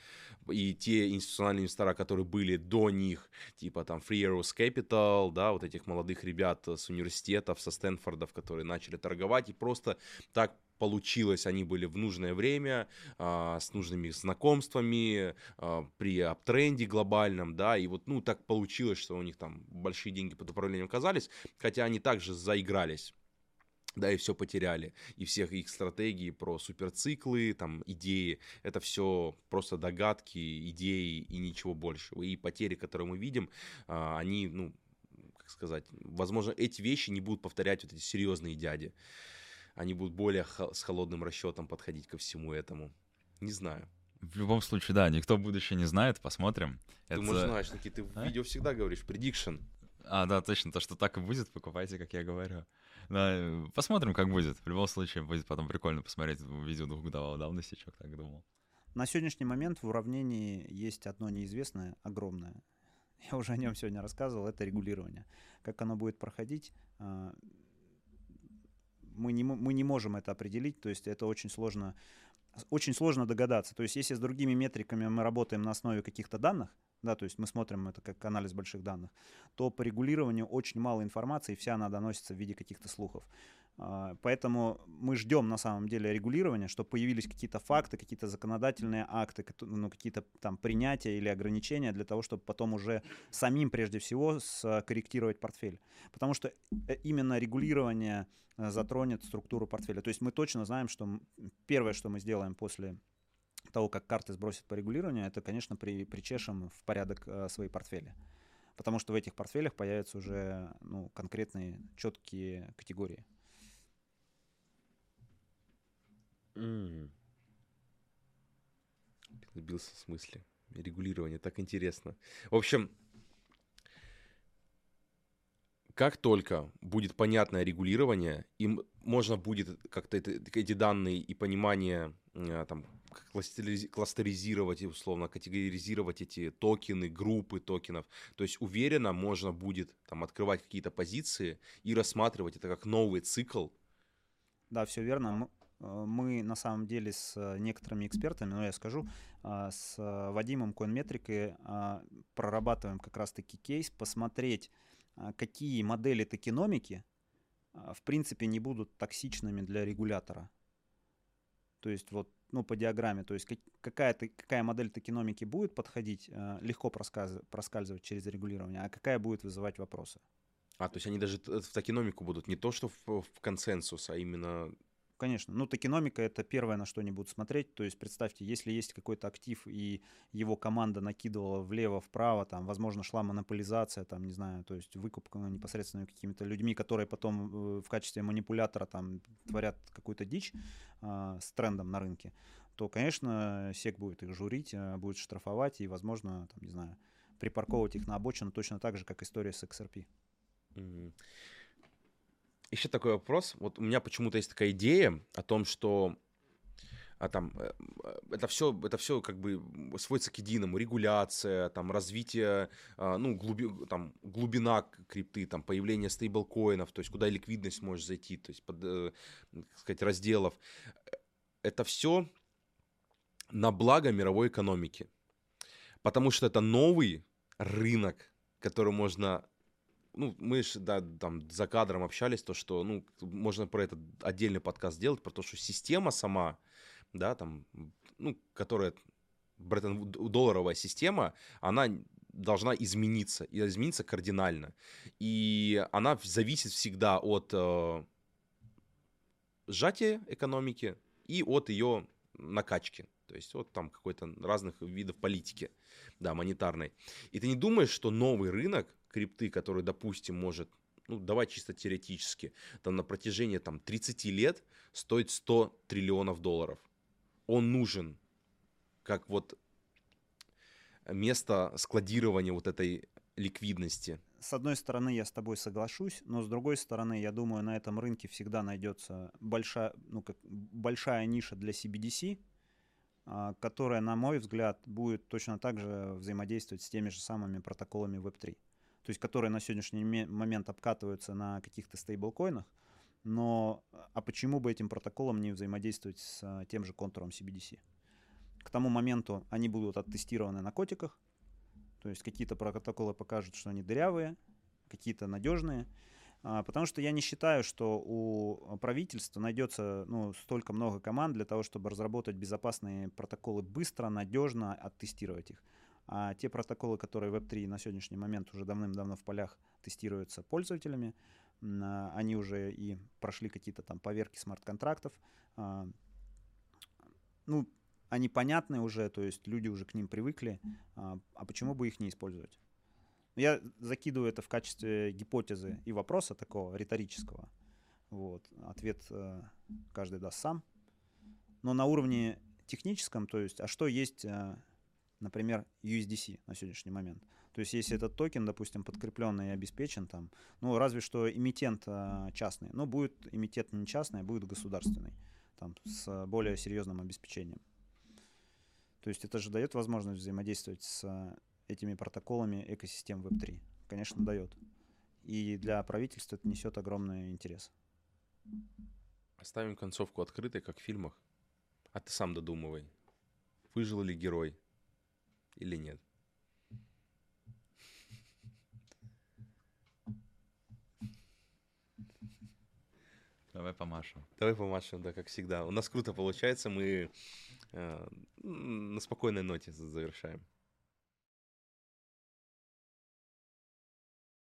и те институциональные инвестора, которые были до них, типа там Free Arrows Capital, да, вот этих молодых ребят с университетов, со Стэнфордов, которые начали торговать, и просто так получилось, они были в нужное время, а, с нужными знакомствами, а, при аптренде глобальном, да, и вот, ну, так получилось, что у них там большие деньги под управлением оказались, хотя они также заигрались да, и все потеряли. И всех их стратегии про суперциклы, там, идеи, это все просто догадки, идеи и ничего больше. И потери, которые мы видим, а, они, ну, как сказать, возможно, эти вещи не будут повторять вот эти серьезные дяди. Они будут более хо- с холодным расчетом подходить ко всему этому. Не знаю. В любом случае, да, никто будущее не знает, посмотрим. Ты, Это- может, знаешь, Никит, ты в А? видео всегда говоришь prediction. А, да, точно, то, что так и будет, покупайте, как я говорю. Да, э, посмотрим, как будет. В любом случае, будет потом прикольно посмотреть видео двухгодового давности, что так думал. На сегодняшний момент в уравнении есть одно неизвестное, огромное. Я уже о нем сегодня рассказывал, это регулирование. Как оно будет проходить, а, мы не, мы не можем это определить, то есть это очень сложно очень сложно догадаться. То есть если с другими метриками мы работаем на основе каких-то данных, да, то есть мы смотрим это как анализ больших данных, то по регулированию очень мало информации, и вся она доносится в виде каких-то слухов. А, поэтому мы ждем на самом деле регулирования, чтобы появились какие-то факты, какие-то законодательные акты, ну, какие-то там принятия или ограничения для того, чтобы потом уже самим прежде всего скорректировать портфель. Потому что э, именно регулирование э, затронет структуру портфеля. То есть мы точно знаем, что первое, что мы сделаем после того, как карты сбросят по регулированию, это, конечно, при, причешем в порядок э, свои портфели. Потому что в этих портфелях появятся уже ну, конкретные четкие категории. Сбился в смысле. Регулирование, так интересно. В общем, как только будет понятное регулирование, им можно будет как-то эти данные и понимание э, там, кластеризировать, условно, категоризировать эти токены, группы токенов. То есть уверенно можно будет там открывать какие-то позиции и рассматривать это как новый цикл. Да, все верно. Э, мы на самом деле с э, некоторыми экспертами, ну я скажу, а, с э, Вадимом Coinmetric а, прорабатываем как раз-таки кейс, посмотреть, а, какие модели токеномики в принципе не будут токсичными для регулятора. То есть вот ну, по диаграмме, то есть какая, какая модель токеномики будет подходить, легко проскальзывать через регулирование, а какая будет вызывать вопросы. А, то есть они даже в токеномику будут не то, что в, в консенсус, а именно Конечно. Ну, токеномика — это первое, на что они будут смотреть. То есть представьте, если есть какой-то актив, и его команда накидывала влево-вправо, там, возможно, шла монополизация, там, не знаю, то есть выкуп непосредственно какими-то людьми, которые потом э, в качестве манипулятора там творят какую-то дичь э, с трендом на рынке, то, конечно, СЕК будет их журить, э, будет штрафовать и, возможно, там, не знаю, припарковывать их на обочину точно так же, как история с XRP. Mm-hmm. Еще такой вопрос. Вот у меня почему-то есть такая идея о том, что а там э, это все, это все как бы сводится к единому. Регуляция, там развитие, а, ну глуби, там глубина крипты, там появление стейблкоинов, то есть куда ликвидность может зайти, то есть под, э, так сказать, разделов. Это все на благо мировой экономики, потому что это новый рынок, который можно ну, мы же, да, там за кадром общались, то, что, ну, можно про этот отдельный подкаст сделать, про то, что система сама, да, там, ну, которая, Бреттон, долларовая система, она должна измениться, и измениться кардинально. И она зависит всегда от э, сжатия экономики и от ее накачки. То есть от там какой-то разных видов политики, да, монетарной. И ты не думаешь, что новый рынок крипты, который, допустим, может, ну, давай чисто теоретически, там на протяжении там 30 лет стоит 100 триллионов долларов. Он нужен как вот место складирования вот этой ликвидности. С одной стороны, я с тобой соглашусь, но с другой стороны, я думаю, на этом рынке всегда найдется большая, ну, как, большая ниша для CBDC, а, которая, на мой взгляд, будет точно так же взаимодействовать с теми же самыми протоколами Web3 то есть которые на сегодняшний момент обкатываются на каких-то стейблкоинах, но а почему бы этим протоколом не взаимодействовать с а, тем же контуром CBDC? К тому моменту они будут оттестированы на котиках, то есть какие-то протоколы покажут, что они дырявые, какие-то надежные, а, потому что я не считаю, что у правительства найдется ну, столько много команд для того, чтобы разработать безопасные протоколы быстро, надежно, оттестировать их. А те протоколы, которые Web3 на сегодняшний момент уже давным-давно в полях тестируются пользователями, а, они уже и прошли какие-то там поверки смарт-контрактов. А, ну, они понятны уже, то есть люди уже к ним привыкли, а, а почему бы их не использовать? Я закидываю это в качестве гипотезы и вопроса такого риторического. Вот. Ответ э, каждый даст сам. Но на уровне техническом, то есть, а что есть э, например, USDC на сегодняшний момент. То есть, если этот токен, допустим, подкрепленный и обеспечен там, ну, разве что эмитент а, частный, но будет эмитент не частный, а будет государственный, там, с более серьезным обеспечением. То есть, это же дает возможность взаимодействовать с этими протоколами экосистем Web3. Конечно, дает. И для правительства это несет огромный интерес. Оставим концовку открытой, как в фильмах. А ты сам додумывай, выжил ли герой или нет. Давай помашем. Давай помашем, да, как всегда. У нас круто получается, мы э, на спокойной ноте завершаем.